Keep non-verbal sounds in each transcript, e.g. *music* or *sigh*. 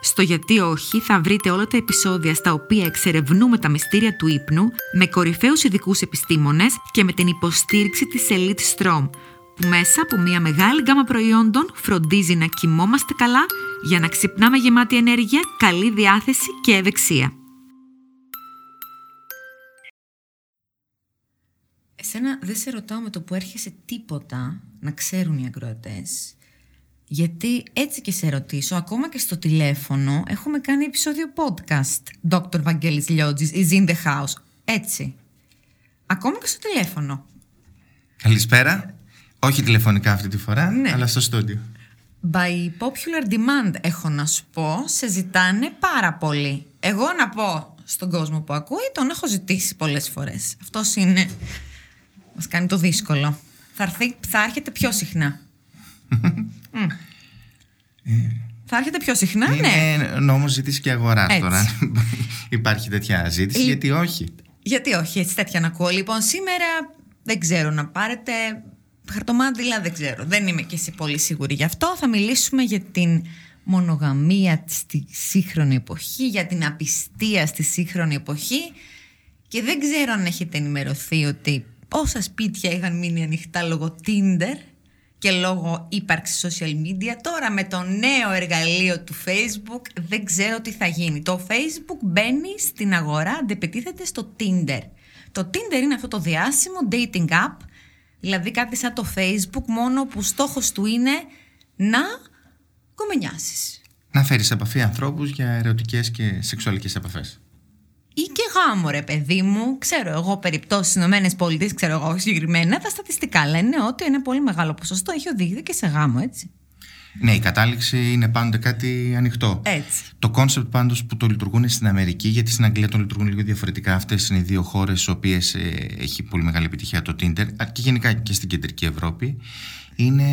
Στο γιατί όχι θα βρείτε όλα τα επεισόδια στα οποία εξερευνούμε τα μυστήρια του ύπνου με κορυφαίους ειδικούς επιστήμονες και με την υποστήριξη της Elite Strom που μέσα από μια μεγάλη γκάμα προϊόντων φροντίζει να κοιμόμαστε καλά για να ξυπνάμε γεμάτη ενέργεια, καλή διάθεση και ευεξία. Εσένα δεν σε ρωτάω με το που έρχεσαι τίποτα να ξέρουν οι ακροατές γιατί έτσι και σε ρωτήσω, ακόμα και στο τηλέφωνο έχουμε κάνει επεισόδιο podcast Dr. Βαγγέλης Λιώτζης is in the house. Έτσι. Ακόμα και στο τηλέφωνο. Καλησπέρα. Όχι τηλεφωνικά αυτή τη φορά, Ναι. αλλά στο στούντιο. By popular demand έχω να σου πω, σε ζητάνε πάρα πολύ. Εγώ να πω στον κόσμο που ακούει, τον έχω ζητήσει πολλές φορές. Αυτός είναι, μας κάνει το δύσκολο. Θα, έρθει, θα έρχεται πιο συχνά. *laughs* Μμ. θα έρχεται πιο συχνά, ναι. Είναι νόμος ζήτηση και αγορά Έτσι. τώρα. *laughs* Υπάρχει τέτοια ζήτηση, Ε, γιατί όχι; Γιατί όχι, έτσι τέτοια να ακούω. Λοιπόν, σήμερα δεν ξέρω να πάρετε χαρτομάτιλα, δεν ξέρω. Δεν είμαι και εσύ πολύ σίγουρη γι' αυτό. Θα μιλήσουμε για την μονογαμία στη σύγχρονη εποχή, για την απιστία στη σύγχρονη εποχή και δεν ξέρω αν έχετε ενημερωθεί ότι πόσα σπίτια είχαν μείνει ανοιχτά λόγω Tinder και λόγω ύπαρξης social media. Τώρα με το νέο εργαλείο του Facebook δεν ξέρω τι θα γίνει. Το Facebook μπαίνει στην αγορά, αντεπιτίθεται στο Tinder. Το Tinder είναι αυτό το διάσημο dating app, δηλαδή κάτι σαν το Facebook, μόνο που στόχος του είναι να κομμενιάσεις. Να φέρεις σε επαφή ανθρώπους για ερωτικές και σεξουαλικές επαφές. Ή και γάμο, ρε παιδί μου. Ξέρω εγώ περιπτώσεις στις ΗΠΑ, ξέρω εγώ όχι συγκεκριμένα. Τα στατιστικά λένε ότι ένα πολύ μεγάλο ποσοστό έχει οδηγηθεί και σε γάμο, έτσι. Ναι, η κατάληξη είναι πάντοτε κάτι ανοιχτό. Έτσι. Το κόνσεπτ πάντως που το λειτουργούν στην Αμερική, γιατί στην Αγγλία το λειτουργούν λίγο διαφορετικά. Αυτές είναι οι δύο χώρες στι οποίες έχει πολύ μεγάλη επιτυχία το Tinder α, και γενικά και στην κεντρική Ευρώπη. Είναι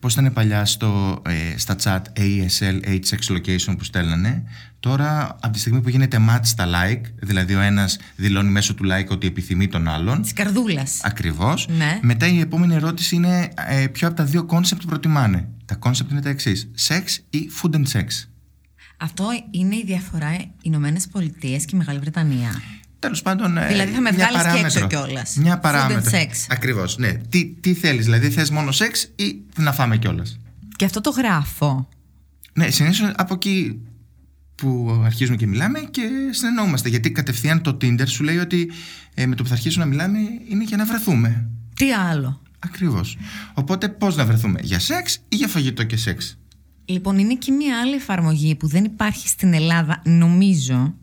πώς ήταν παλιά στο, ε, στα chat ASL, Age Sex Location που στέλνανε. Τώρα, από τη στιγμή που γίνεται match στα like, δηλαδή ο ένας δηλώνει μέσω του like ότι επιθυμεί τον άλλον. Της καρδούλας. Ακριβώς. Ναι. Μετά η επόμενη ερώτηση είναι ε, ποιο από τα δύο κόνσεπτ προτιμάνε. Τα κόνσεπτ είναι τα εξής: Sex ή food and sex; Αυτό είναι η διαφορά Ηνωμένες Πολιτείες και η Μεγάλη Βρετανία. Τέλος πάντων. ε, Δηλαδή θα με μια βγάλεις και παράμετρο. έξω κιόλας. Μια Food and παράμετρο. sex. Ακριβώς. Ναι. Τι, τι θέλεις, δηλαδή θες μόνο σεξ ή να φάμε κιόλας; Και αυτό το γράφω. Ναι, συνήθως από εκεί που αρχίζουμε και μιλάμε και συνεννοούμαστε. Γιατί κατευθείαν το Tinder σου λέει ότι ε, με το που θα αρχίσουμε να μιλάμε είναι για να βρεθούμε. Τι άλλο; Ακριβώς. Οπότε πώς να βρεθούμε, για σεξ ή για φαγητό και σεξ; Λοιπόν, είναι και μία άλλη εφαρμογή που δεν υπάρχει στην Ελλάδα, νομίζω,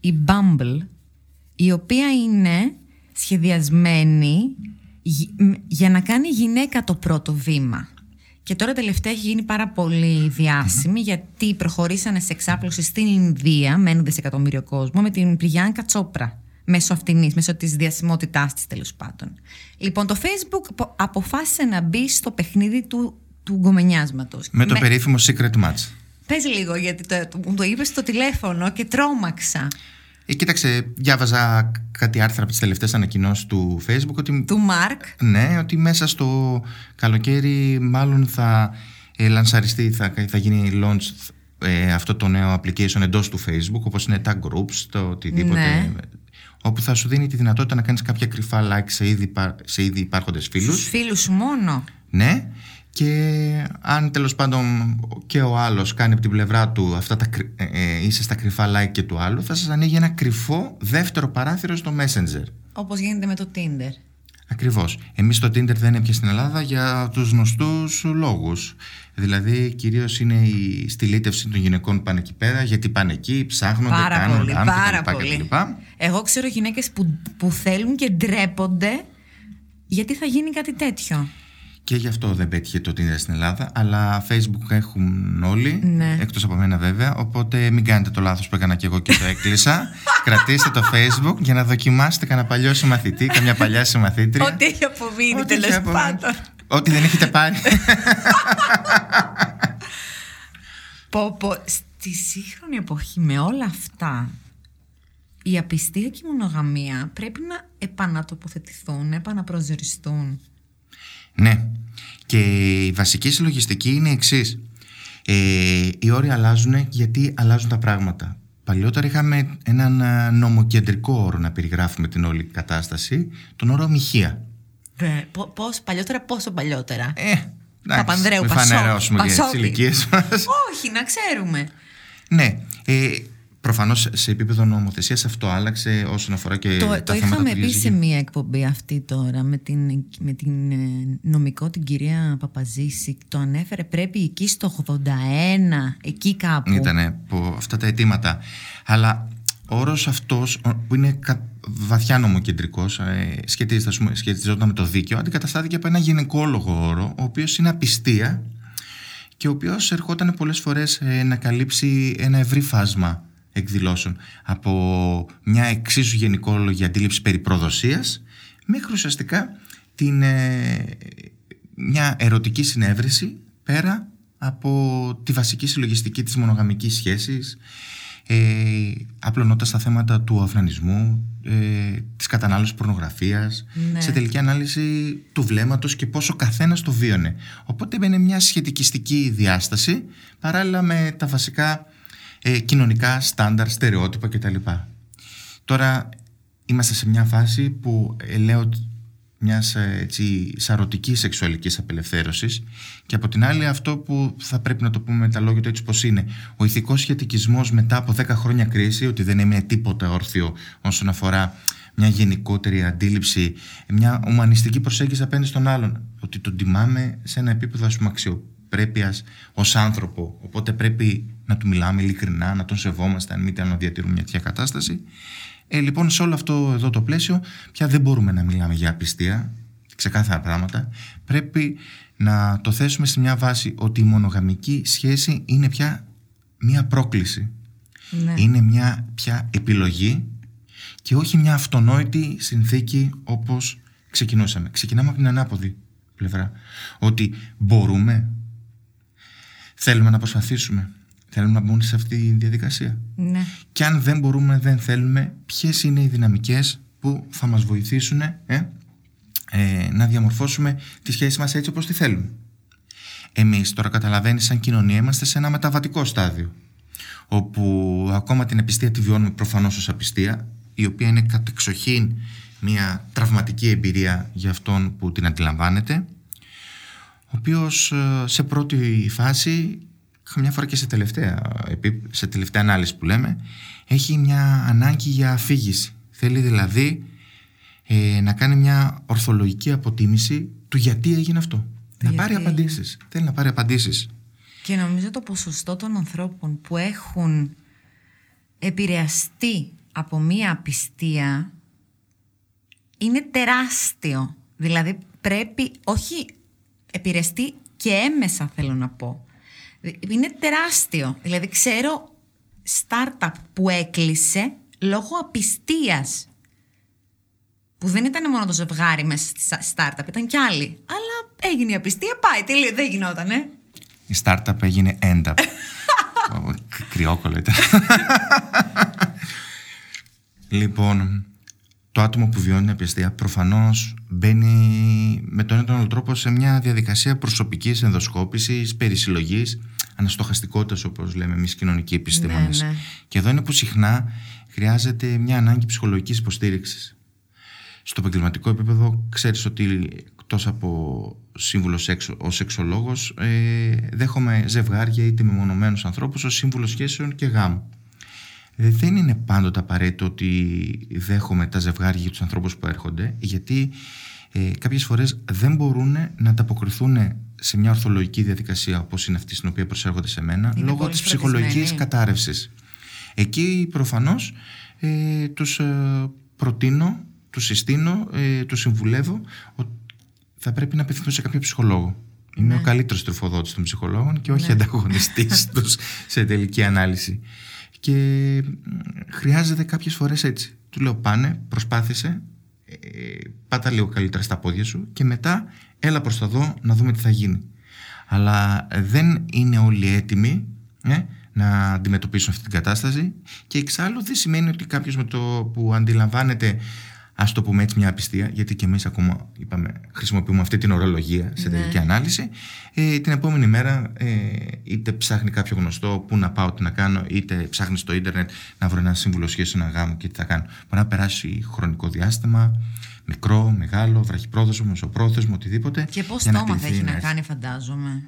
η Bumble, η οποία είναι σχεδιασμένη γι- μ- για να κάνει η γυναίκα το πρώτο βήμα. Και τώρα τελευταία έχει γίνει πάρα πολύ διάσημη γιατί προχωρήσανε σε εξάπλωση στην Ινδία με ένα δισεκατομμύριο κόσμο με την Πριάνκα Τσόπρα. Μέσω αυτήν, μέσω της διασημότητάς της τέλος πάντων. Λοιπόν, το Facebook απο- αποφάσισε να μπει στο παιχνίδι του, του γκομενιάσματος. Με το περίφημο secret match. Πες λίγο, γιατί το, το, μου το είπες στο τηλέφωνο και τρόμαξα. Ε, κοίταξε, διάβαζα κάτι άρθρα από τις τελευταίες ανακοινώσεις του Facebook ότι Του Μάρκ. Ναι, ότι μέσα στο καλοκαίρι μάλλον θα ε, λανσαριστεί, θα, θα γίνει launch ε, αυτό το νέο application εντός του Facebook, όπως είναι τα groups, το οτιδήποτε, Ναι. όπου θα σου δίνει τη δυνατότητα να κάνεις κάποια κρυφά like σε ήδη, υπά- σε ήδη υπάρχοντες φίλους. Φίλους σου μόνο. Ναι, και αν τέλος πάντων και ο άλλος κάνει από την πλευρά του αυτά τα, κρυ- ε, ε, είσαι στα κρυφά like και του άλλου, θα σας ανοίγει ένα κρυφό δεύτερο παράθυρο στο Messenger. Όπως γίνεται με το Tinder. Ακριβώς. Εμείς το Tinder δεν έπιασε στην Ελλάδα για τους γνωστούς λόγους. Δηλαδή, κυρίως είναι η στυλίτευση των γυναικών που πάνε εκεί πέρα, γιατί πάνε εκεί, ψάχνονται, Πάρα κάνουν, πολύ, κάνουν πάρα κτλ. πολύ. κτλ. Εγώ ξέρω γυναίκες που, που θέλουν και ντρέπονται γιατί θα γίνει κάτι τέτοιο. Και γι' αυτό δεν πέτυχε το Tinder στην Ελλάδα. Αλλά Facebook έχουν όλοι, Ναι. εκτός από μένα βέβαια. Οπότε μην κάνετε το λάθος που έκανα και εγώ και το έκλεισα. *laughs* Κρατήστε το Facebook για να δοκιμάσετε κανένα παλιό συμμαθητή, καμιά παλιά συμμαθήτρια. Ό,τι έχει απομείνει Ό,τι έχει τέλο απομείνει. πάντων. Ό,τι δεν έχετε πάρει. *laughs* Πω, πω, στη σύγχρονη εποχή με όλα αυτά η απιστία και η μονογαμία πρέπει να επανατοποθετηθούν, να επαναπροσδιοριστούν. Ναι. Και η βασική συλλογιστική είναι η εξής. Ε, οι όροι αλλάζουν γιατί αλλάζουν τα πράγματα. Παλιότερα είχαμε έναν α, νομοκεντρικό όρο να περιγράφουμε την όλη κατάσταση, τον όρο ομοιχεία. Δε, πο- πώς, παλιότερα, πόσο παλιότερα; Ε, εντάξει, Παπανδρέου, μην Πασόκ, φανερώσουμε και τις Πασόκι. ηλικίες μας. Όχι, να ξέρουμε. ναι, ε, προφανώς σε επίπεδο νομοθεσίας αυτό άλλαξε όσον αφορά και το τα το θέματα είχαμε του πει σε διαζυγίου. μία εκπομπή αυτή τώρα με την, με την ε, νομικό την κυρία Παπαζήση. Το ανέφερε πρέπει εκεί στο 81, εκεί κάπου. Ήταν από αυτά τα αιτήματα. Αλλά ο όρος αυτός ο- που είναι κα- βαθιά νομοκεντρικός, ε, σχετίζεται, ας πούμε, σχετιζόταν με το δίκαιο, αντικαταστάθηκε από ένα γυναικόλογο όρο, ο οποίος είναι απιστία και ο οποίος ερχόταν πολλές φορές ε, να καλύψει ένα ευρύ φάσμα εκδηλώσεων από μια εξίσου γενικόλογη αντίληψη περί προδοσίας μέχρι ουσιαστικά την, ε, μια ερωτική συνέβρεση πέρα από τη βασική συλλογιστική της μονογαμικής σχέσης ε, απλωνώντας τα θέματα του αφρανισμού, ε, της κατανάλωσης πορνογραφίας, Ναι. σε τελική ανάλυση του βλέμματος και πόσο καθένας το βίωνε. Οπότε είναι μια σχετικιστική διάσταση παράλληλα με τα βασικά ε, κοινωνικά στάνταρ, στερεότυπα κτλ. Τώρα είμαστε σε μια φάση που ε, λέω μιας ε, έτσι, σαρωτικής σεξουαλικής απελευθέρωσης και από την άλλη αυτό που θα πρέπει να το πούμε με τα λόγια του έτσι πως είναι ο ηθικός σχετικισμός μετά από 10 χρόνια κρίση ότι δεν έμεινε τίποτα όρθιο όσον αφορά μια γενικότερη αντίληψη μια ομανιστική προσέγγιση απέναντι στον άλλον ότι τον τιμάμε σε ένα επίπεδο ας πούμε αξιοπρέπειας ως άνθρωπο οπότε πρέπει να του μιλάμε ειλικρινά να τον σεβόμαστε αν μη τι άλλο να διατηρούμε μια τέτοια κατάσταση ε, λοιπόν, σε όλο αυτό εδώ το πλαίσιο, πια δεν μπορούμε να μιλάμε για απιστία, ξεκάθαρα πράγματα. Πρέπει να το θέσουμε σε μια βάση ότι η μονογαμική σχέση είναι πια μια πρόκληση. Ναι. Είναι μια πια επιλογή και όχι μια αυτονόητη συνθήκη όπως ξεκινούσαμε. Ξεκινάμε από την ανάποδη πλευρά. Ότι μπορούμε, θέλουμε να προσπαθήσουμε, θέλουμε να μπουν σε αυτή τη διαδικασία. ναι. Και αν δεν μπορούμε, δεν θέλουμε, ποιες είναι οι δυναμικές που θα μας βοηθήσουν ε, ε, να διαμορφώσουμε τη σχέση μας έτσι όπως τη θέλουμε. Εμείς τώρα καταλαβαίνεις σαν κοινωνία είμαστε σε ένα μεταβατικό στάδιο όπου ακόμα την απιστία τη βιώνουμε προφανώς ως απιστία η οποία είναι κατεξοχήν μια τραυματική εμπειρία για αυτόν που την αντιλαμβάνεται ο οποίος ε, σε πρώτη φάση καμιά φορά και σε τελευταία, επί- σε τελευταία ανάλυση που λέμε έχει μια ανάγκη για αφήγηση θέλει δηλαδή ε, να κάνει μια ορθολογική αποτίμηση του γιατί έγινε αυτό να γιατί; πάρει έγινε. απαντήσεις θέλει να πάρει απαντήσεις Και νομίζω το ποσοστό των ανθρώπων που έχουν επηρεαστεί από μία απιστία είναι τεράστιο. Δηλαδή πρέπει, όχι επηρεαστεί και έμεσα θέλω να πω. Είναι τεράστιο. Δηλαδή ξέρω startup που έκλεισε λόγω απιστίας. Που δεν ήταν μόνο το ζευγάρι μέσα στη startup, ήταν κι άλλοι. Αλλά έγινε η απιστία, πάει, τελείω, δεν γινότανε. η startup έγινε end up *laughs* Ω, κ- κρυόκολο ήταν *laughs* λοιπόν το άτομο που βιώνει την απιστία προφανώς μπαίνει με τον ένα τον άλλο τρόπο σε μια διαδικασία προσωπικής ενδοσκόπησης, περισυλλογής, αναστοχαστικότητας όπως λέμε εμείς κοινωνικοί επιστήμονες. Ναι, ναι. Και εδώ είναι που συχνά χρειάζεται μια ανάγκη ψυχολογικής υποστήριξης. Στο επαγγελματικό επίπεδο ξέρεις ότι εκτός από σύμβουλος έξω, ως σεξολόγος ε, δέχομαι ζευγάρια είτε μεμονωμένους ανθρώπους ως σύμβουλος σχέσεων και γάμου. Ε, Δεν είναι πάντοτε απαραίτητο ότι δέχομαι τα ζευγάρια για τους ανθρώπους που έρχονται γιατί ε, κάποιες φορές δεν μπορούν να ανταποκριθούν σε μια ορθολογική διαδικασία όπως είναι αυτή στην οποία προσέρχονται σε μένα Είναι λόγω πολύ της ψυχολογικής φροντισμένοι. κατάρρευσης. Εκεί προφανώς ε, τους ε, προτείνω, τους συστήνω, ε, τους συμβουλεύω ότι θα πρέπει να απευθυνθούν σε κάποιο ψυχολόγο. Είναι Ναι. ο καλύτερος τροφοδότης των ψυχολόγων και όχι Ναι. ανταγωνιστής *laughs* τους σε τελική ανάλυση. Και μ, χρειάζεται κάποιες φορές έτσι. Του λέω πάνε, προσπάθησε, ε, πάτα λίγο καλύτερα στα πόδια σου και μετά έλα προς τα δω να δούμε τι θα γίνει. Αλλά ε, δεν είναι όλοι έτοιμοι ε, να αντιμετωπίσουν αυτή την κατάσταση και εξάλλου δεν σημαίνει ότι κάποιος με το που αντιλαμβάνεται ας το πούμε έτσι μια απιστία γιατί και εμείς ακόμα είπαμε, χρησιμοποιούμε αυτή την ορολογία σε Ναι. τελική ανάλυση ε, την επόμενη μέρα ε, είτε ψάχνει κάποιο γνωστό που να πάω, τι να κάνω είτε ψάχνει στο ίντερνετ να βρω ένα σύμβουλο σχέσης ένα γάμο και τι θα κάνω μπορεί να περάσει χρονικό διάστημα μικρό, μεγάλο, βραχυπρόθεσμο, μεσοπρόθεσμο, οτιδήποτε Και πώς για το έμαθε κληθεί έχει να έρθει. κάνει, φαντάζομαι.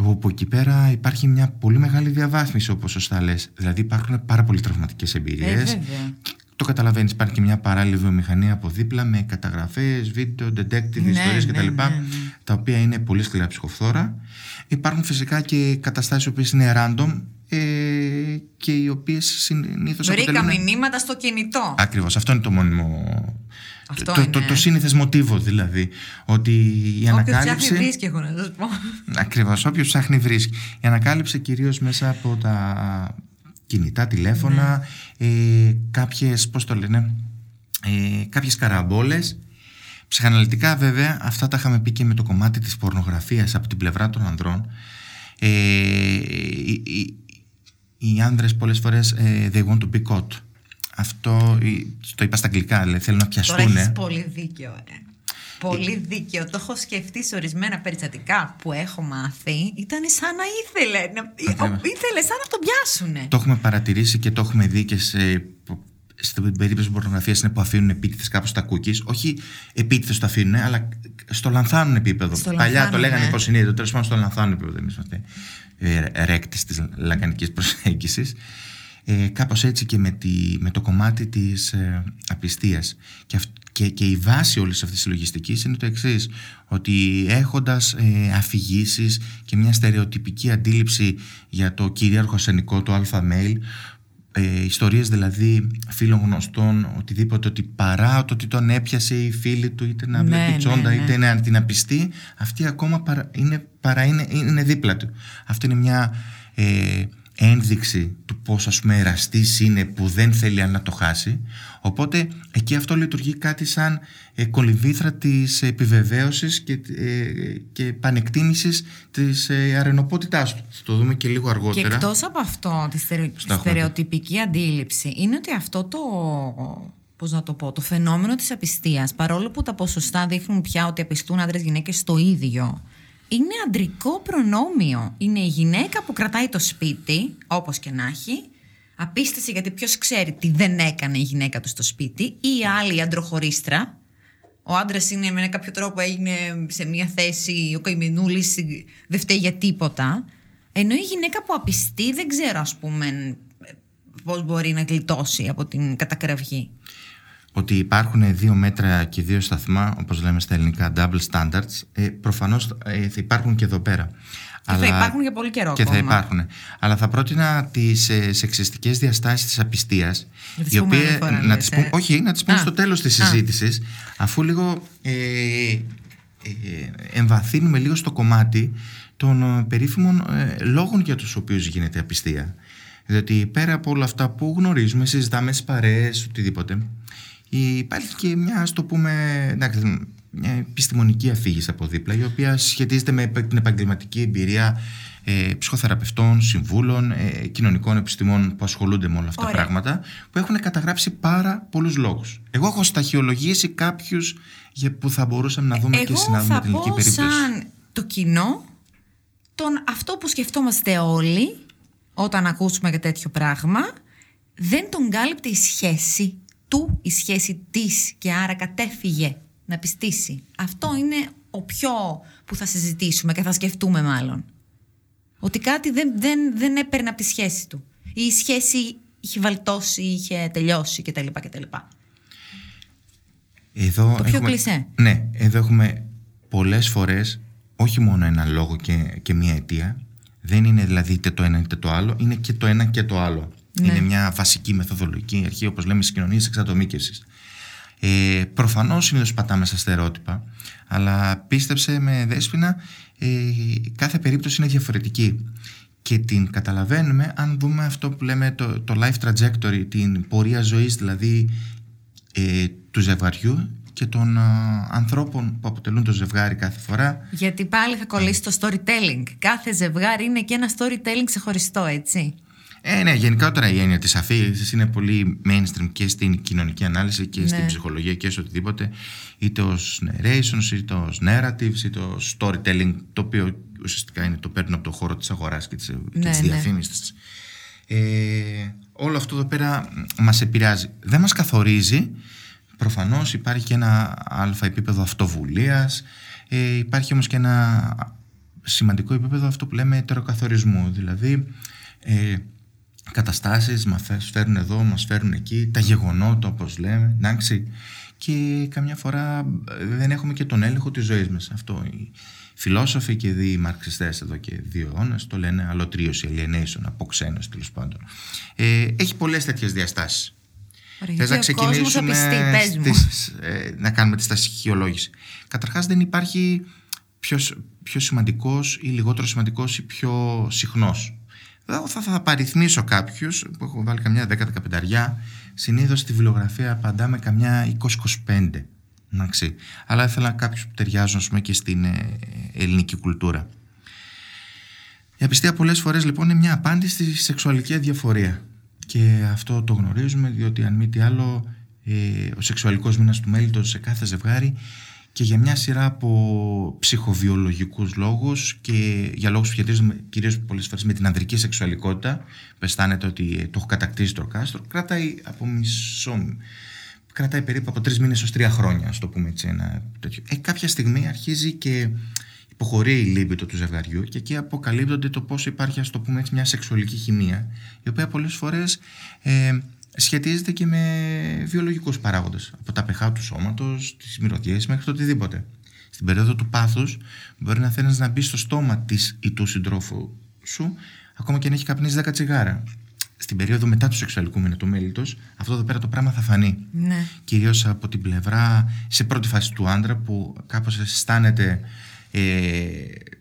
Από εκεί πέρα υπάρχει μια πολύ μεγάλη διαβάθμιση όπως σωστά λες. Δηλαδή υπάρχουν πάρα πολύ τραυματικές Ε, εμπειρίες. βέβαια. Το καταλαβαίνεις, υπάρχει και μια παράλληλη βιομηχανία από δίπλα με καταγραφές, βίντεο, detective, Ναι, ιστορίες ναι, κτλ. ναι, ναι. Τα οποία είναι πολύ σκληρά ψυχοφθόρα. Υπάρχουν φυσικά και καταστάσεις που είναι random ε, και οι οποίες συνήθως Βρήκα αποτελούν... μηνύματα στο κινητό. Ακριβώς, αυτό είναι το μόνιμο... Αυτό το, είναι. το, το σύνηθες μοτίβο δηλαδή. Ότι η Όποιος ανακάλυψη... ψάχνει βρίσκει, έχω να σας πω. Ακριβώς. Όποιος ψάχνει βρίσκει. Η ανακάλυψη κυρίως μέσα από τα κινητά τηλέφωνα, Ναι. ε, κάποιες, πώς το λένε, ε, κάποιες καραμπόλες. Ψυχαναλυτικά βέβαια, αυτά τα είχαμε πει και με το κομμάτι της πορνογραφίας από την πλευρά των ανδρών. Ε, οι, οι, οι άνδρες πολλές φορές ε, they want to be caught. Αυτό ε, το είπα στα αγγλικά, δηλαδή θέλουν να Τώρα πιαστούν. έχεις πολύ δίκιο, ε. Πολύ δίκιο. Το έχω σκεφτεί σε ορισμένα περιστατικά που έχω μάθει. Ήταν σαν να ήθελε. Να... Ακριβώς. Ήθελε σαν να τον πιάσουνε. Το έχουμε παρατηρήσει και το έχουμε δει και σε, στην περίπτωση πορνογραφίας είναι που αφήνουν επίτηδες κάπου στα cookies. Όχι επίτηδες το αφήνουν, αλλά στο λανθάνουν επίπεδο. Στο Παλιά το λανθάνουν, λέγανε ναι. υποσυνείδητο, τέλος πάντων στο λανθάνουν επίπεδο. Εμείς είμαστε ε, ρέκτη της λακανική προσέγγισης. Ε, κάπως έτσι και με, τη, με το κομμάτι της ε, απιστίας και, αυ- και, και η βάση όλης αυτής της λογιστικής είναι το εξής ότι έχοντας ε, αφηγήσεις και μια στερεοτυπική αντίληψη για το κυρίαρχο ασθενικό το αλφα mail ε, ιστορίες δηλαδή φίλων γνωστών οτιδήποτε ότι παρά το ότι τον έπιασε η φίλη του είτε να Ναι, βλέπει ναι, τσόντα ναι. είτε να την απιστεί αυτή ακόμα παρά είναι, παρά είναι, είναι δίπλα του αυτή είναι μια ε, ένδειξη του πώς ας πούμε εραστής είναι που δεν θέλει να το χάσει. Οπότε εκεί αυτό λειτουργεί κάτι σαν ε, κολυμβήθρα της επιβεβαίωσης και, ε, και επανεκτίμησης της ε, αρενοπότητάς του. Θα το δούμε και λίγο Και αργότερα εκτός από αυτό, τη στερεο... Στα έχουμε στερεοτυπική αντίληψη, είναι ότι αυτό το. Πώς να το πω, το φαινόμενο της απιστίας, παρόλο που τα ποσοστά δείχνουν πια ότι απιστούν άντρες γυναίκες στο ίδιο, είναι αντρικό προνόμιο. Είναι η γυναίκα που κρατάει το σπίτι, όπως και να έχει, απίστευση γιατί ποιος ξέρει τι δεν έκανε η γυναίκα του στο σπίτι, ή η άλλη αντροχωρίστρα, ο άντρας είναι με κάποιο τρόπο έγινε σε μια θέση ο καημενούλη, δεν φταίει για τίποτα. Ενώ η γυναίκα που απιστεί δεν ξέρω, ας πούμε, πώς μπορεί να γλιτώσει από την κατακραυγή. Ότι υπάρχουν δύο μέτρα και δύο σταθμά, όπως λέμε στα ελληνικά, double standards, ε, προφανώς ε, θα υπάρχουν και εδώ πέρα. Και θα υπάρχουν για πολύ καιρό Και θα ακόμα. υπάρχουν. Αλλά θα πρότεινα τις ε, σεξιστικές διαστάσεις της απιστίας, Να τις οι πούμε οποίες- άλλη φορά, να λες, τις πούμε, ε. όχι, να τις πούμε Α. στο τέλος της Α. συζήτησης, αφού λίγο ε, ε, εμβαθύνουμε λίγο στο κομμάτι των ε, περίφημων ε, λόγων για τους οποίους γίνεται απιστία. Διότι πέρα από όλα αυτά που γνωρίζουμε, συζητάμε στις παρέες, οτιδήποτε, υπάρχει και μια, ας το πούμε, εντάξει, μια επιστημονική αφήγηση από δίπλα, η οποία σχετίζεται με την επαγγελματική εμπειρία ε, ψυχοθεραπευτών, συμβούλων, ε, κοινωνικών επιστημών που ασχολούνται με όλα αυτά τα Ωραία. πράγματα, που έχουν καταγράψει πάρα πολλούς λόγους. Εγώ έχω σταχυολογήσει κάποιους για που θα μπορούσαμε να δούμε και Εγώ συνάδουμε θα την ελληνική πω περίπτωση. σαν το κοινό, τον, αυτό που σκεφτόμαστε όλοι όταν ακούσουμε για τέτοιο πράγμα, δεν τον κάλυπτε η σχέση του, η σχέση της και άρα κατέφυγε να πιστήσει. Αυτό είναι ο πιο που θα συζητήσουμε και θα σκεφτούμε μάλλον. Ότι κάτι δεν, δεν, δεν έπαιρνε από τη σχέση του. Ή η σχέση είχε βαλτώσει, είχε τελειώσει κτλ. κτλ. Εδώ Το πιο έχουμε, κλισέ. Ναι, εδώ έχουμε πολλές φορές όχι μόνο ένα λόγο και, και μία αιτία. Δεν είναι δηλαδή είτε το ένα είτε το άλλο, είναι και το ένα και το άλλο. Ναι. Είναι μια βασική μεθοδολογική αρχή, όπως λέμε στις κοινωνίες εξατομίκευσης. Ε, Προφανώς συνήθως πατάμε στα στερεότυπα, αλλά πίστεψε με δέσποινα, ε, κάθε περίπτωση είναι διαφορετική και την καταλαβαίνουμε αν δούμε αυτό που λέμε το, το life trajectory, την πορεία ζωής δηλαδή ε, του ζευγαριού και των ανθρώπων που αποτελούν το ζευγάρι κάθε φορά. Γιατί πάλι θα κολλήσει το storytelling. Κάθε ζευγάρι είναι και ένα storytelling ξεχωριστό, έτσι. Ε, ναι, γενικότερα η έννοια της αφήγησης είναι πολύ mainstream και στην κοινωνική ανάλυση και στην ναι. ψυχολογία και σε οτιδήποτε. Είτε ως narrations, είτε ως narratives, είτε ως storytelling, το οποίο ουσιαστικά είναι το παίρνουν από το χώρο της αγοράς και της ναι, ναι. διαφήμισης. Ε, όλο αυτό εδώ πέρα μας επηρεάζει. Δεν μας καθορίζει. Προφανώς υπάρχει και ένα αλφα επίπεδο αυτοβουλίας. Ε, υπάρχει όμως και ένα σημαντικό επίπεδο αυτό που λέμε ετεροκαθορισμού. Δηλαδή, ε, καταστάσεις μας φέρουν εδώ, μας φέρουν εκεί, τα γεγονότα όπως λέμε, εντάξει, και καμιά φορά ε, δεν έχουμε και τον έλεγχο της ζωής μας. Αυτό οι φιλόσοφοι και οι μαρξιστές εδώ και δύο αιώνες το λένε αλωτρίωση, alienation, αποξένωση τέλος πάντων. Ε, έχει πολλές τέτοιες διαστάσεις. Θες να ξεκινήσουμε στις, ε, να κάνουμε τη στασιχειολόγηση. Καταρχάς δεν υπάρχει πιο, πιο σημαντικός ή λιγότερο σημαντικός ή πιο συχνός θα, θα παριθμίσω κάποιους που έχω βάλει καμιά 10-15. Συνήθως στη βιβλιογραφία απαντάμε καμιά 20-25. Αλλά ήθελα κάποιους που ταιριάζουν πούμε, και στην ε, ελληνική κουλτούρα. Η απιστία πολλές φορές λοιπόν είναι μια απάντηση στη σεξουαλική αδιαφορία. Και αυτό το γνωρίζουμε διότι αν μη τι άλλο ε, ο σεξουαλικός μήνας του μέλητος σε κάθε ζευγάρι και για μια σειρά από ψυχοβιολογικούς λόγους και για λόγους που σχετίζονται κυρίως πολλές φορές με την ανδρική σεξουαλικότητα που αισθάνεται ότι το έχω κατακτήσει το κάστρο κρατάει από μισό κρατάει περίπου από τρεις μήνες ως τρία χρόνια ας το πούμε έτσι ένα τέτοιο. Ε, κάποια στιγμή αρχίζει και υποχωρεί η λίμπητο του ζευγαριού και εκεί αποκαλύπτονται το πώς υπάρχει ας το πούμε έτσι μια σεξουαλική χημεία η οποία πολλές φορές ε, σχετίζεται και με βιολογικούς παράγοντες από τα πεχά του σώματος, τις μυρωδιές μέχρι το οτιδήποτε. Στην περίοδο του πάθους μπορεί να θέλεις να μπεις στο στόμα της ή του συντρόφου σου ακόμα και αν έχει καπνίσει 10 τσιγάρα. Στην περίοδο μετά τους σεξουαλικού μήνα του μέλητος, αυτό εδώ πέρα το πράγμα θα φανεί. Ναι. Κυρίως από την πλευρά, σε πρώτη φάση του άντρα, που κάπως αισθάνεται ε,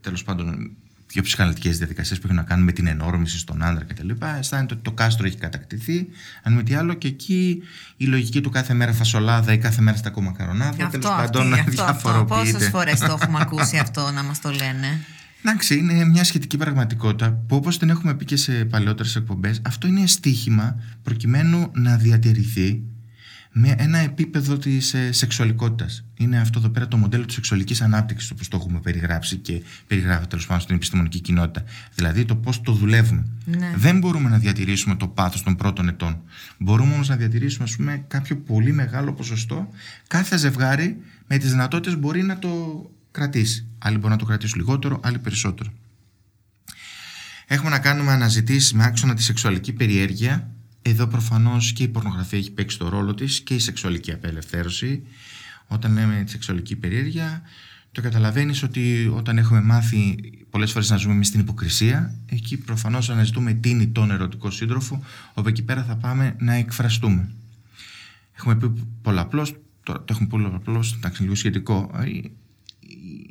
τέλος πάντων πιο ψυχαναλυτικές διαδικασίες που έχουν να κάνουν με την ενόρμηση στον άντρα κτλ. Αισθάνεται ότι το κάστρο έχει κατακτηθεί, αν με τι άλλο, και εκεί η λογική του κάθε μέρα φασολάδα ή κάθε μέρα στα κομμακαρονάδα τέλος πάντων αυτό, διαφοροποιείται. Πόσες φορές το έχουμε ακούσει αυτό να μας το λένε; Εντάξει, είναι μια σχετική πραγματικότητα που όπως την έχουμε πει και σε παλαιότερες εκπομπές, αυτό είναι στίχημα προκειμένου να διατηρηθεί με ένα επίπεδο της ε, σεξουαλικότητας. Είναι αυτό εδώ πέρα το μοντέλο της σεξουαλικής ανάπτυξης, όπως το έχουμε περιγράψει και περιγράφει τέλος πάντων στην επιστημονική κοινότητα. Δηλαδή το πώς το δουλεύουμε. Ναι. Δεν μπορούμε να διατηρήσουμε το πάθος των πρώτων ετών. Μπορούμε όμως να διατηρήσουμε ας πούμε, κάποιο πολύ μεγάλο ποσοστό. Κάθε ζευγάρι με τις δυνατότητες μπορεί να το κρατήσει. Άλλοι μπορούν να το κρατήσουν λιγότερο, άλλοι περισσότερο. Έχουμε να κάνουμε αναζητήσεις με άξονα τη σεξουαλική περιέργεια εδώ προφανώς και η πορνογραφία έχει παίξει το ρόλο της και η σεξουαλική απελευθέρωση. Όταν λέμε τη σεξουαλική περιέργεια, το καταλαβαίνεις ότι όταν έχουμε μάθει πολλές φορές να ζούμε εμείς στην υποκρισία, εκεί προφανώς αναζητούμε την ή τον ερωτικό σύντροφο, όπου εκεί πέρα θα πάμε να εκφραστούμε. Έχουμε πει πολλαπλώς, το, το έχουμε πολλαπλώς, εντάξει λίγο σχετικό,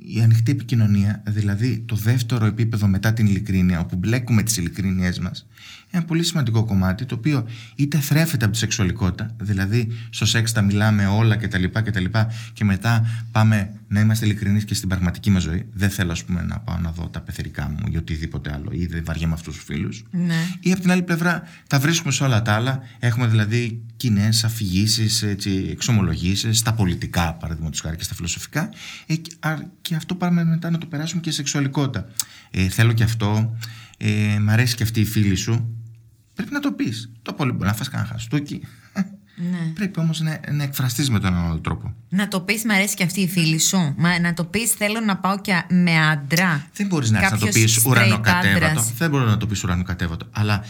η ανοιχτή επικοινωνία, δηλαδή το δεύτερο επίπεδο μετά την ειλικρίνεια, όπου μπλέκουμε τις ειλικρίνειές μας, ένα πολύ σημαντικό κομμάτι, το οποίο είτε θρέφεται από τη σεξουαλικότητα, δηλαδή στο σεξ τα μιλάμε όλα κτλ. Και, και μετά πάμε να είμαστε ειλικρινείς και στην πραγματική μας ζωή. Δεν θέλω, ας πούμε, να πάω να δω τα πεθερικά μου ή οτιδήποτε άλλο, ή δεν βαριέμαι αυτούς τους φίλους. Ναι. Ή από την άλλη πλευρά, τα βρίσκουμε σε όλα τα άλλα. Έχουμε δηλαδή κοινές αφηγήσεις, εξομολογήσεις, στα πολιτικά, παραδείγματος χάρη και στα φιλοσοφικά. Ε, και αυτό πάμε μετά να το περάσουμε και σε σεξουαλικότητα. Ε, θέλω και αυτό. Ε, μ' αρέσει και αυτή η φίλη σου. Πρέπει να το πεις. Το πολύ μπορεί να φας κανένα χαστούκι. Ναι. Πρέπει όμως να, να εκφραστείς με τον άλλο τρόπο. Να το πεις, μ' αρέσει και αυτή η φίλη σου. Μα, να το πεις, θέλω να πάω και με άντρα. Δεν μπορείς να, να το πεις ουρανοκατέβατο. Δεν μπορεί να το πεις ουρανοκατέβατο. Αλλά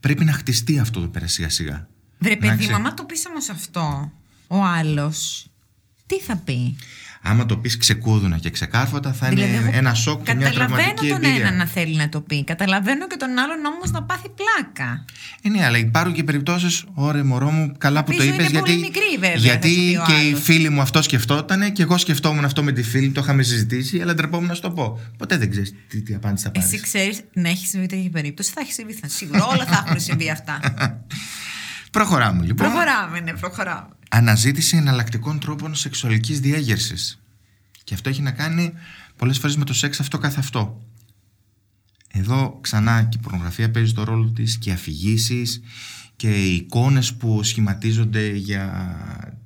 πρέπει να χτιστεί αυτό εδώ πέρα σιγά σιγά. Βρε παιδί, μα το πεις όμως αυτό, ο άλλος Τι θα πει; Άμα το πεις ξεκούδουνα και ξεκάρφωτα, θα Δηλαδή, είναι εγώ ένα σοκ και μια Καταλαβαίνω τραυματική τον εμπειρία. ένα να θέλει να το πει. Καταλαβαίνω και τον άλλον όμως να πάθει πλάκα. Ε, ναι, αλλά υπάρχουν και περιπτώσεις, ωρε μωρό μου, καλά που Πίσω το είναι είπες. πολύ Γιατί, μικρή, βέβαια, θα σου πει γιατί ο και οι άλλος. φίλοι μου αυτό σκεφτόταν και εγώ σκεφτόμουν αυτό με τη φίλη, το είχαμε συζητήσει, αλλά ντρεπόμουν να σου το πω. Ποτέ δεν ξέρεις τι, τι απάντηση θα πάρεις. Εσύ ξέρεις να έχεις συμβεί τέτοια περίπτωση, θα έχεις συμβεί. Θα σίγουρα όλα θα έχουν συμβεί αυτά. *laughs* Προχωράμε λοιπόν. προχωράμε, ναι, προχωράμε. Αναζήτηση εναλλακτικών τρόπων σεξουαλικής διέγερσης. Και αυτό έχει να κάνει πολλές φορές με το σεξ αυτό καθ' αυτό. Εδώ ξανά και η πορνογραφία παίζει το ρόλο της και οι αφηγήσεις και οι εικόνες που σχηματίζονται για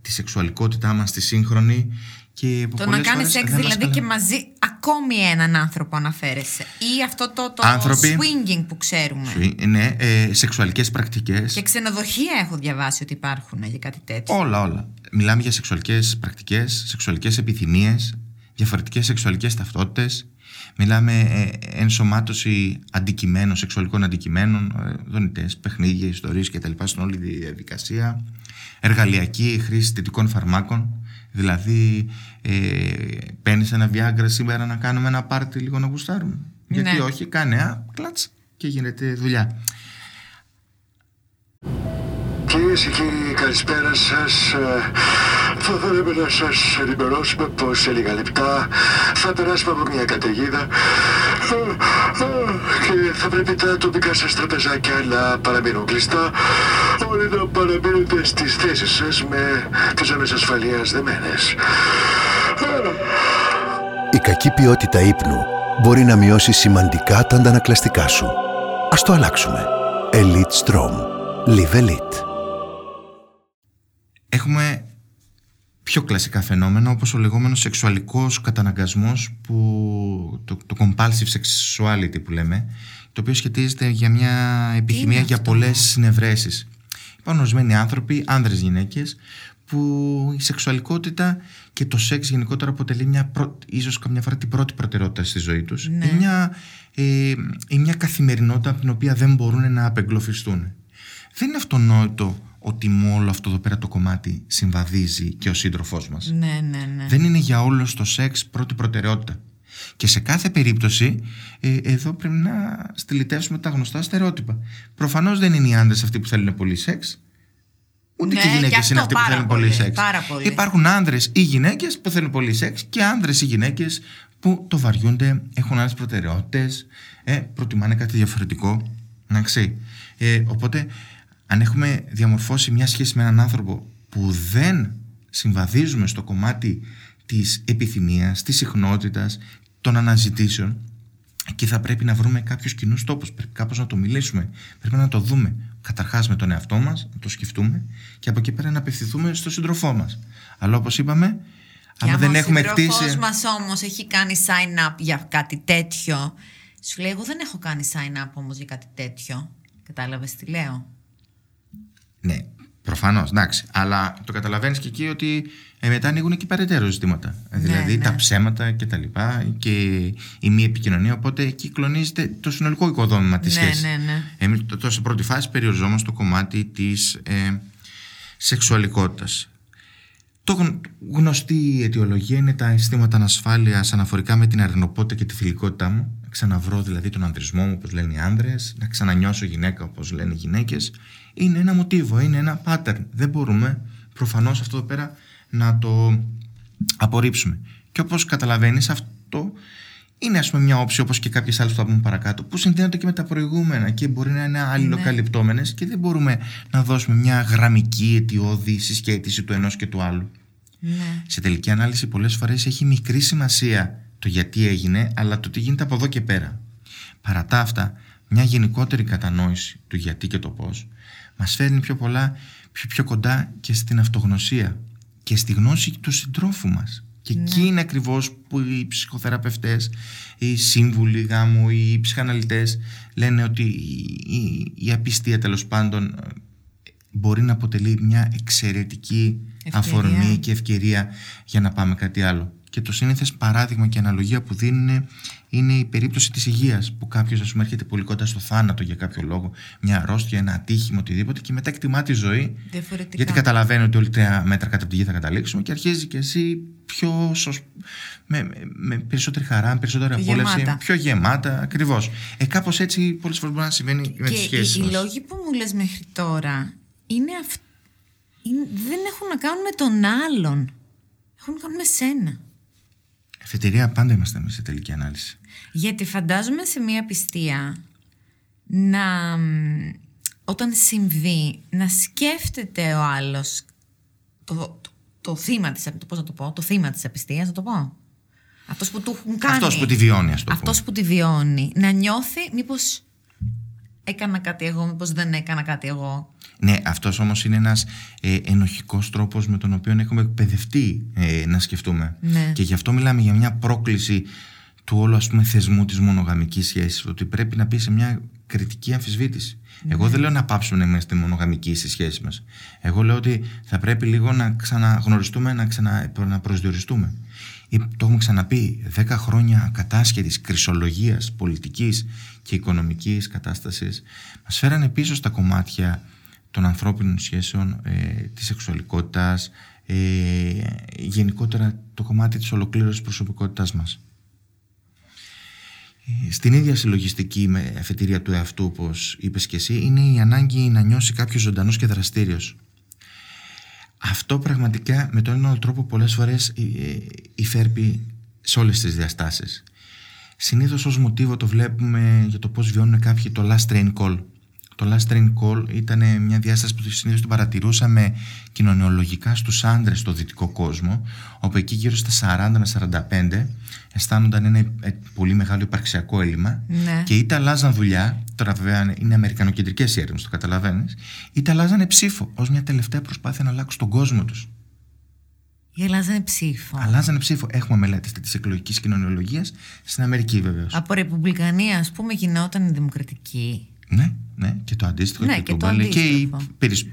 τη σεξουαλικότητά μας τη σύγχρονη και που Το να πολλές κάνεις φορές σεξ δεν μας δηλαδή και καλα- μαζί ακόμη έναν άνθρωπο αναφέρεσαι. Ή αυτό το, το Άνθρωποι. swinging που ξέρουμε. Ναι, ε, σεξουαλικές πρακτικές. Και ξενοδοχεία έχω διαβάσει ότι υπάρχουν για κάτι τέτοιο. Όλα, όλα. Μιλάμε για σεξουαλικές πρακτικές, σεξουαλικές επιθυμίες, διαφορετικές σεξουαλικές ταυτότητες. Μιλάμε ε, ενσωμάτωση αντικειμένων, σεξουαλικών αντικειμένων, ε, δονητές, παιχνίδια, ιστορίες κτλ. στην όλη τη διαδικασία. Εργαλειακή χρήση θετικών φαρμάκων. Δηλαδή, ε, παίρνεις ένα βιάγκρα σήμερα να κάνουμε ένα πάρτι λίγο να γουστάρουμε. Γιατί Ναι. όχι, κάνε ένα κλατς και γίνεται δουλειά. Κυρίες και κύριοι, καλησπέρα σας. Θα θέλαμε να σας ενημερώσουμε πως σε λίγα λεπτά θα περάσουμε από μια καταιγίδα ε, ε, και θα πρέπει τα τοπικά σας τραπεζάκια να παραμείνουν κλειστά. Όλοι να παραμείνετε στις θέσεις σας με τις ζώνε ασφαλείας δεμένες. Η κακή ποιότητα ύπνου μπορεί να μειώσει σημαντικά τα αντανακλαστικά σου. Ας το αλλάξουμε. Elite Strom. Live Elite. έχουμε πιο κλασικά φαινόμενα όπως ο λεγόμενος σεξουαλικός καταναγκασμός που το, το compulsive sexuality που λέμε το οποίο σχετίζεται για μια επιθυμία για αυτό; πολλές συνευρέσεις. Υπάρχουν ορισμένοι άνθρωποι, άνδρες γυναίκες που η σεξουαλικότητα και το σεξ γενικότερα αποτελεί μια πρω... ίσως καμιά φορά την πρώτη προτεραιότητα στη ζωή τους Ναι. ή, μια, ε, ή μια καθημερινότητα από την οποία δεν μπορούν να απεγκλωφιστούν. Δεν είναι αυτονόητο ότι με όλο αυτό εδώ πέρα το κομμάτι συμβαδίζει και ο σύντροφός μας. Ναι, ναι, ναι. Δεν είναι για όλο το σεξ πρώτη προτεραιότητα. Και σε κάθε περίπτωση, ε, εδώ πρέπει να στυλιτεύσουμε τα γνωστά στερεότυπα. Προφανώς δεν είναι οι άντρες αυτοί που θέλουν πολύ σεξ. Ούτε Ναι, και οι και γυναίκες αυτό είναι αυτοί που πάρα θέλουν πολύ πολύ, σεξ. πάρα πολύ. Υπάρχουν άντρες ή γυναίκες που θέλουν πολύ σεξ και άντρες ή γυναίκες που το βαριούνται, έχουν άλλες προτεραιότητες, ε, προτιμάνε κάτι διαφορετικό. Εντάξει. Ε, οπότε, αν έχουμε διαμορφώσει μια σχέση με έναν άνθρωπο που δεν συμβαδίζουμε στο κομμάτι της επιθυμίας, της συχνότητας, των αναζητήσεων και θα πρέπει να βρούμε κάποιους κοινούς τόπους, πρέπει κάπως να το μιλήσουμε, πρέπει να το δούμε καταρχάς με τον εαυτό μας, να το σκεφτούμε και από εκεί πέρα να απευθυνθούμε στο σύντροφό μας. Αλλά όπως είπαμε, Και άμα δεν έχουμε Ο χτίσει... σύντροφός μας όμως έχει κάνει sign up για κάτι τέτοιο. Σου λέει, εγώ δεν έχω κάνει sign up όμως για κάτι τέτοιο. Κατάλαβες τι λέω; Ναι, προφανώς, εντάξει. Αλλά το καταλαβαίνεις και εκεί ότι ε, μετά ανοίγουν και περαιτέρω ζητήματα. Ε, δηλαδή ναι. τα ψέματα και τα λοιπά και η μη επικοινωνία. Οπότε εκεί κλονίζεται το συνολικό οικοδόμημα της Ναι, σχέσης. ναι, ναι. Εμείς τώρα σε πρώτη φάση περιοριζόμαστε στο κομμάτι της ε, σεξουαλικότητας. Το γνω- γνωστή αιτιολογία είναι τα αισθήματα ανασφάλειας αναφορικά με την αρνοπότητα και τη θηλυκότητά μου. Να ξαναβρω δηλαδή τον ανδρισμό μου, όπως λένε οι άνδρες, να ξανανιώσω γυναίκα, όπως λένε οι γυναίκες. Είναι ένα μοτίβο, είναι ένα pattern. Δεν μπορούμε προφανώς αυτό εδώ πέρα να το απορρίψουμε. Και όπως καταλαβαίνεις, αυτό είναι ας πούμε μια όψη όπως και κάποιες άλλες που θα πούμε παρακάτω, που συνδέονται και με τα προηγούμενα και μπορεί να είναι αλληλοκαλυπτόμενες και δεν μπορούμε να δώσουμε μια γραμμική αιτιώδη συσχέτιση του ενός και του άλλου. Ναι. Σε τελική ανάλυση, πολλές φορές έχει μικρή σημασία το γιατί έγινε, αλλά το τι γίνεται από εδώ και πέρα. Παρά τα αυτά, μια γενικότερη κατανόηση του γιατί και το πώς μας φέρνει πιο πολλά, πιο, πιο κοντά και στην αυτογνωσία και στη γνώση του συντρόφου μας. Και εκεί είναι ακριβώς που οι ψυχοθεραπευτές, οι σύμβουλοι γάμου, οι ψυχαναλυτές λένε ότι η, η, η απιστία τέλος πάντων μπορεί να αποτελεί μια εξαιρετική Ευκαιρία. αφορμή και ευκαιρία για να πάμε κάτι άλλο. και το σύνηθες παράδειγμα και αναλογία που δίνουν είναι η περίπτωση της υγείας. Που κάποιος, ας πούμε, έρχεται πολύ κοντά στο θάνατο για κάποιο λόγο, μια αρρώστια, ένα ατύχημα, οτιδήποτε, και μετά εκτιμά τη ζωή. Γιατί καταλαβαίνει ότι όλοι τρία μέτρα κατά τη γη θα καταλήξουμε και αρχίζει και εσύ πιο σωσ... με, με, περισσότερη χαρά, με περισσότερη απόλαυση, πιο γεμάτα. Ακριβώς. Ε, κάπως έτσι πολλές φορές μπορεί να συμβαίνει με τις σχέσει. Οι, οι λόγοι που μου λες μέχρι τώρα είναι αυτοί. Δεν έχουν να κάνουν με τον άλλον. Έχουν να κάνουν με σένα. Εφετηρία πάντα είμαστε εμείς σε τελική ανάλυση. Γιατί φαντάζομαι σε μια πιστία να όταν συμβεί να σκέφτεται ο άλλος το, το, το θύμα της, το, πώς να το πω, το θύμα της απιστίας, να το πω. Αυτός που του έχουν κάνει. Αυτός που τη βιώνει, ας το Αυτός που τη βιώνει. Να νιώθει μήπως έκανα κάτι εγώ, μήπως δεν έκανα κάτι εγώ. Ναι, αυτός όμως είναι ένας ε, ενοχικός τρόπος με τον οποίο έχουμε εκπαιδευτεί ε, να σκεφτούμε. Ναι. Και γι' αυτό μιλάμε για μια πρόκληση του όλου ας πούμε, θεσμού της μονογαμικής σχέσης. Ότι πρέπει να μπει σε μια κριτική αμφισβήτηση. Ναι. Εγώ δεν λέω να πάψουμε να είμαστε μονογαμικοί στη σχέση μας. Εγώ λέω ότι θα πρέπει λίγο να ξαναγνωριστούμε, να, ξανα, να προσδιοριστούμε. Το έχουμε ξαναπεί, 10 χρόνια κατάσχετης κρυσολογίας πολιτικής και οικονομικής κατάστασης μας φέρανε πίσω στα κομμάτια των ανθρώπινων σχέσεων, ε, της σεξουαλικότητας, ε, γενικότερα το κομμάτι της ολοκλήρωσης προσωπικότητάς μας. Ε, στην ίδια συλλογιστική με αφετηρία του εαυτού, όπως είπες και εσύ, είναι η ανάγκη να νιώσει κάποιος ζωντανός και δραστήριος. Αυτό πραγματικά με τον ένα τρόπο πολλές φορές ε, υφέρπει σε όλες τις διαστάσεις. Συνήθως ως μοτίβο το βλέπουμε για το πώς βιώνουν κάποιοι το last train call το Last Train Call ήταν μια διάσταση που συνήθως την παρατηρούσαμε κοινωνιολογικά στους άντρες στο δυτικό κόσμο, όπου εκεί γύρω στα 40 με 45 αισθάνονταν ένα ε, πολύ μεγάλο υπαρξιακό έλλειμμα ναι. και είτε αλλάζαν δουλειά, τώρα βέβαια είναι αμερικανοκεντρικές οι έρευνες, το καταλαβαίνεις, είτε αλλάζανε ψήφο ως μια τελευταία προσπάθεια να αλλάξουν τον κόσμο τους. Ή αλλάζανε ψήφο. Αλλάζανε ψήφο. Έχουμε μελέτες της εκλογικής κοινωνιολογίας στην Αμερική βεβαίως. Από Ρεπουμπλικανία, ας πούμε, γινόταν η Δημοκρατική. Ναι, ναι, και το αντίστοιχο ναι, και, και, το, και η περισ...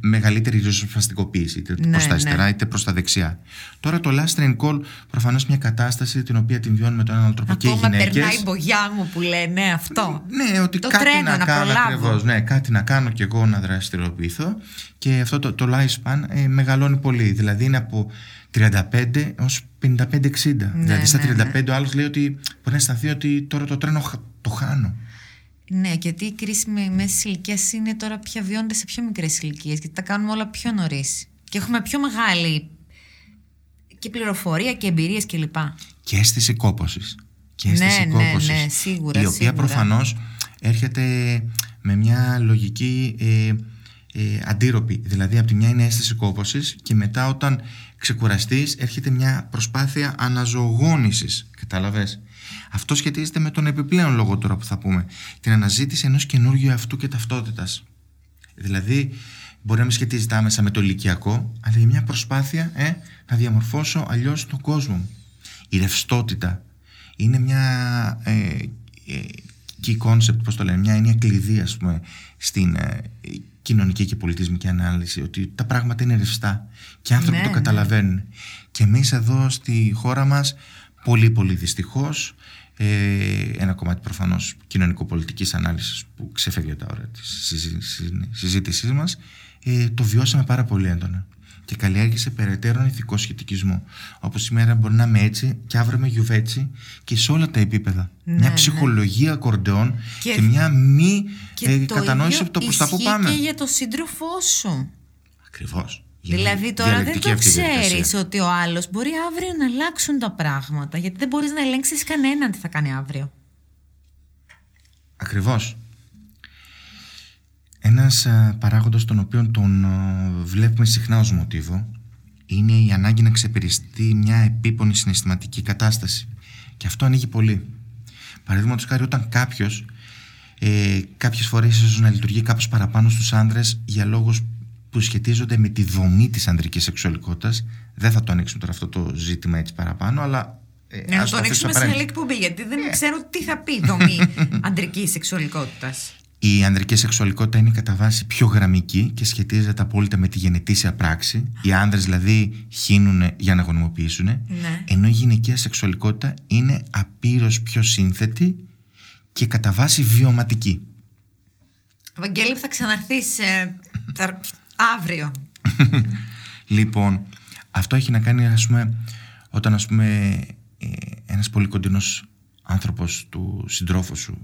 μεγαλύτερη ριζοσπαστικοποίηση, είτε ναι, προ τα αριστερά ναι. είτε προς τα δεξιά. Τώρα το last train call προφανώς μια κατάσταση την οποία την βιώνουμε με τον έναν τρόπο και οι Ακόμα γυναίκες. περνάει η μπογιά μου που λένε αυτό. Ναι, ότι το κάτι τρένο, να, να κάνω προλάβω. ακριβώς, ναι, κάτι να κάνω και εγώ να δραστηριοποιηθώ και αυτό το, το lifespan ε, μεγαλώνει πολύ. Δηλαδή είναι από 35 έως 55-60. δηλαδή στα ναι, 35 ο άλλος λέει ότι μπορεί να αισθανθεί ότι τώρα το τρένο χ- το χάνω. Ναι, γιατί η κρίση με μέση ηλικίας είναι τώρα πια βιώνεται σε πιο μικρές ηλικίες, γιατί τα κάνουμε όλα πιο νωρίς. Και έχουμε πιο μεγάλη και πληροφορία και εμπειρίες κλπ. και αίσθηση κόπωσης και αίσθηση Ναι, ναι, κόπωσης ναι, σίγουρα, η οποία σίγουρα. προφανώς έρχεται με μια λογική ε, ε, αντίρροπη δηλαδή από τη μια είναι αίσθηση κόπωσης και μετά όταν ξεκουραστείς έρχεται μια προσπάθεια αναζωογόνησης καταλαβες αυτό σχετίζεται με τον επιπλέον λόγο τώρα που θα πούμε. Την αναζήτηση ενός καινούργιου αυτού και ταυτότητας. Δηλαδή μπορεί να μην σχετίζεται άμεσα με το ηλικιακό αλλά για μια προσπάθεια ε, να διαμορφώσω αλλιώς τον κόσμο. Μου η ρευστότητα είναι μια ε, ε, key concept, πώς το λένε, μια έννοια κλειδί ας πούμε, στην ε, κοινωνική και πολιτισμική ανάλυση ότι τα πράγματα είναι ρευστά και οι άνθρωποι Ναι, το ναι. καταλαβαίνουν. Και εμείς εδώ στη χώρα μας πολύ πολύ δυστυχώς ε, ένα κομμάτι προφανώς κοινωνικο-πολιτικής ανάλυσης που ξεφεύγει από τα ώρα της συζή- συζήτησής μας ε, το βιώσαμε πάρα πολύ έντονα και καλλιέργησε περαιτέρω ηθικό σχετικισμό. Όπως σήμερα μπορεί να είμαι έτσι και αύριο είμαι γιουβέτσι και σε όλα τα επίπεδα. Ναι, μια ναι. ψυχολογία ακορντεόν και, Και- μια μη Και ε, το κατανόηση ίδιο από το προ τα που ισχύει πάμε. και για το σύντροφό σου. Ακριβώς. Δηλαδή τώρα δεν το ξέρεις ότι ο άλλος μπορεί αύριο να αλλάξουν τα πράγματα. Γιατί δεν μπορείς να ελέγξεις κανέναν τι θα κάνει αύριο. Ακριβώς. Ένας α, παράγοντας τον οποίο τον α, βλέπουμε συχνά ως μοτίβο είναι η ανάγκη να ξεπεριστεί μια επίπονη συναισθηματική κατάσταση. Και αυτό ανοίγει πολύ. Παραδείγματος χάρη όταν κάποιος ε, κάποιες φορές ίσως να λειτουργεί κάπως παραπάνω στους άντρες για λόγους που σχετίζονται με τη δομή της ανδρικής σεξουαλικότητας δεν θα το ανοίξουμε τώρα αυτό το ζήτημα έτσι παραπάνω αλλά ε, Να ας το αφήσουμε ανοίξουμε σε απέναντι. άλλη εκπομπή, γιατί δεν ξέρω τι θα πει η δομή *laughs* αντρική σεξουαλικότητας. η ανδρική σεξουαλικότητα είναι κατά βάση πιο γραμμική και σχετίζεται απόλυτα με τη γενετήσια πράξη. Οι άνδρες δηλαδή χύνουν για να γονιμοποιήσουν. Ναι. Ενώ η γυναικεία σεξουαλικότητα είναι απείρως πιο σύνθετη και κατά βάση βιωματική. Βαγγέλη, θα ξαναρθείς ε, θα- αύριο. Λοιπόν, αυτό έχει να κάνει, ας πούμε, όταν ας πούμε ε, ένας πολύ κοντινός άνθρωπος του συντρόφου σου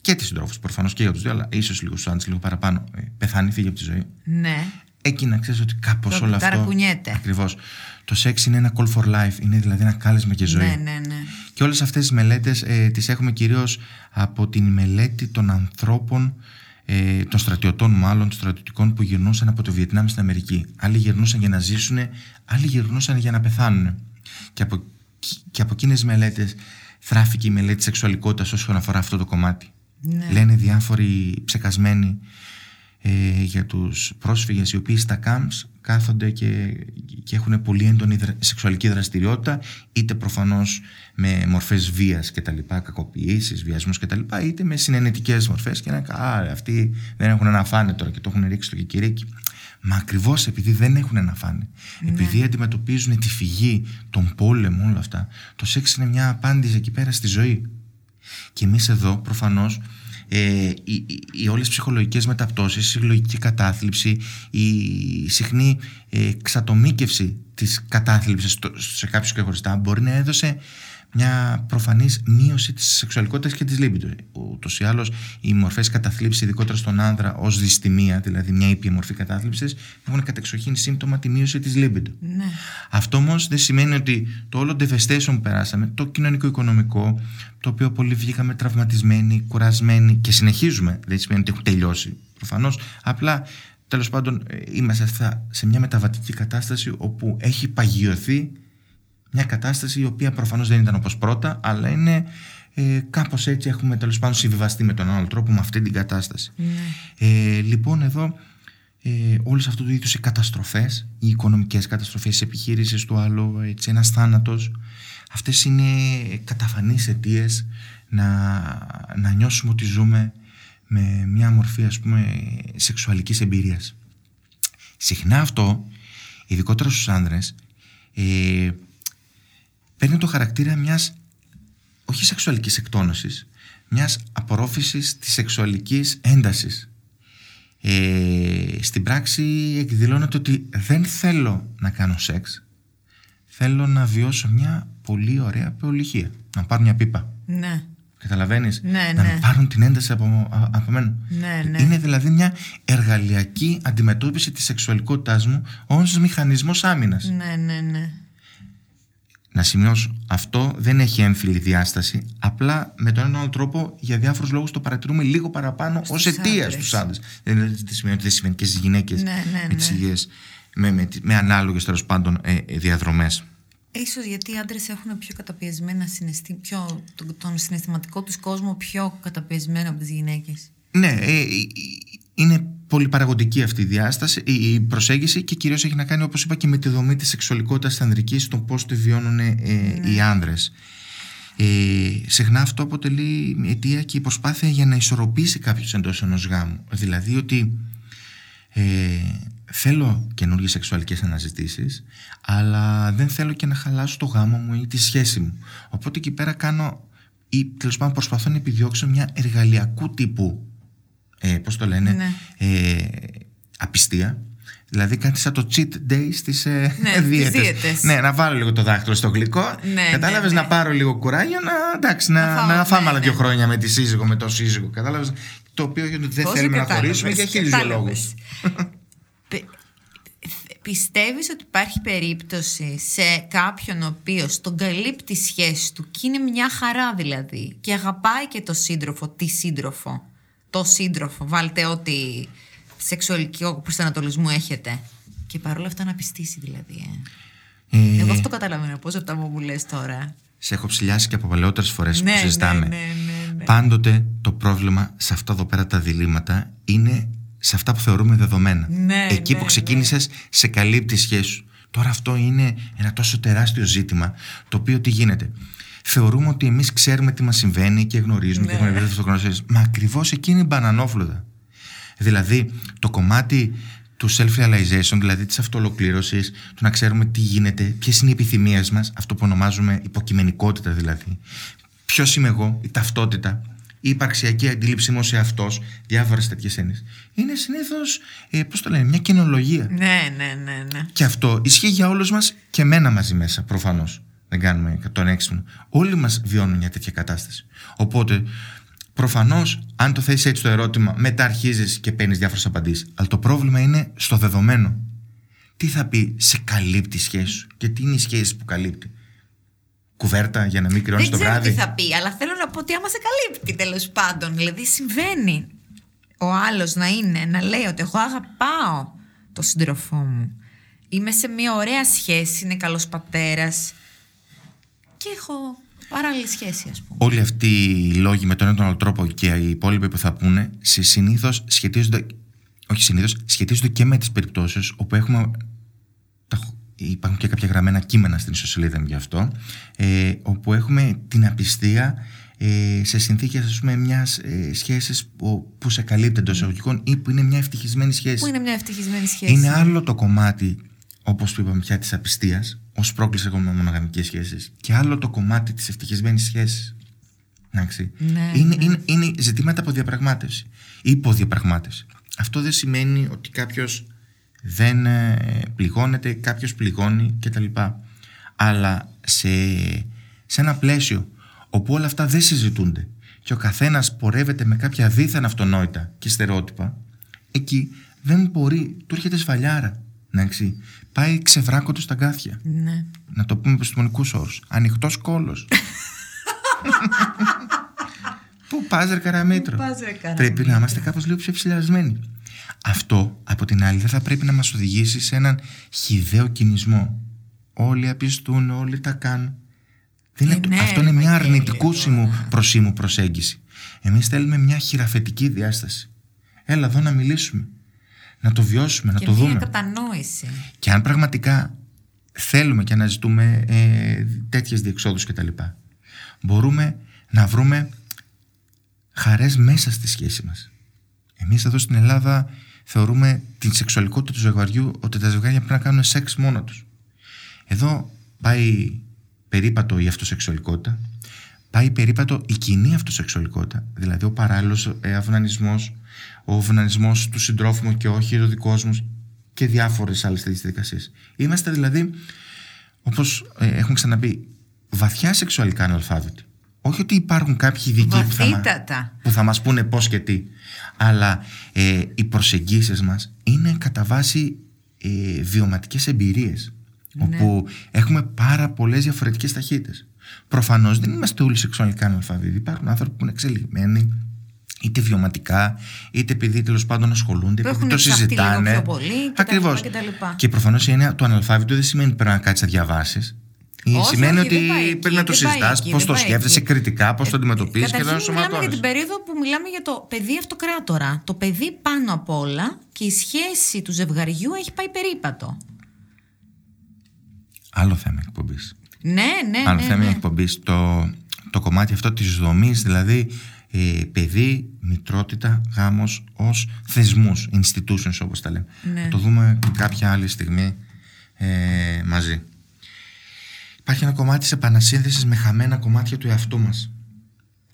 και της συντρόφου σου, προφανώς και για τους δύο, αλλά ίσως λίγο στους άντρες, λίγο παραπάνω, ε, πεθάνει, φύγει από τη ζωή. Ναι. Εκεί να ξέρεις ότι κάπως Το όλο αυτό... ταρακουνιέται. Ακριβώς. Το σεξ είναι ένα call for life, είναι δηλαδή ένα κάλεσμα και ζωή. Ναι, ναι, ναι. Και όλες αυτές τις μελέτες ε, τις έχουμε κυρίως από την μελέτη των ανθρώπων, ε, των στρατιωτών μάλλον, των στρατιωτικών που γυρνούσαν από το Βιετνάμ στην Αμερική. Άλλοι γυρνούσαν για να ζήσουν, άλλοι γυρνούσαν για να πεθάνουν. Και από, και από εκείνες τις μελέτες θράφηκε η μελέτη σεξουαλικότητας όσον αφορά αυτό το κομμάτι. Ναι. Λένε διάφοροι ψεκασμένοι ε, για τους πρόσφυγες οι οποίοι στα camps κάθονται και, και έχουν πολύ έντονη δρα- σεξουαλική δραστηριότητα είτε προφανώς με μορφές βίας και τα λοιπά, κακοποιήσεις, βιασμούς και τα λοιπά είτε με συνενετικές μορφές και να α, αυτοί δεν έχουν να φάνε τώρα και το έχουν ρίξει στο κικυρίκι. Μα ακριβώς επειδή δεν έχουν να φάνε, επειδή αντιμετωπίζουν τη φυγή, τον πόλεμο, όλα αυτά, το σεξ είναι μια απάντηση εκεί πέρα στη ζωή. Και εμείς εδώ προφανώς ε, οι, οι, οι όλες ψυχολογικές μεταπτώσεις, η λογική κατάθλιψη, η συχνή ε, ξατομίκευση της κατάθλιψης στο- σε κάποιους και χωριστά μπορεί να έδωσε μια προφανής μείωση της σεξουαλικότητας και της λίμπιντο. Ούτως ή άλλως οι μορφές καταθλίψης, ειδικότερα στον άνδρα ως δυστημία, δηλαδή μια ήπια μορφή κατάθλιψης, έχουν κατεξοχήν σύμπτωμα τη μείωση της λίμπιντο. Ναι. Αυτό όμως δεν σημαίνει ότι το όλο devastation που περάσαμε, το κοινωνικό-οικονομικό, το οποίο πολύ βγήκαμε τραυματισμένοι, κουρασμένοι και συνεχίζουμε, δεν σημαίνει ότι έχουν τελειώσει προφανώς. Απλά τέλος πάντων ε, είμαστε στα- σε μια μεταβατική κατάσταση όπου έχει παγιωθεί μια κατάσταση η οποία προφανώς δεν ήταν όπως πρώτα, αλλά είναι ε, κάπως έτσι έχουμε τέλος πάντων συμβιβαστεί με τον άλλο τρόπο με αυτή την κατάσταση. Ε, λοιπόν, εδώ ε, όλες αυτού του είδους οι καταστροφές, οι οικονομικές καταστροφές, οι επιχείρησεις του άλλου, έτσι, ένας θάνατος, αυτές είναι καταφανείς αιτίες να, να νιώσουμε ότι ζούμε με μια μορφή ας πούμε σεξουαλικής εμπειρίας. Συχνά αυτό, ειδικότερα στους άνδρες, ε, παίρνει το χαρακτήρα μιας όχι σεξουαλικής εκτόνωσης, μιας απορρόφησης της σεξουαλικής έντασης. Ε, στην πράξη εκδηλώνεται ότι δεν θέλω να κάνω σεξ, θέλω να βιώσω μια πολύ ωραία πεολυχία, να πάρω μια πίπα. Ναι. Καταλαβαίνεις, Ναι, να ναι. μου πάρουν την ένταση από, α- από μένα. Ναι, ναι. Είναι δηλαδή μια εργαλειακή αντιμετώπιση της σεξουαλικότητάς μου ως μηχανισμός άμυνας. Ναι, ναι, ναι. Να σημειώσω, αυτό δεν έχει έμφυλη διάσταση. Απλά με τον ένα άλλο τρόπο, για διάφορους λόγους, το παρατηρούμε λίγο παραπάνω ως Στους αιτίας άντρες. στου άντρες. Δεν είναι ότι σημαίνει ότι δεν συμβαίνει και στις γυναίκες Ναι, ναι, με τις ναι. ίδιες- με, με, με ανάλογες τέλος πάντων ε, διαδρομές. Ίσως γιατί οι άντρες έχουν πιο καταπιεσμένα συναισθή, πιο, τον, τον συναισθηματικό τους κόσμο πιο καταπιεσμένο από τις γυναίκες. Ναι, ε, ε, ε, είναι πολύ παραγωγική αυτή η διάσταση, η η προσέγγιση και κυρίως έχει να κάνει, όπως είπα, και με τη δομή της σεξουαλικότητας της ανδρικής, τον πώς τη βιώνουν ε, οι άνδρες. Ε, συχνά αυτό αποτελεί αιτία και η προσπάθεια για να ισορροπήσει κάποιος εντός ενός γάμου. Δηλαδή ότι ε, θέλω καινούργιες σεξουαλικές αναζητήσεις αλλά δεν θέλω και να χαλάσω το γάμο μου ή τη σχέση μου. Οπότε εκεί πέρα κάνω ή τέλος πάντων προσπαθώ να επιδιώξω μια εργαλειακού τύπου ε, πώς το λένε Ναι. ε, απιστία Δηλαδή κάτι σαν το cheat day στις ε, Ναι, *laughs* τις δίαιτες. δίαιτες. Ναι, να βάλω λίγο το δάχτυλο στο γλυκό. Ναι, Κατάλαβες ναι, να ναι. πάρω λίγο κουράγιο να, εντάξει, να, Να να, φάω, φάμε ναι, άλλα δύο ναι. χρόνια με τη σύζυγο, με το σύζυγο. Κατάλαβες. Το οποίο δεν Πώς θέλουμε να κατάλαβες, χωρίσουμε για χίλιους δύο κατάλαβες. λόγους. Πε- Πιστεύεις ότι υπάρχει περίπτωση σε κάποιον ο οποίος τον καλύπτει η σχέση του και είναι μια χαρά δηλαδή και αγαπάει και το σύντροφο, τη σύντροφο, το σύντροφο, βάλτε ό,τι σεξουαλικό προσανατολισμό έχετε και παρόλα αυτά να πιστήσει δηλαδή. Ε. Ε, Εγώ αυτό καταλαβαίνω πώς αυτά που μου λες τώρα. Σε έχω ψηλιάσει και από παλαιότερες φορές Ναι, που ναι, συζητάμε. ναι, ναι, ναι. Πάντοτε το πρόβλημα σε αυτά εδώ πέρα τα διλήμματα είναι σε αυτά που θεωρούμε δεδομένα. Ναι, Εκεί ναι, που ναι. ξεκίνησες, σε καλύπτει η σχέση σου. Τώρα αυτό είναι ένα τόσο τεράστιο ζήτημα, το οποίο τι γίνεται. Θεωρούμε ότι εμείς ξέρουμε τι μας συμβαίνει και γνωρίζουμε Ναι. και έχουμε επίπεδο αυτογνωσία. Μα ακριβώς εκεί είναι η μπανανόφλουδα. Δηλαδή, το κομμάτι του self-realization, δηλαδή της αυτοολοκλήρωσης, του να ξέρουμε τι γίνεται, ποιες είναι οι επιθυμίες μας, αυτό που ονομάζουμε υποκειμενικότητα δηλαδή. Ποιος είμαι εγώ, η ταυτότητα, η υπαρξιακή αντίληψή μου ως εαυτός, διάφορες τέτοιες έννοιες. Είναι συνήθως, ε, πώς το λένε, μια κοινολογία. Ναι, ναι, ναι, ναι. Και αυτό ισχύει για όλους μας και εμένα μαζί μέσα, προφανώς. Δεν κάνουμε τον έξυπνο. Όλοι μας βιώνουν μια τέτοια κατάσταση. Οπότε, προφανώς, αν το θέσει έτσι το ερώτημα, μετά αρχίζεις και παίρνεις διάφορες απαντήσεις. Αλλά το πρόβλημα είναι στο δεδομένο. Τι θα πει σε καλύπτει η σχέση σου και τι είναι οι σχέσει που καλύπτει; Κουβέρτα για να μην κρυώνεις Δεν το ξέρω βράδυ; τι θα πει, αλλά θέλω να πω ότι άμα σε καλύπτει τέλος πάντων. Δηλαδή συμβαίνει ο άλλος να είναι, να λέει ότι εγώ αγαπάω τον σύντροφό μου. Είμαι σε μια ωραία σχέση, είναι καλός πατέρας. Και έχω παράλληλη σχέση, ας πούμε. Όλοι αυτοί οι λόγοι με τον ένα τον άλλο τρόπο και οι υπόλοιποι που θα πούνε συνήθως σχετίζονται. Όχι συνήθως, σχετίζονται και με τις περιπτώσεις όπου έχουμε. τα χ- Υπάρχουν και κάποια γραμμένα κείμενα στην ιστοσελίδα μου γι' αυτό. Ε, όπου έχουμε την απιστία ε, σε συνθήκες ας πούμε μιας ε, σχέσης που, που σε καλύπτει εντός εισαγωγικών ή που είναι μια ευτυχισμένη σχέση. Που είναι μια ευτυχισμένη σχέση. Είναι άλλο το κομμάτι, όπως που είπαμε πια, της απιστίας, ως πρόκληση ακόμα μονογαμικές σχέσεις, και άλλο το κομμάτι της ευτυχισμένης σχέσης. Εντάξει. Ναι, είναι, ναι. Είναι, είναι ζητήματα από διαπραγμάτευση ή υποδιαπραγμάτευση. Αυτό δεν σημαίνει ότι κάποιος δεν ε, πληγώνεται, κάποιος πληγώνει κτλ. Αλλά σε, σε ένα πλαίσιο όπου όλα αυτά δεν συζητούνται και ο καθένας πορεύεται με κάποια δίθεν αυτονόητα και στερεότυπα, εκεί δεν μπορεί, του έρχεται σφαλιάρα. Εντάξει. Πάει ξεβράκωτο στα γκάθια. Ναι. Να το πούμε επιστημονικού όρους. Ανοιχτός κόλος. *laughs* Πού πας, ρε Καραμήτρο; Πού πας, ρε Καραμήτρο; Πρέπει να είμαστε κάπως λίγο πιο ψηλιασμένοι. Αυτό, από την άλλη, δεν θα πρέπει να μας οδηγήσει σε έναν χιδαίο κινησμό. Όλοι απιστούν, όλοι τα κάνουν. Δεν είναι, Ε, ναι, αυτό ρε, είναι μια Βαγγέλη, αρνητικού σήμου προσήμου προσέγγιση. Εμείς θέλουμε μια χειραφετική διάσταση. Έλα εδώ να μιλήσουμε. Να το βιώσουμε, να Και το μια δούμε. κατανόηση. Και αν πραγματικά θέλουμε και αναζητούμε ε, τέτοιες διεξόδους και τα λοιπά, μπορούμε να βρούμε χαρές μέσα στη σχέση μας. Εμείς εδώ στην Ελλάδα θεωρούμε την σεξουαλικότητα του ζευγαριού ότι τα ζευγάρια πρέπει να κάνουν σεξ μόνα τους. Εδώ πάει περίπατο η αυτοσεξουαλικότητα, πάει περίπατο η κοινή αυτοσεξουαλικότητα, δηλαδή ο παράλληλος ε, αυνανισμός, ο αυνανισμός του συντρόφου μου και όχι ο δικός μου και διάφορες άλλες τέτοιες διαδικασίες. Είμαστε δηλαδή, όπως ε, έχουμε ξαναπεί, βαθιά σεξουαλικά αναλφάβητοι. Όχι ότι υπάρχουν κάποιοι ειδικοί που θα, μα- Βαθύτατα. που θα μας πούνε πώς και τι, αλλά ε, οι προσεγγίσεις μας είναι κατά βάση ε, βιωματικές εμπειρίες, όπου έχουμε πάρα πολλές διαφορετικές ταχύτητες. Προφανώς δεν είμαστε όλοι σεξουαλικά αναλφαβήτοι. Υπάρχουν άνθρωποι που είναι εξελιγμένοι, είτε βιωματικά, είτε επειδή τέλος πάντων ασχολούνται, Που επειδή έχουν το ψαχτεί λίγο συζητάνε. πιο πολύ και τα Ακριβώς. λοιπά και τα λοιπά. Και προφανώς η έννοια του αναλφάβητου δεν σημαίνει πρέπει να κάτσεις να διαβάσεις. Όχι, σημαίνει όχι, ότι δεν πάει εκεί, πρέπει να το δεν πάει συζητάς, εκεί, πώς δεν το πάει σκέφτεσαι εκεί. κριτικά, πώς το αντιμετωπίζεις και Καταρχήν δεν μιλάμε για σωματώνει. την περίοδο που μιλάμε για το παιδί αυτοκράτορα. Το παιδί πάνω απ' όλα και η σχέση του ζευγαριού έχει πάει περίπατο. Άλλο θέμα εκπομπής. Ναι, ναι, Άλλο ναι. θέμα ναι. εκπομπή. Το, το κομμάτι αυτό της δομής, δηλαδή ε, παιδί, μητρότητα, γάμος ως θεσμούς, institutions όπως τα λέμε. Ναι. Θα το δούμε κάποια άλλη στιγμή ε, μαζί. Υπάρχει ένα κομμάτι της επανασύνθεση με χαμένα κομμάτια του εαυτού μας.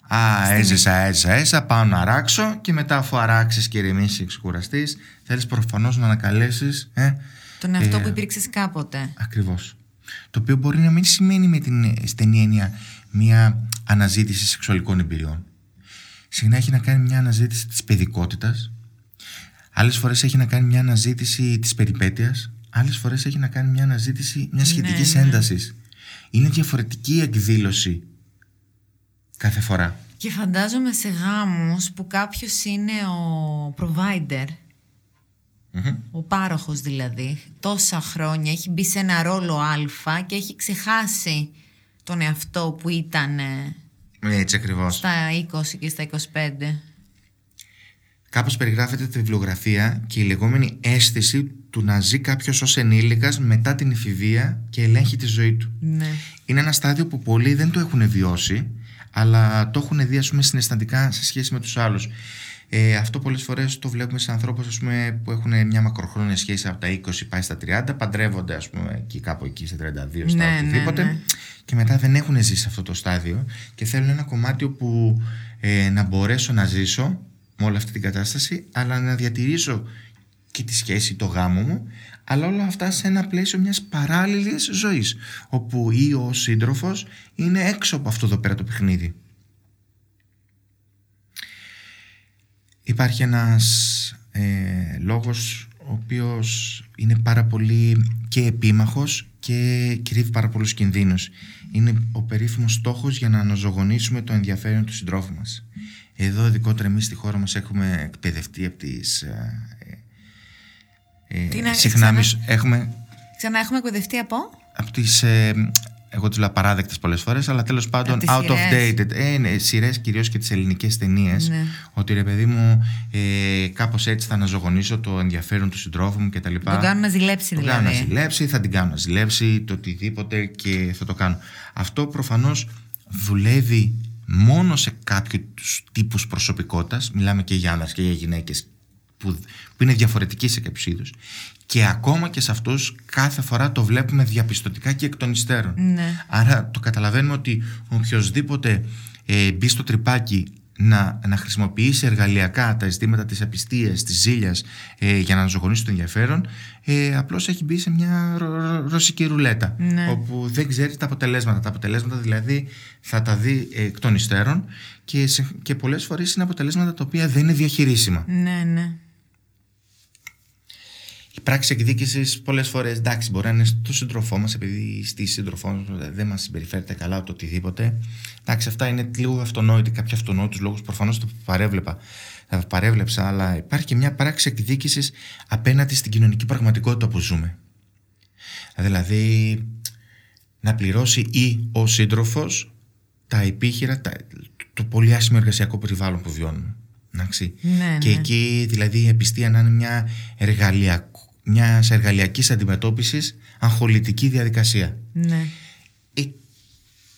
Α, έζησα, έζησα, έζησα, πάω να αράξω και μετά αφού αράξεις και ηρεμήσεις και ξεκουραστεί, θέλεις προφανώς να ανακαλέσεις. Ε, Τον εαυτό ε, που υπήρξες κάποτε. Ακριβώς. Το οποίο μπορεί να μην σημαίνει με την ε, στενή έννοια μια αναζήτηση σεξουαλικών εμπειριών. Συχνά έχει να κάνει μια αναζήτηση της παιδικότητας, άλλες φορές έχει να κάνει μια αναζήτηση της περιπέτειας, άλλες φορές έχει να κάνει μια αναζήτηση μιας σχετικής ναι. έντασης. Είναι διαφορετική η εκδήλωση κάθε φορά. Και φαντάζομαι σε γάμους που κάποιος είναι ο provider, ο πάροχος δηλαδή, τόσα χρόνια έχει μπει σε ένα ρόλο α και έχει ξεχάσει τον εαυτό που ήταν ε, Έτσι ακριβώς. στα 20 και στα 25. κάπως περιγράφεται τη βιβλιογραφία και η λεγόμενη αίσθηση του να ζει κάποιος ως ενήλικας μετά την εφηβεία και ελέγχει τη ζωή του. Ναι. Είναι ένα στάδιο που πολλοί δεν το έχουν βιώσει, αλλά το έχουν δει, ας πούμε, συναισθαντικά σε σχέση με τους άλλους. Ε, αυτό πολλές φορές το βλέπουμε σε ανθρώπους που έχουν μια μακροχρόνια σχέση από τα 20 πάει στα 30, παντρεύονται, ας πούμε, εκεί κάπου εκεί στα 32, στα Ναι, ναι, οτιδήποτε. ναι. Και μετά δεν έχουν ζήσει αυτό το στάδιο και θέλουν ένα κομμάτι όπου ε, να μπορέσω να ζήσω με όλη αυτή την κατάσταση, αλλά να διατηρήσω και τη σχέση, το γάμο μου, αλλά όλα αυτά σε ένα πλαίσιο μιας παράλληλης ζωής, όπου ή ο σύντροφος είναι έξω από αυτό εδώ πέρα το παιχνίδι. Υπάρχει ένας ε, λόγος ο οποίος είναι πάρα πολύ και επίμαχος και κρύβει πάρα πολλούς κινδύνους. Είναι ο περίφημος στόχος για να αναζωογονήσουμε το ενδιαφέρον του συντρόφου μας. Εδώ ειδικότερα εμείς στη χώρα μας έχουμε εκπαιδευτεί από τις... Ε, ε, Τι να- συχνά ξανά; μισ- έχουμε Ξανά έχουμε εκπαιδευτεί από; από τις ε, εγώ τις λέω απαράδεκτες πολλές φορές αλλά τέλος πάντων τις out of σειρές. dated ε, ναι, σειρές κυρίως και τις ελληνικές ταινίες Ναι. ότι ρε παιδί μου ε, κάπως έτσι θα αναζωογονήσω το ενδιαφέρον του συντρόφου μου κτλ. Τον κάνουν να ζηλέψει Τον κάνω να δηλαδή. ζηλέψει, θα την κάνω να ζηλέψει, το οτιδήποτε και θα το κάνω. Αυτό προφανώς δουλεύει μόνο σε κάποιους τύπους προσωπικότητας, μιλάμε και για άνδρες και για γυναίκες που, που είναι διαφορετικοί σε κάποιους είδους και ακόμα και σε αυτούς κάθε φορά το βλέπουμε διαπιστωτικά και εκ των υστέρων. Ναι. Άρα το καταλαβαίνουμε ότι οποιοδήποτε ε, μπει στο τρυπάκι να, να χρησιμοποιήσει εργαλειακά τα ζητήματα της απιστίας, της ζήλιας ε, για να αναζωογονήσει το ενδιαφέρον ε, απλώς έχει μπει σε μια ρο- ρο- ρωσική ρουλέτα Ναι. όπου δεν ξέρει τα αποτελέσματα. Τα αποτελέσματα δηλαδή θα τα δει ε, εκ των υστέρων και, σε, και πολλές φορές είναι αποτελέσματα τα οποία δεν είναι διαχειρίσιμα. Ναι, ναι. Η πράξη εκδίκησης πολλές φορές εντάξει, μπορεί να είναι στο σύντροφό μας, επειδή στη σύντροφό μας δεν μας συμπεριφέρεται καλά το οτιδήποτε. Εντάξει, αυτά είναι λίγο αυτονόητοι, κάποιοι αυτονόητους λόγους. Προφανώς το παρέβλεπα, θα παρέβλεψα, αλλά υπάρχει και μια πράξη εκδίκησης απέναντι στην κοινωνική πραγματικότητα που ζούμε. Δηλαδή, να πληρώσει ή ο σύντροφος τα επίχειρα, τα, το πολύ άσχημο εργασιακό περιβάλλον που βιώνουμε. Εντάξει. Ναι, και ναι. εκεί δηλαδή η επιστία να είναι μια, εργαλειακ... μιας εργαλειακής αντιμετώπισης αγχολητική διαδικασία. ναι. Ε,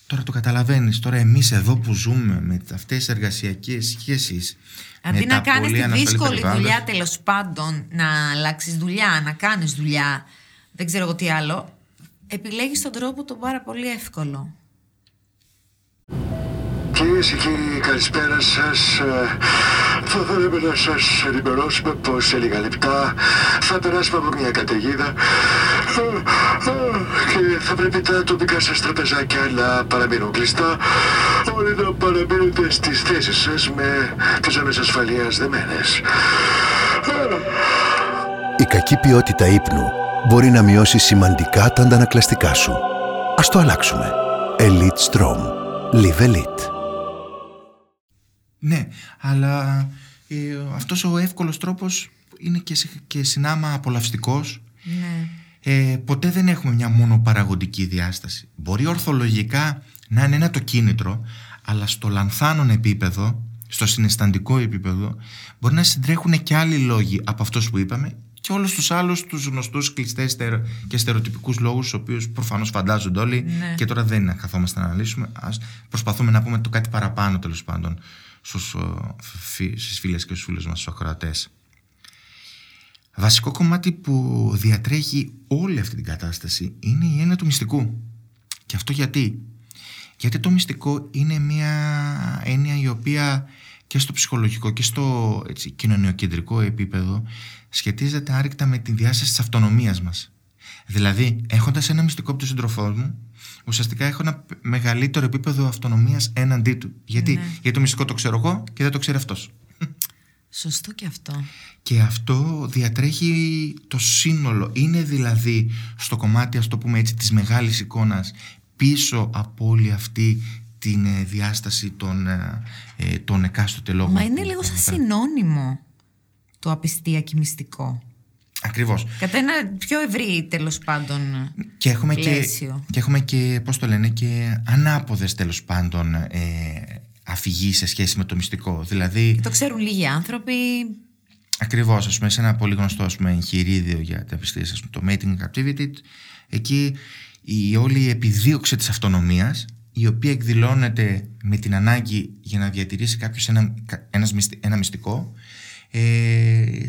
τώρα το καταλαβαίνεις, τώρα εμείς εδώ που ζούμε με αυτές τις εργασιακές σχέσεις Αντί με να τα κάνεις πολύ τη ανασφαλή δύσκολη περιβάλλοντα, δουλειά τέλος πάντων, να αλλάξεις δουλειά, να κάνεις δουλειά, δεν ξέρω εγώ τι άλλο, επιλέγεις τον τρόπο τον πάρα πολύ εύκολο. Κυρίες και κύριοι, καλησπέρα σας. Θα θέλαμε να σας ενημερώσουμε πως σε λίγα λεπτά θα περάσουμε από μια καταιγίδα ε, ε, και θα πρέπει τα τοπικά σας τραπεζάκια να παραμείνουν κλειστά. Όλοι να παραμείνετε στις θέσεις σας με τις ζώνε ασφαλείας δεμένες. Η κακή ποιότητα ύπνου μπορεί να μειώσει σημαντικά τα αντανακλαστικά σου. Ας το αλλάξουμε. Elite Strom. Live Elite. Ναι, αλλά ε, αυτός ο εύκολος τρόπος είναι και, σε- και συνάμα απολαυστικός Ναι. ε, ποτέ δεν έχουμε μια μόνο παραγωγική διάσταση. Μπορεί ορθολογικά να είναι ένα το κίνητρο, αλλά στο λανθάνον επίπεδο, στο συναισθαντικό επίπεδο, μπορεί να συντρέχουν και άλλοι λόγοι από αυτούς που είπαμε και όλους τους άλλους τους γνωστούς κλειστές στερε- και στερεοτυπικούς λόγους, τους οποίους προφανώς φαντάζονται όλοι Ναι. και τώρα δεν είναι να καθόμαστε να αναλύσουμε. Ας προσπαθούμε να πούμε το κάτι παραπάνω τέλος πάντων στους, ε, φι- στις φίλες και στους φίλους μας, στους ακροατές. Βασικό κομμάτι που διατρέχει όλη αυτή την κατάσταση είναι η έννοια του μυστικού. Και αυτό γιατί; Γιατί το μυστικό είναι μια έννοια η οποία και στο ψυχολογικό και στο έτσι, κοινωνιοκεντρικό επίπεδο σχετίζεται άρρηκτα με τη διάσταση της αυτονομίας μας. Δηλαδή, έχοντας ένα μυστικό από τον σύντροφό μου, ουσιαστικά έχω ένα μεγαλύτερο επίπεδο αυτονομίας έναντί του. Γιατί, Γιατί το μυστικό το ξέρω εγώ και δεν το ξέρει αυτός. Σωστό και αυτό. Και αυτό διατρέχει το σύνολο. Είναι δηλαδή στο κομμάτι, ας το πούμε έτσι, της μεγάλης εικόνας πίσω από όλη αυτή την ε, διάσταση των, ε, ε, των εκάστοτε λόγων. Μα είναι που λίγο σαν αναφέραμε. συνώνυμο το απιστία και μυστικό. Ακριβώς. Κατά ένα πιο ευρύ τέλος πάντων. Και έχουμε και, πλαίσιο. και έχουμε και, πώς το λένε, και ανάποδες τέλος πάντων ε, αφηγή σε σχέση με το μυστικό. Δηλαδή, Το ξέρουν λίγοι άνθρωποι. ακριβώς, ας πούμε, σε ένα πολύ γνωστό ας πούμε, εγχειρίδιο για τα πιστήρια, ας πούμε, το Mating Captivity, εκεί η όλη επιδίωξη της αυτονομίας, η οποία εκδηλώνεται με την ανάγκη για να διατηρήσει κάποιος ένα, ένας, ένα μυστικό, ε,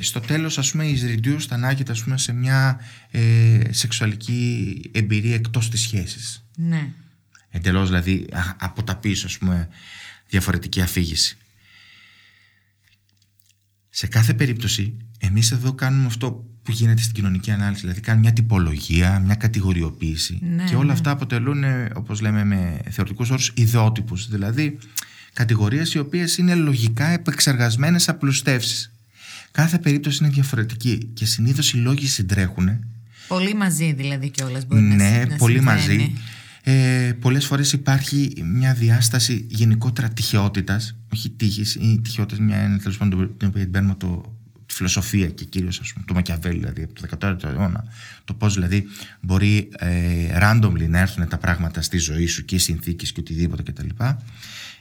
στο τέλος ας πούμε is reduced ανάγεται ας πούμε, σε μια ε, σεξουαλική εμπειρία εκτός της σχέσης. Ναι. Εντελώς δηλαδή από τα πίσω ας πούμε διαφορετική αφήγηση. Σε κάθε περίπτωση εμείς εδώ κάνουμε αυτό που γίνεται στην κοινωνική ανάλυση, δηλαδή κάνουμε μια τυπολογία, μια κατηγοριοποίηση Ναι, και όλα ναι. αυτά αποτελούν ε, όπως λέμε με θεωρητικούς όρους ιδεότυπους, δηλαδή κατηγορίες οι οποίες είναι λογικά επεξεργασμένες απλουστεύσεις. Κάθε περίπτωση είναι διαφορετική και συνήθως οι λόγοι συντρέχουν Πολύ μαζί δηλαδή κιόλας μπορεί να ναι, συ- να πολύ συμβαίνει. μαζί. Ε, πολλές φορές υπάρχει μια διάσταση γενικότερα τυχαιότητας, όχι τύχης, ή τυχαιότητας μια είναι τέλος πάντων την οποία την παίρνουμε το, τη φιλοσοφία και κυρίως ας πούμε, το Μακιαβέλη δηλαδή από το 14ο αιώνα το πώς δηλαδή μπορεί ε, randomly να έρθουν τα πράγματα στη ζωή σου και οι συνθήκες και οτιδήποτε κτλ.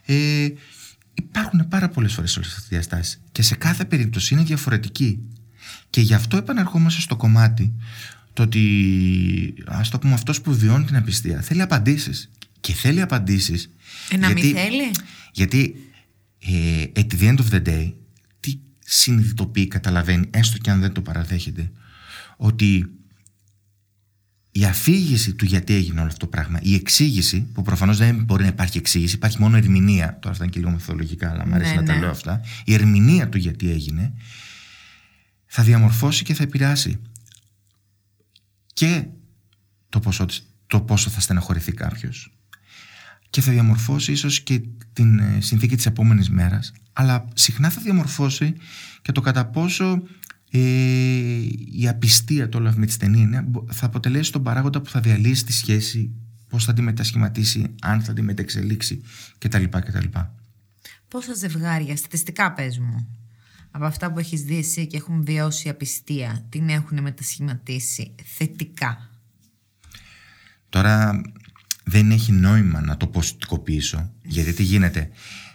Ε, υπάρχουν πάρα πολλές φορές όλες αυτές τις διαστάσεις και σε κάθε περίπτωση είναι διαφορετική και γι' αυτό επαναρχόμαστε στο κομμάτι το ότι ας το πούμε αυτός που βιώνει την απιστία θέλει απαντήσεις και θέλει απαντήσεις Ε, να μην θέλει. γιατί ε, at the end of the day τι συνειδητοποιεί, καταλαβαίνει έστω και αν δεν το παραδέχεται ότι η αφήγηση του γιατί έγινε όλο αυτό το πράγμα, η εξήγηση, που προφανώς δεν μπορεί να υπάρχει εξήγηση, υπάρχει μόνο ερμηνεία. Τώρα αυτά είναι και λίγο μυθολογικά, αλλά μου αρέσει Ναι, να τα ναι. λέω αυτά. Η ερμηνεία του γιατί έγινε θα διαμορφώσει και θα επηρεάσει και το πόσο, το πόσο θα στεναχωρηθεί κάποιος. Και θα διαμορφώσει ίσως και την ε, συνθήκη της επόμενης μέρας αλλά συχνά θα διαμορφώσει και το κατά πόσο ε, η απιστία το όλο με τη στενή είναι, θα αποτελέσει τον παράγοντα που θα διαλύσει τη σχέση πώς θα τη μετασχηματίσει, αν θα τη μεταξελίξει κτλ. κτλ. Πόσα ζευγάρια, στατιστικά πες μου, από αυτά που έχεις δει εσύ και έχουν βιώσει απιστία, την έχουν μετασχηματίσει θετικά; Τώρα δεν έχει νόημα να το ποσοτικοποιήσω γιατί τι γίνεται.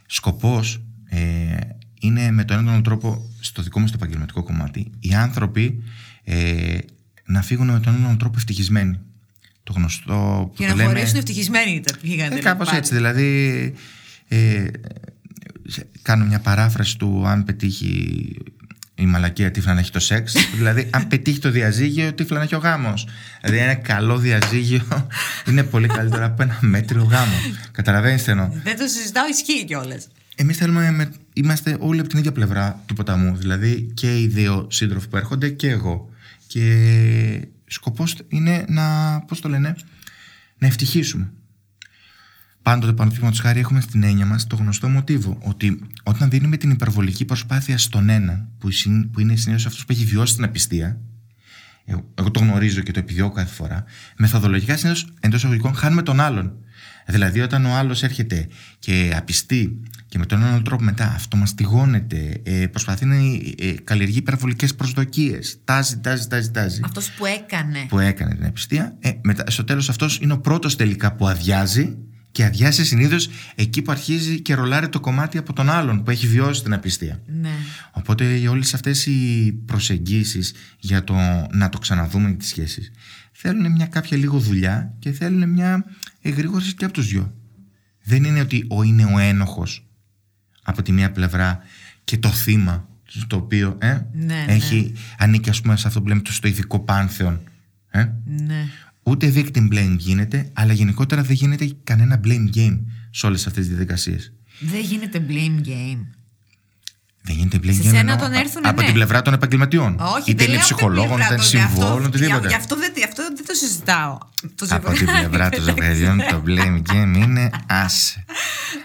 Σκοπός ε, είναι με τον έναν τον τρόπο στο δικό μας το επαγγελματικό κομμάτι οι άνθρωποι ε, να φύγουν με τον έναν τον τρόπο ευτυχισμένοι. Το γνωστό που Και το να λέμε... χωρίσουν ευτυχισμένοι τα πήγανε. Ε, κάπως έτσι, δηλαδή ε, σε- κάνω μια παράφραση του αν πετύχει η μαλακία τύφλα να έχει το σεξ *laughs* δηλαδή αν πετύχει το διαζύγιο τύφλα να έχει ο γάμος δηλαδή ένα καλό διαζύγιο είναι πολύ καλύτερο από ένα μέτριο γάμο *laughs* καταλαβαίνεις τι εννοώ; Δεν το συζητάω, ισχύει κιόλας. Εμείς θέλουμε, με- είμαστε όλοι από την ίδια πλευρά του ποταμού δηλαδή και οι δύο σύντροφοι που έρχονται και εγώ και σκοπός είναι να, πώς το λένε, να ευτυχίσουμε Πάντοτε παραδείγματος χάρη έχουμε στην έννοια μας το γνωστό μοτίβο ότι όταν δίνουμε την υπερβολική προσπάθεια στον έναν, που, συν- που είναι συνήθως αυτός που έχει βιώσει την απιστία, εγώ, εγώ το γνωρίζω και το επιδιώκω κάθε φορά, μεθοδολογικά συνήθως εντός εισαγωγικών χάνουμε τον άλλον. Δηλαδή, όταν ο άλλος έρχεται και απιστεί και με τον έναν τρόπο μετά αυτομαστιγώνεται, ε, προσπαθεί να ε, καλλιεργεί υπερβολικές προσδοκίες, τάζει, τάζει, τάζει, τάζει Αυτός που έκανε. που έκανε την απιστία. Ε, μετά, στο τέλος αυτός είναι ο πρώτος τελικά που αδειάζει και αδειάζει συνήθως εκεί που αρχίζει και ρολάρει το κομμάτι από τον άλλον που έχει βιώσει την απιστία. Ναι. Οπότε όλες αυτές οι προσεγγίσεις για το να το ξαναδούμε τις σχέσεις θέλουν μια κάποια λίγο δουλειά και θέλουν μια εγρήγορση και από τους δυο. Δεν είναι ότι ο είναι ο ένοχος από τη μία πλευρά και το θύμα το οποίο ε, Ναι, ναι. έχει ανήκει ας πούμε σε αυτό που λέμε το στοηθικό πάνθεον. Ε; Ναι. Ούτε victim blame γίνεται, αλλά γενικότερα δεν γίνεται κανένα blame game σε όλες αυτές τις διαδικασίες. Δεν γίνεται blame game. Δεν γίνεται blame Σε game σένα εννοώ, τον α- έρθουνε, από ναι. την πλευρά των επαγγελματιών. Όχι, είτε δεν είναι λέω από την ψυχολόγων, πλευρά είτε είναι των- γι' αυτό- συμβόλων, οτιδήποτε. Γι' αυτό δεν, γι' αυτό δεν το συζητάω. Το Από ζευγάρι. την πλευρά των *laughs* ζευγαριών το blame game είναι άσε.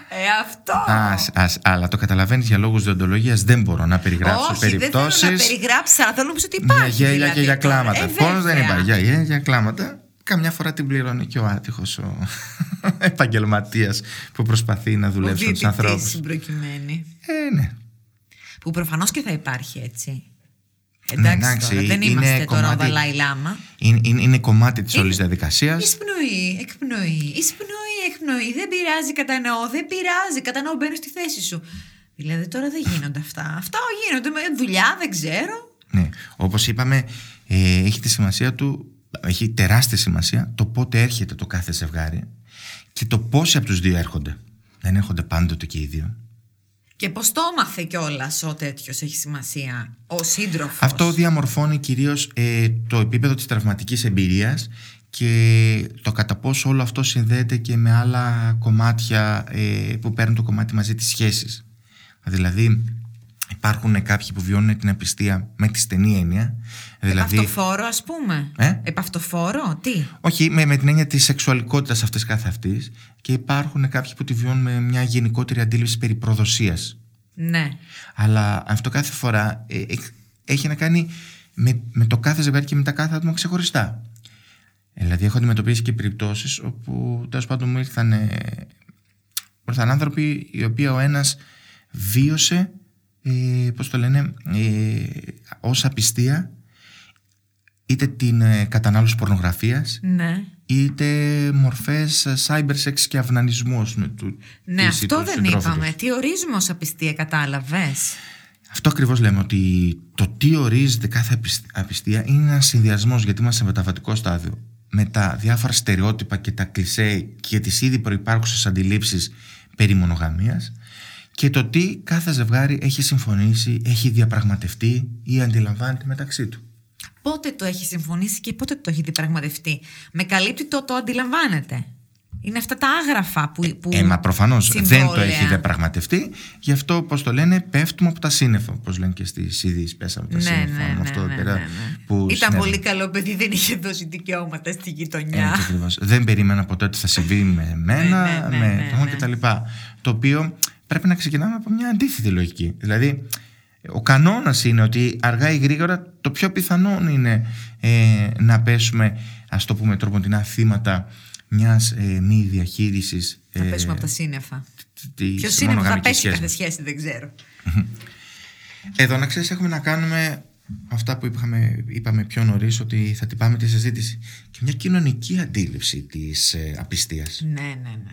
Ε, αυτό. Άσε, άσε. Αλλά το καταλαβαίνεις για λόγους διοντολογίας δεν μπορώ να περιγράψω Όχι, δεν θέλω περιπτώσεις να περιγράψει, αλλά θέλω να πεις ότι για υπάρχει. γέλια δηλαδή, και για τώρα. κλάματα. Ε, Πώς δεν βέβαια. υπάρχει για γέλια και για κλάματα. Καμιά φορά την πληρώνει και ο άτυχος ο *laughs* επαγγελματίας που προσπαθεί να Ο δουλέψει με τους διαιτητής ανθρώπους. στην προκειμένη. Ε, ναι. Που προφανώς και θα υπάρχει έτσι. Ναι, Εντάξει, εντάξει, τώρα, δεν είναι είμαστε τώρα ο κομμάτι- Δαλάη Λάμα. Είναι, είναι, είναι κομμάτι της όλης διαδικασίας. Εισπνοή, εκπνοή, εισπνοή, εκπνοή. Δεν πειράζει, κατανοώ, δεν πειράζει, κατανοώ, μπαίνω στη θέση σου. Δηλαδή τώρα δεν γίνονται αυτά. Αυτά γίνονται με δουλειά, δεν ξέρω. Ναι, όπως είπαμε, ε, έχει τη σημασία του, έχει τεράστια σημασία το πότε έρχεται το κάθε ζευγάρι και το πόσοι από τους δύο έρχονται. Δεν έρχονται πάντοτε και οι δύο. Και πώς το έμαθε κιόλας ο τέτοιος έχει σημασία, ο σύντροφος; Αυτό διαμορφώνει κυρίως ε, το επίπεδο της τραυματικής εμπειρίας και το κατά πόσο όλο αυτό συνδέεται και με άλλα κομμάτια ε, που παίρνουν το κομμάτι μαζί της σχέσης. Δηλαδή υπάρχουν κάποιοι που βιώνουν την απιστία με τη στενή έννοια. Δηλαδή, Επαυτοφόρο, ας πούμε. Ε; Επαυτοφόρο, τι; όχι, με, με την έννοια της σεξουαλικότητας αυτής καθ' αυτής και υπάρχουν κάποιοι που τη βιώνουν με μια γενικότερη αντίληψη περί προδοσίας. Ναι. Αλλά αυτό κάθε φορά ε, ε, έχει να κάνει με, με το κάθε ζευγάρι και με τα κάθε άτομα ξεχωριστά. Ε, Δηλαδή, έχω αντιμετωπίσει και περιπτώσεις όπου τέλος πάντων μου ήρθαν, ε, μου ήρθαν άνθρωποι οι οποίοι ο ένας βίωσε, ε, πώς το λένε, ε, ως απιστία είτε την ε, κατανάλωση πορνογραφίας Ναι. είτε μορφές ε, cyber sex και αυνανισμού ας πούμε, του Ναι, της ή αυτό του δεν συντρόφους είπαμε. τους. Τι ορίζουμε ως απιστία, κατάλαβες; Αυτό ακριβώς λέμε ότι το τι ορίζεται κάθε απισ- απιστία είναι ένας συνδυασμός γιατί είμαστε σε μεταβατικό στάδιο με τα διάφορα στερεότυπα και τα κλισέ και τις ήδη προϋπάρχουσες αντιλήψεις περί μονογαμίας και το τι κάθε ζευγάρι έχει συμφωνήσει, έχει διαπραγματευτεί ή αντιλαμβάνεται μεταξύ του. Πότε το έχει συμφωνήσει και πότε το έχει διπραγματευτεί. Με καλύπτει το το αντιλαμβάνεται. Είναι αυτά τα άγραφα που. που Ε, μα προφανώς δεν το συμβόλαια. έχει διαπραγματευτεί. Γι' αυτό, πώς το λένε, πέφτουμε από τα σύννεφα. Όπως λένε και στις ειδήσει. Πέσαμε από τα Ναι, σύννεφα. ναι, με ναι, αυτό εδώ ναι, πέρα ναι, ναι. που Ήταν συνέβη. πολύ καλό παιδί, δεν είχε δώσει δικαιώματα στη γειτονιά. Έτσι ακριβώς. Δεν περίμενα ποτέ ότι θα συμβεί με μένα, Ναι, ναι, ναι, με ναι, τον ναι. κτλ. Το οποίο πρέπει να ξεκινάμε από μια αντίθετη λογική. Δηλαδή, ο κανόνας είναι ότι αργά ή γρήγορα το πιο πιθανό είναι ε, να πέσουμε, ας το πούμε τροποντινά, θύματα μιας ε, μη διαχείρισης. Θα πέσουμε από τα σύννεφα. Ποιο Ποιος είναι που θα πέσει κάθε σχέση, δεν ξέρω. *laughs* Εδώ να ξέρεις, έχουμε να κάνουμε αυτά που είπαμε, είπαμε πιο νωρίς, ότι θα τυπάμε τη συζήτηση. Και μια κοινωνική αντίληψη της ε, απιστίας. Ναι, ναι, ναι.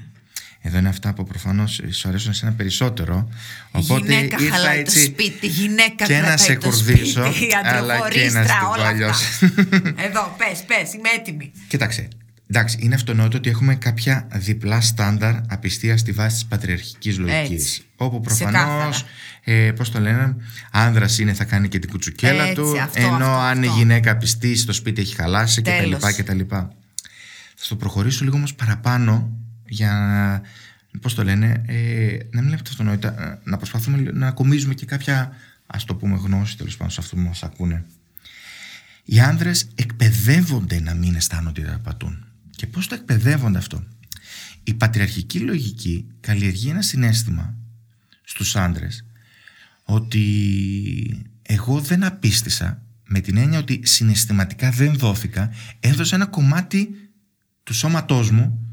Εδώ είναι αυτά που προφανώς σου αρέσουν εσένα περισσότερο. Οπότε γυναίκα ήρθα χαλάει έτσι το σπίτι, γυναίκα και να κρατάει σε το κουρδίσω, σπίτι, *laughs* αλλά και να αντροχωρίστρα, στην όλα παλιώσει. αυτά. *laughs* Εδώ, πες, πες, είμαι έτοιμη. Κοίταξε. Εντάξει, είναι αυτονόητο ότι έχουμε κάποια διπλά στάνταρ απιστία στη βάση της πατριαρχικής λογικής. Έτσι. Όπου προφανώς, Ξεκάθαρα. ε, πώς το λένε, άνδρας είναι θα κάνει και την κουτσουκέλα Έτσι, του, αυτό, ενώ αυτό, αν η αυτό. γυναίκα πιστεί στο σπίτι έχει χαλάσει Τέλος. κτλ. κτλ. Θα στο προχωρήσω λίγο όμως παραπάνω για να. Πώς το λένε, ε, να μην λέμε τα αυτονόητα, ε, να προσπαθούμε να κομίζουμε και κάποια, ας το πούμε, γνώση τέλος πάντων σε αυτού που μας ακούνε. Οι άνδρες εκπαιδεύονται να μην αισθάνονται ότι απατούν. Και πώς το εκπαιδεύονται αυτό; Η πατριαρχική λογική καλλιεργεί ένα συνέστημα στους άνδρες ότι εγώ δεν απίστησα με την έννοια ότι συναισθηματικά δεν δόθηκα έδωσα ένα κομμάτι του σώματός μου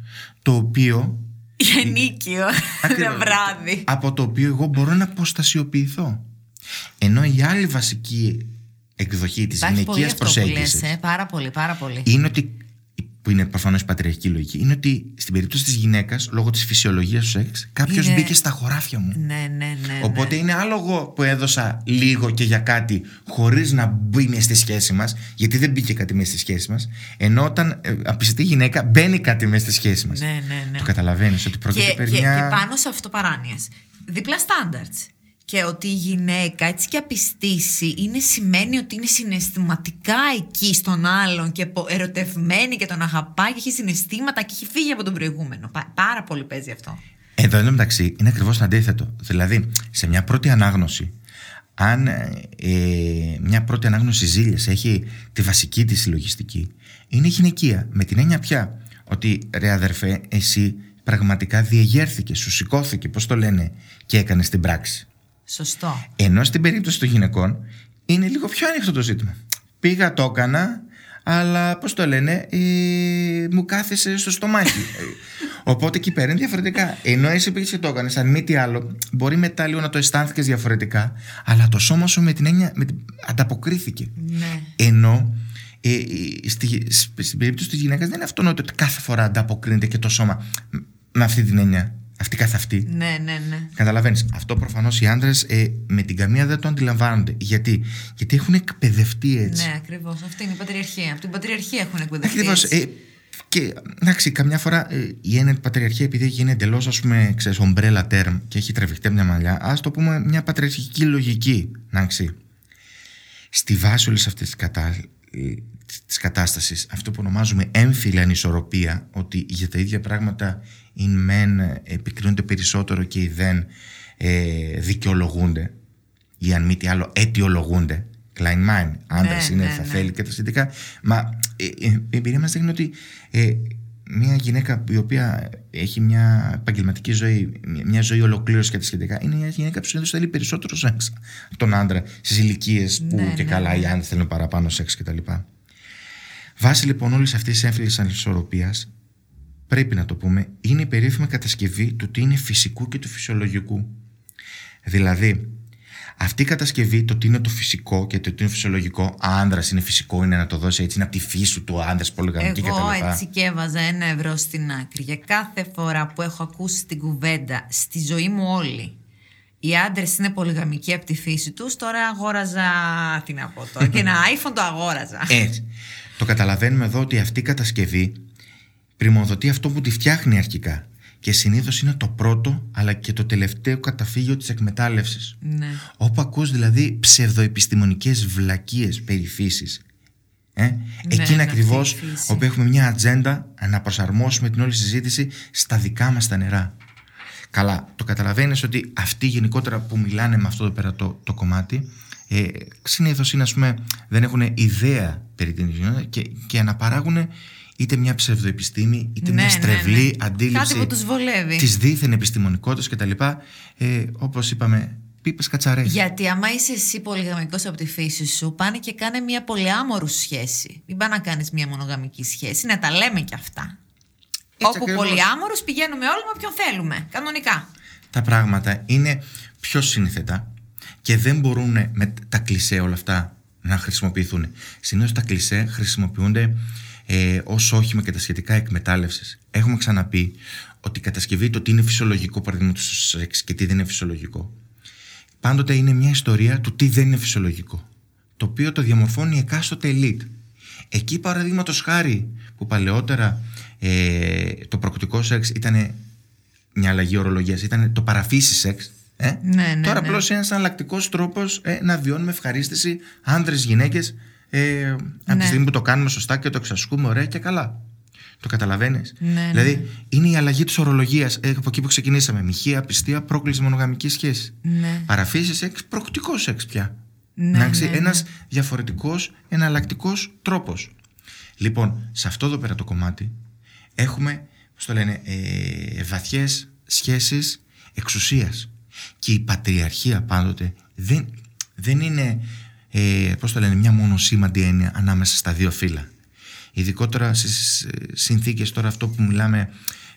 το οποίο Για νίκιο, *laughs* Ακριβώς. ένα βράδυ. από το οποίο εγώ μπορώ να αποστασιοποιηθώ. Ενώ η άλλη βασική εκδοχή της Υπάρχει πολύ γυναικείας αυτό που προσέγγισης λες, ε, πάρα πολύ, πάρα πολύ. είναι ότι. Που είναι προφανώς η πατριαρχική λογική, είναι ότι στην περίπτωση της γυναίκας, λόγω της φυσιολογίας του σεξ, κάποιος Είναι- μπήκε στα χωράφια μου. Ναι, ναι, ναι. Οπότε ναι. είναι άλλο εγώ που έδωσα λίγο και για κάτι χωρίς να μπει μέσα στη σχέση μας, γιατί δεν μπήκε κάτι μέσα στη σχέση μας. Ενώ όταν ε, απιστεί γυναίκα μπαίνει κάτι μέσα στη σχέση μας. Ναι, ναι, ναι. Το καταλαβαίνεις ότι πρόκειται και, περί και, μια. και πάνω σε αυτό παράνοιας. Δίπλα standards. Και ότι η γυναίκα έτσι και απιστήσει είναι σημαίνει ότι είναι συναισθηματικά εκεί στον άλλον και πο- ερωτευμένη και τον αγαπάει και έχει συναισθήματα και έχει φύγει από τον προηγούμενο. Πα- πάρα πολύ παίζει αυτό. Εδώ εν μεταξύ είναι ακριβώς το αντίθετο. Δηλαδή, σε μια πρώτη ανάγνωση, αν ε, ε, μια πρώτη ανάγνωση ζήλιας έχει τη βασική της συλλογιστική, είναι γυναικεία. Με την έννοια πια ότι ρε αδερφέ, εσύ πραγματικά διεγέρθηκε, σου σηκώθηκε, πώς το λένε, και έκανες την πράξη. Στό. Ενώ στην περίπτωση των γυναικών είναι λίγο πιο ανοιχτό το ζήτημα. Πήγα, το έκανα, αλλά πώς το λένε, ε, μου κάθεσε στο στομάχι. Ε, *laughs* Οπότε εκεί πέρα είναι διαφορετικά. Ενώ εσύ πήγες και το έκανες, αν μη τι άλλο, μπορεί μετά λίγο να το αισθάνθηκες διαφορετικά, αλλά το σώμα σου με την έννοια με την... ανταποκρίθηκε. Ναι. Ενώ ε, ε, στη, σ- στην περίπτωση της γυναίκας δεν είναι αυτονόητο ότι κάθε φορά ανταποκρίνεται και το σώμα με αυτή την έννοια. Αυτή καθ' αυτή. Ναι, ναι, ναι. Καταλαβαίνεις. Αυτό προφανώς οι άντρες ε, με την καμία δεν το αντιλαμβάνονται. Γιατί, Γιατί έχουν εκπαιδευτεί έτσι. Ναι, ακριβώς. Αυτή είναι η πατριαρχία. Από την πατριαρχία έχουν εκπαιδευτεί. Ακριβώς. έτσι. Ε, και εντάξει, καμιά φορά ε, η έννοια πατριαρχίας, επειδή έχει γίνει εντελώς, ας πούμε, ξέρεις, ομπρέλα term και έχει τραβηχτεί μια μαλλιά, ας το πούμε μια πατριαρχική λογική. Εντάξει. Στη βάση όλης αυτής της κατα... της κατάστασης αυτό που ονομάζουμε έμφυλη ανισορροπία ότι για τα ίδια πράγματα οι μεν επικρίνονται περισσότερο και οι δεν ε, δικαιολογούνται ή αν μη τι άλλο αιτιολογούνται Klein mind, άντρας Ναι, είναι ναι, θα ναι. θέλει και τα σχετικά μα ε, ε, η εμπειρία μας δείχνει ότι ε, μια γυναίκα η οποία έχει μια επαγγελματική ζωή, μια- μια ζωή ολοκλήρωση και τα σχετικά, είναι μια γυναίκα που συνήθως θέλει περισσότερο σεξ από τον άντρα στις ηλικίες που Ναι, και ναι, καλά οι ναι. άντρες θέλουν παραπάνω σεξ κτλ. Βάσει λοιπόν όλης αυτής της έμφυλη ανισορροπίας, πρέπει να το πούμε, είναι η περίφημη κατασκευή του τι είναι φυσικού και του φυσιολογικού. Δηλαδή, αυτή η κατασκευή, το τι είναι το φυσικό και το τι είναι φυσιολογικό, άντρα είναι φυσικό, είναι να το δώσει έτσι, είναι από τη φύση του το άντρα πολυγαμική Εγώ κτλ. έτσι και έβαζα ένα ευρώ στην άκρη. Για κάθε φορά που έχω ακούσει την κουβέντα στη ζωή μου όλη. Οι άντρες είναι πολυγαμικοί από τη φύση τους. Τώρα αγόραζα. Τι να πω τώρα. και ένα *laughs* iPhone το αγόραζα. Έτσι. Το καταλαβαίνουμε εδώ ότι αυτή η κατασκευή πρημοδοτεί αυτό που τη φτιάχνει αρχικά. Και συνήθως είναι το πρώτο αλλά και το τελευταίο καταφύγιο της εκμετάλλευσης. ναι. Όπου ακούς δηλαδή ψευδοεπιστημονικές βλακίες περί φύσης. Ε; Εκείνα ναι, ακριβώς αυτή η φύση. όπου έχουμε μια ατζέντα να προσαρμόσουμε την όλη συζήτηση στα δικά μας τα νερά. Καλά, το καταλαβαίνεις ότι αυτοί γενικότερα που μιλάνε με αυτό εδώ πέρα το, το κομμάτι ε, συνήθως είναι ας πούμε δεν έχουν ιδέα περί την κοινότητα και, και αναπαράγουν είτε μια ψευδοεπιστήμη είτε Ναι, μια ναι, στρεβλή ναι. αντίληψη Κάτι που τους βολεύει. της δίθεν επιστημονικότητας κτλ. Ε, όπως είπαμε, πίπες κατσαρές. Γιατί άμα είσαι εσύ πολυγαμικός από τη φύση σου, πάνε και κάνε μια πολυάμορους σχέση. Μην πάνε να κάνεις μια μονογαμική σχέση, να τα λέμε κι αυτά. Έτσι Όπου ακριβώς. πολυάμορους πηγαίνουμε όλοι με όποιον θέλουμε. Κανονικά. τα πράγματα είναι πιο σύνθετα και δεν μπορούν με τα κλισέ όλα αυτά να χρησιμοποιηθούν. Συνήθως τα κλισέ χρησιμοποιούνται ε, ως όχημα και τα σχετικά εκμετάλλευσης. Έχουμε ξαναπεί ότι η κατασκευή το τι είναι φυσιολογικό παραδείγματος στο σεξ και τι δεν είναι φυσιολογικό πάντοτε είναι μια ιστορία του τι δεν είναι φυσιολογικό το οποίο το διαμορφώνει η εκάστοτε elite. Εκεί παραδείγματος χάρη που παλαιότερα ε, το προκτικό σεξ ήταν μια αλλαγή ορολογίας, ήταν το παραφύσι σεξ. Ε; Ναι, ναι, Τώρα ναι. απλώς είναι ένας εναλλακτικός τρόπος ε, να βιώνουμε ευχαρίστηση άντρε, γυναίκες, ε, από τη Ναι. στιγμή που το κάνουμε σωστά και το εξασκούμε ωραία και καλά. Το καταλαβαίνεις. Ναι, δηλαδή ναι. είναι η αλλαγή της ορολογίας ε, από εκεί που ξεκινήσαμε. Μοιχεία, πιστία, πρόκληση μονογαμική σχέση. Ναι. Παραφύση σεξ, προκτικός σεξ πια. Ναι, Εντάξει, ναι, ναι. ένας διαφορετικός, εναλλακτικός τρόπος. Λοιπόν, σε αυτό εδώ πέρα το κομμάτι έχουμε, πώς το λένε, ε, βαθιές σχέσεις εξουσίας. Και η πατριαρχία πάντοτε δεν, δεν είναι, ε, πώς το λένε, μια μονοσήμαντη έννοια ανάμεσα στα δύο φύλλα. Ειδικότερα στις ε, συνθήκες τώρα αυτό που μιλάμε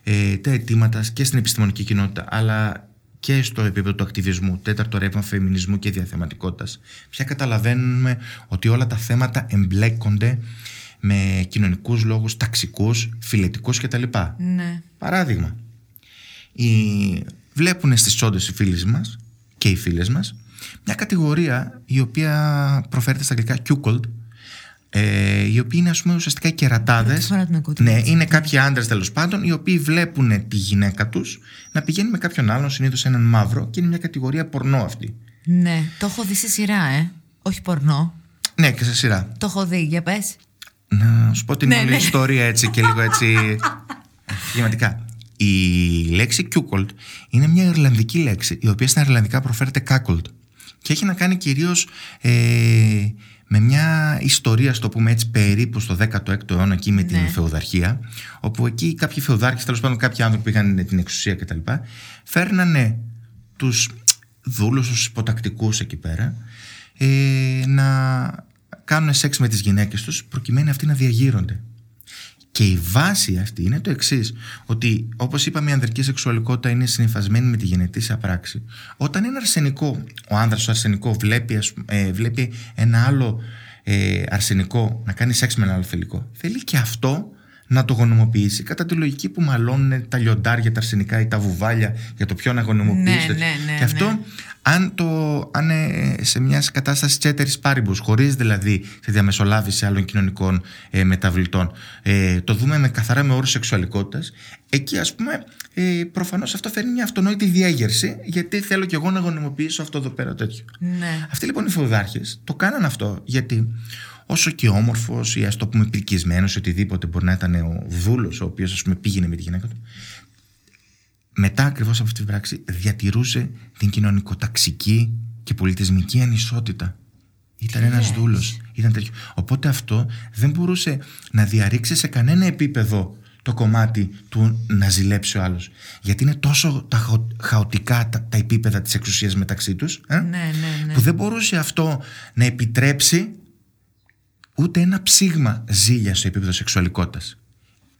ε, τα αιτήματα και στην επιστημονική κοινότητα αλλά και στο επίπεδο του ακτιβισμού, τέταρτο ρεύμα φεμινισμού και διαθεματικότητας. Πια καταλαβαίνουμε ότι όλα τα θέματα εμπλέκονται με κοινωνικούς λόγους, ταξικούς, φιλετικούς κτλ. Ναι. Παράδειγμα, οι... βλέπουν στις τσόντες οι φίλοι μας και οι φίλες μας μια κατηγορία η οποία προφέρεται στα αγγλικά cuckold ε, οι οποίοι είναι ας πούμε ουσιαστικά οι κερατάδες Πρώτη φορά την ακούω την ναι, λέξη είναι αυτή. κάποιοι άντρες τέλος πάντων οι οποίοι βλέπουν τη γυναίκα τους να πηγαίνει με κάποιον άλλον συνήθως έναν μαύρο και είναι μια κατηγορία πορνό αυτή Ναι. Το έχω δει σε σειρά, ε. Όχι πορνό. ναι και σε σειρά Το έχω δει, για πες. Να σου πω την Ναι, όλη ναι. ιστορία έτσι και λίγο έτσι σχηματικά. Η λέξη cuckold είναι μια Ιρλανδική λέξη η οποία στα Ιρλανδικά προφέρεται cuckold και έχει να κάνει κυρίως ε, με μια ιστορία, στο πούμε έτσι, περίπου στο 16ο αιώνα εκεί με την Ναι. φεουδαρχία, όπου εκεί κάποιοι φεουδάρχες, τέλος πάντων κάποιοι άνθρωποι που είχαν την εξουσία κτλ. φέρνανε τους δούλους, τους υποτακτικούς εκεί πέρα ε, να κάνουν σεξ με τις γυναίκες τους προκειμένου αυτοί να διαγείρονται. Και η βάση αυτή είναι το εξής: Ότι όπως είπαμε, η ανδρική σεξουαλικότητα είναι συνυφασμένη με τη γενετήσια πράξη. Όταν ένα αρσενικό, ο άνδρας ο αρσενικό, βλέπει, ας πούμε, ε, βλέπει ένα άλλο ε, αρσενικό να κάνει σεξ με ένα άλλο θηλυκό, θέλει και αυτό να το γονιμοποιήσει κατά τη λογική που μαλώνουν τα λιοντάρια, τα αρσενικά ή τα βουβάλια για το ποιο να γονιμοποιήσει. Ναι, ναι, ναι, και αυτό ναι. αν, το, αν ε, σε μια κατάσταση τσέτερης πάρυμπους, χωρίς δηλαδή τη διαμεσολάβηση άλλων κοινωνικών ε, μεταβλητών, ε, το δούμε με, καθαρά με όρους σεξουαλικότητας, εκεί ας πούμε ε, προφανώς αυτό φέρνει μια αυτονόητη διέγερση, γιατί θέλω κι εγώ να γονιμοποιήσω αυτό εδώ πέρα τέτοιο. Ναι. Αυτοί λοιπόν οι φεουδάρχες το κάναν αυτό, γιατί όσο και όμορφος ή ας το πούμε πρικισμένο, οτιδήποτε μπορεί να ήταν ο δούλος, ο οποίος ας πούμε πήγαινε με τη γυναίκα του, μετά ακριβώς από αυτή την πράξη διατηρούσε την κοινωνικοταξική και πολιτισμική ανισότητα. Ήταν ένας δούλος. Ήταν τέτοιο. Οπότε αυτό δεν μπορούσε να διαρρήξει σε κανένα επίπεδο το κομμάτι του να ζηλέψει ο άλλος. Γιατί είναι τόσο τα χαο- χαοτικά τα, τα επίπεδα της εξουσίας μεταξύ τους ε, Ναι, ναι, ναι. που δεν μπορούσε αυτό να επιτρέψει ούτε ένα ψήγμα ζήλια στο επίπεδο σεξουαλικότητας.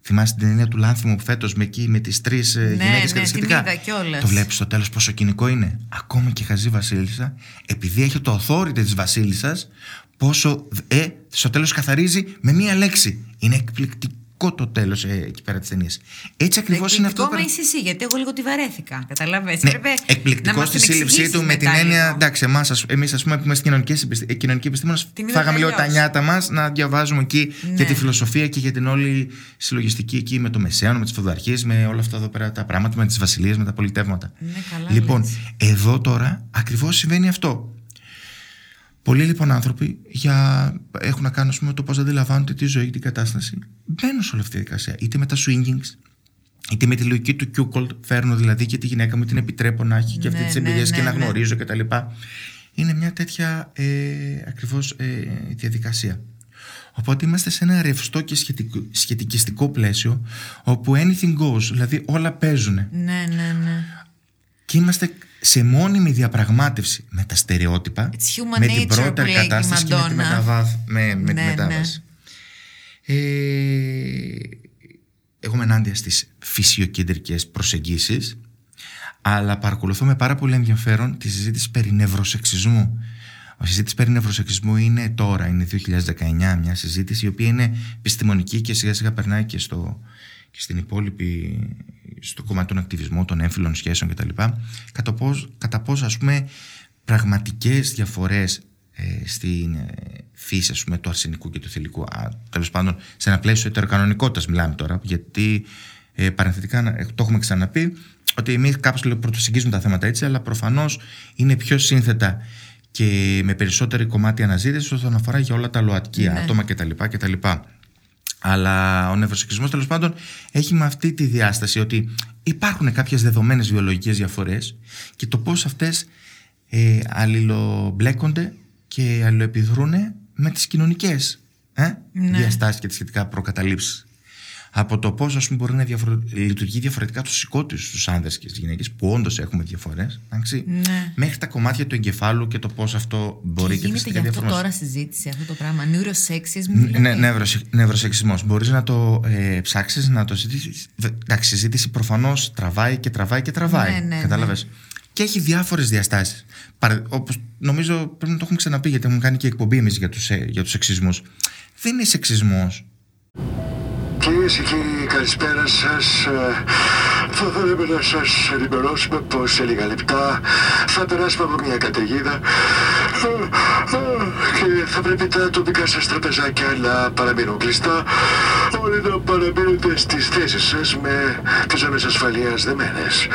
Θυμάστε την ταινία του Λάνθιμου φέτος με εκεί με τις τρεις ναι, γυναίκες ναι, και τα την σχετικά. είδα κιόλας. Το βλέπεις στο τέλος πόσο κοινικό είναι; Ακόμα και η χαζή Βασίλισσα, επειδή έχει το authority της Βασίλισσας, πόσο ε, στο τέλος καθαρίζει με μία λέξη. Είναι εκπληκτικό το τέλος ε, εκεί πέρα της ταινίας. Έτσι ακριβώς είναι αυτό. Εκπληκτικό που μα είσαι εσύ, γιατί εγώ λίγο τη βαρέθηκα. Καταλαβες. ναι, Έπρεπε να εκπληκτικό μας στη την σύλληψή του εξηγήσεις με την μετά έννοια. λίγο. Εντάξει, εμάς, εμείς, ας πούμε, που είμαστε κοινωνικοί επιστε- κοινωνικοί επιστήμονε, Την είδατε φάγαμε λίγο τα αλλιώς. νιάτα μας να διαβάζουμε εκεί Ναι. για τη φιλοσοφία και για την όλη συλλογιστική εκεί με το Μεσαίωνο, με τις φοδαρχίες, με όλα αυτά εδώ πέρα τα πράγματα, με τις βασιλείες, με τα πολιτεύματα. Ναι, καλά λοιπόν, λες. εδώ τώρα ακριβώς συμβαίνει αυτό. Πολλοί λοιπόν άνθρωποι για... έχουν να κάνουν ας πούμε, με το πώς αντιλαμβάνονται τη ζωή, την κατάσταση. Μπαίνουν σε όλη αυτή τη διαδικασία. Είτε με τα swingings, είτε με τη λογική του Κιούκολτ. Φέρνω δηλαδή και τη γυναίκα μου την επιτρέπω να έχει και αυτή Ναι, τις ναι, εμπειρίες και ναι, να ναι. γνωρίζω κτλ. Είναι μια τέτοια ε, ακριβώς ε, διαδικασία. Οπότε είμαστε σε ένα ρευστό και σχετικ- σχετικιστικό πλαίσιο όπου anything goes, δηλαδή όλα παίζουν. Ναι, ναι, ναι. Και είμαστε σε μόνιμη διαπραγμάτευση με τα στερεότυπα, It's human με την nature πρώτερη που λέει και η κατάσταση και με τη, Madonna. μεταβάθ, με, με τη Ναι, μετάβαση. Ε, εγώ είμαι ενάντια στις φυσιοκεντρικές προσεγγίσεις αλλά παρακολουθώ με πάρα πολύ ενδιαφέρον τη συζήτηση περί νευροσεξισμού. Η συζήτηση περί νευροσεξισμού είναι τώρα, είναι 2019, μια συζήτηση η οποία είναι επιστημονική και σιγά σιγά περνάει και, στο, και στην υπόλοιπη, στο κομμάτι των ακτιβισμών, των έμφυλων σχέσεων κτλ. Κατά πώς, κατά πώς ας πούμε πραγματικές διαφορές ε, στην ε, φύση ας πούμε, του αρσενικού και του θηλυκού. Α, τέλος πάντων, σε ένα πλαίσιο ετεροκανονικότητας μιλάμε τώρα, γιατί ε, παρενθετικά να- το έχουμε ξαναπεί ότι εμείς κάπως λέω, πρωτοσυγγίζουμε τα θέματα έτσι, αλλά προφανώς είναι πιο σύνθετα και με περισσότερη κομμάτι αναζήτησης όσον αφορά για όλα τα ΛΟΑΤΚΙ άτομα κτλ. κτλ. Αλλά ο νευροσεξισμός τέλος πάντων έχει με αυτή τη διάσταση ότι υπάρχουν κάποιες δεδομένες βιολογικές διαφορές και το πώς αυτές ε, αλληλομπλέκονται και αλληλοεπιδρούν με τις κοινωνικές ε, Ναι. διαστάσεις και τις σχετικά προκαταλήψεις. Από το πώς μπορεί να διαφορο... λειτουργεί διαφορετικά το σηκώ τους στου άνδρες και στι γυναίκες, που όντως έχουμε διαφορές, Ναι. μέχρι τα κομμάτια του εγκεφάλου και το πώς αυτό μπορεί και και, τα γίνεται σχετικά γι' αυτό διαφορές. τώρα συζήτηση αυτό το πράγμα. Neurosexism. Ναι, δηλαδή. νευροσυ- νευροσεξισμός. Μπορείς να το ε, ψάξεις, να το συζητήσεις. Βε- Εντάξει, η συζήτηση προφανώς τραβάει και τραβάει και τραβάει. Ναι, ναι, Κατάλαβες. Και έχει διάφορες διαστάσεις. Παρα, όπως νομίζω πρέπει να το έχουμε ξαναπεί γιατί έχουμε κάνει και εκπομπή εμείς για τους, ε, για τους σεξισμούς. Δεν είναι σεξισμός. Κυρίες και κύριοι, καλησπέρα σας. Θα θέλαμε να σας ενημερώσουμε πως σε λίγα λεπτά θα περάσουμε από μια καταιγίδα ε, ε, και θα πρέπει τα τοπικά σας τραπεζάκια να παραμείνουν κλειστά. Όλοι να παραμείνετε στις θέσεις σας με τις ζώνε ασφαλείας δεμένες.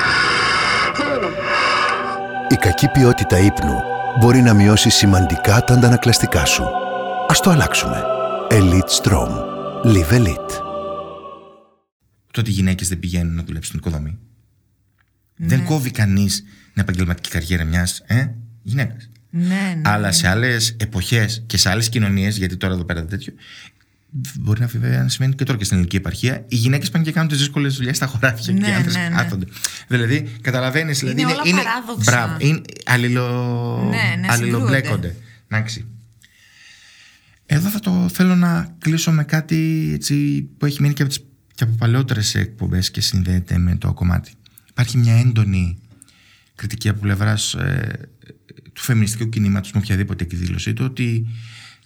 Η κακή ποιότητα ύπνου μπορεί να μειώσει σημαντικά τα αντανακλαστικά σου. Ας το αλλάξουμε. Elite Strom. Live Elite. Το ότι οι γυναίκες δεν πηγαίνουν να δουλέψουν στην οικοδομή. Ναι. Δεν κόβει κανείς την επαγγελματική καριέρα μιας ε, γυναίκας. Ναι, ναι. Αλλά σε άλλες εποχές και σε άλλες κοινωνίες, γιατί τώρα εδώ πέρα δεν τέτοιο, μπορεί να βέβαια να σημαίνει και τώρα και στην ελληνική επαρχία, οι γυναίκες πάνε και κάνουν τις δύσκολες δουλειές στα χωράφια Ναι, και οι άντρες ναι, ναι. κάθονται. Δηλαδή, καταλαβαίνεις. Δηλαδή, όλα παράδοξα. Μπράβο, είναι αλληλο... Ναι, ναι, αλληλομπλέκονται. Εντάξει. Εδώ θα το θέλω να κλείσω με κάτι έτσι, που έχει μείνει και από, τις, και από παλαιότερες εκπομπές και συνδέεται με το κομμάτι. Υπάρχει μια έντονη κριτική από πλευράς του φεμινιστικού κινήματος με οποιαδήποτε εκδήλωσή του ότι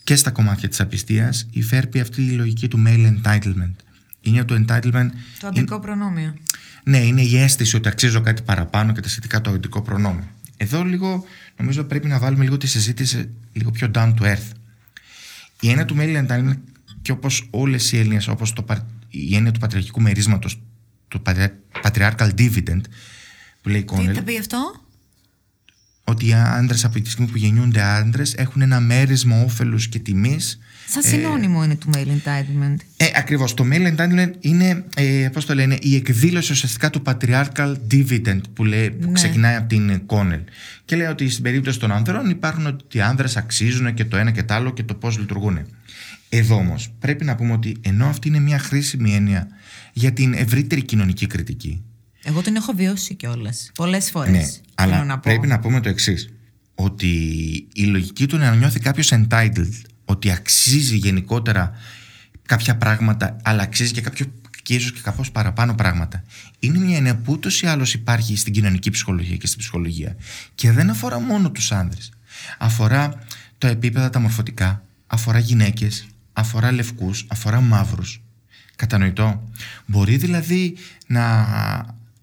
και στα κομμάτια της απιστίας υφέρπει αυτή η λογική του male entitlement. Η έννοια του entitlement. Το αντικό προνόμιο. Ναι, είναι η αίσθηση ότι αξίζω κάτι παραπάνω και τα σχετικά το αντικό προνόμιο. Εδώ λίγο νομίζω πρέπει να βάλουμε λίγο τη συζήτηση λίγο πιο down to earth. Η έννοια του male entitlement και όπως όλες οι έννοιε, όπως η έννοια του πατριαρχικού μερίσματος, το patriarchal dividend που λέει η Τι θα πει αυτό; Ότι οι άντρες από τη στιγμή που γεννιούνται άντρες έχουν ένα μέρισμα όφελου και τιμής. Σαν συνώνυμο είναι του male entitlement. Ε, Ακριβώς. Το male entitlement είναι, ε, πώς το λένε, η εκδήλωση ουσιαστικά του patriarchal dividend που, λέει, που Ναι. ξεκινάει από την Κόνελ. Και λέει ότι στην περίπτωση των ανδρών υπάρχουν ότι οι άνδρες αξίζουν και το ένα και το άλλο και το πώς λειτουργούν. Εδώ όμως πρέπει να πούμε ότι ενώ αυτή είναι μια χρήσιμη έννοια για την ευρύτερη κοινωνική κριτική, Εγώ την έχω βιώσει κιόλας. Πολλές φορές. ναι, αλλά να πω. πρέπει να πούμε το εξής. Ότι η λογική του να νιώθει κάποιος entitled, ότι αξίζει γενικότερα κάποια πράγματα, αλλά αξίζει και κάποιο και ίσως και κάπως παραπάνω πράγματα. Είναι μια έννοια που ούτως ή άλλως υπάρχει στην κοινωνική ψυχολογία και στην ψυχολογία. Και δεν αφορά μόνο τους άνδρες. Αφορά τα επίπεδα τα μορφωτικά, αφορά γυναίκες, αφορά λευκούς, αφορά μαύρους. Κατανοητό. Μπορεί δηλαδή να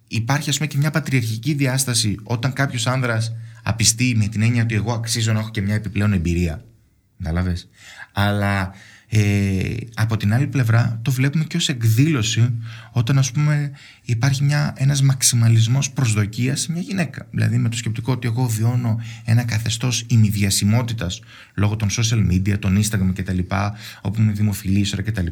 υπάρχει ας πούμε και μια πατριαρχική διάσταση όταν κάποιος άνδρας απιστεί με την έννοια ότι εγώ αξίζω να έχω και μια επιπλέον εμπειρία. Κατάλαβες. Αλλά ε, από την άλλη πλευρά το βλέπουμε και ως εκδήλωση όταν ας πούμε υπάρχει μια, ένας μαξιμαλισμός προσδοκίας σε μια γυναίκα. Δηλαδή με το σκεπτικό ότι εγώ βιώνω ένα καθεστώς ημιδιασιμότητας λόγω των social media, των Instagram κτλ. όπου είμαι δημοφιλής ώρα κτλ.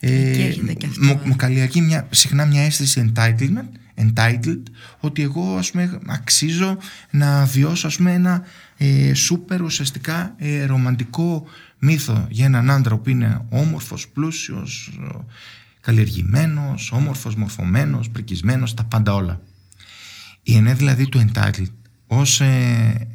Εκεί έρχεται και αυτό, μου, ε. μου καλλιεργεί μια, συχνά μια αίσθηση entitlement, entitled, ότι εγώ ας πούμε αξίζω να βιώσω ας πούμε ένα ε, σούπερ ουσιαστικά ε, ρομαντικό μύθο για έναν άντρα που είναι όμορφος, πλούσιος, ε, καλλιεργημένος, όμορφος, μορφωμένος, πρικισμένος, τα πάντα όλα. Η ενέ δηλαδή του entitled ως, ε,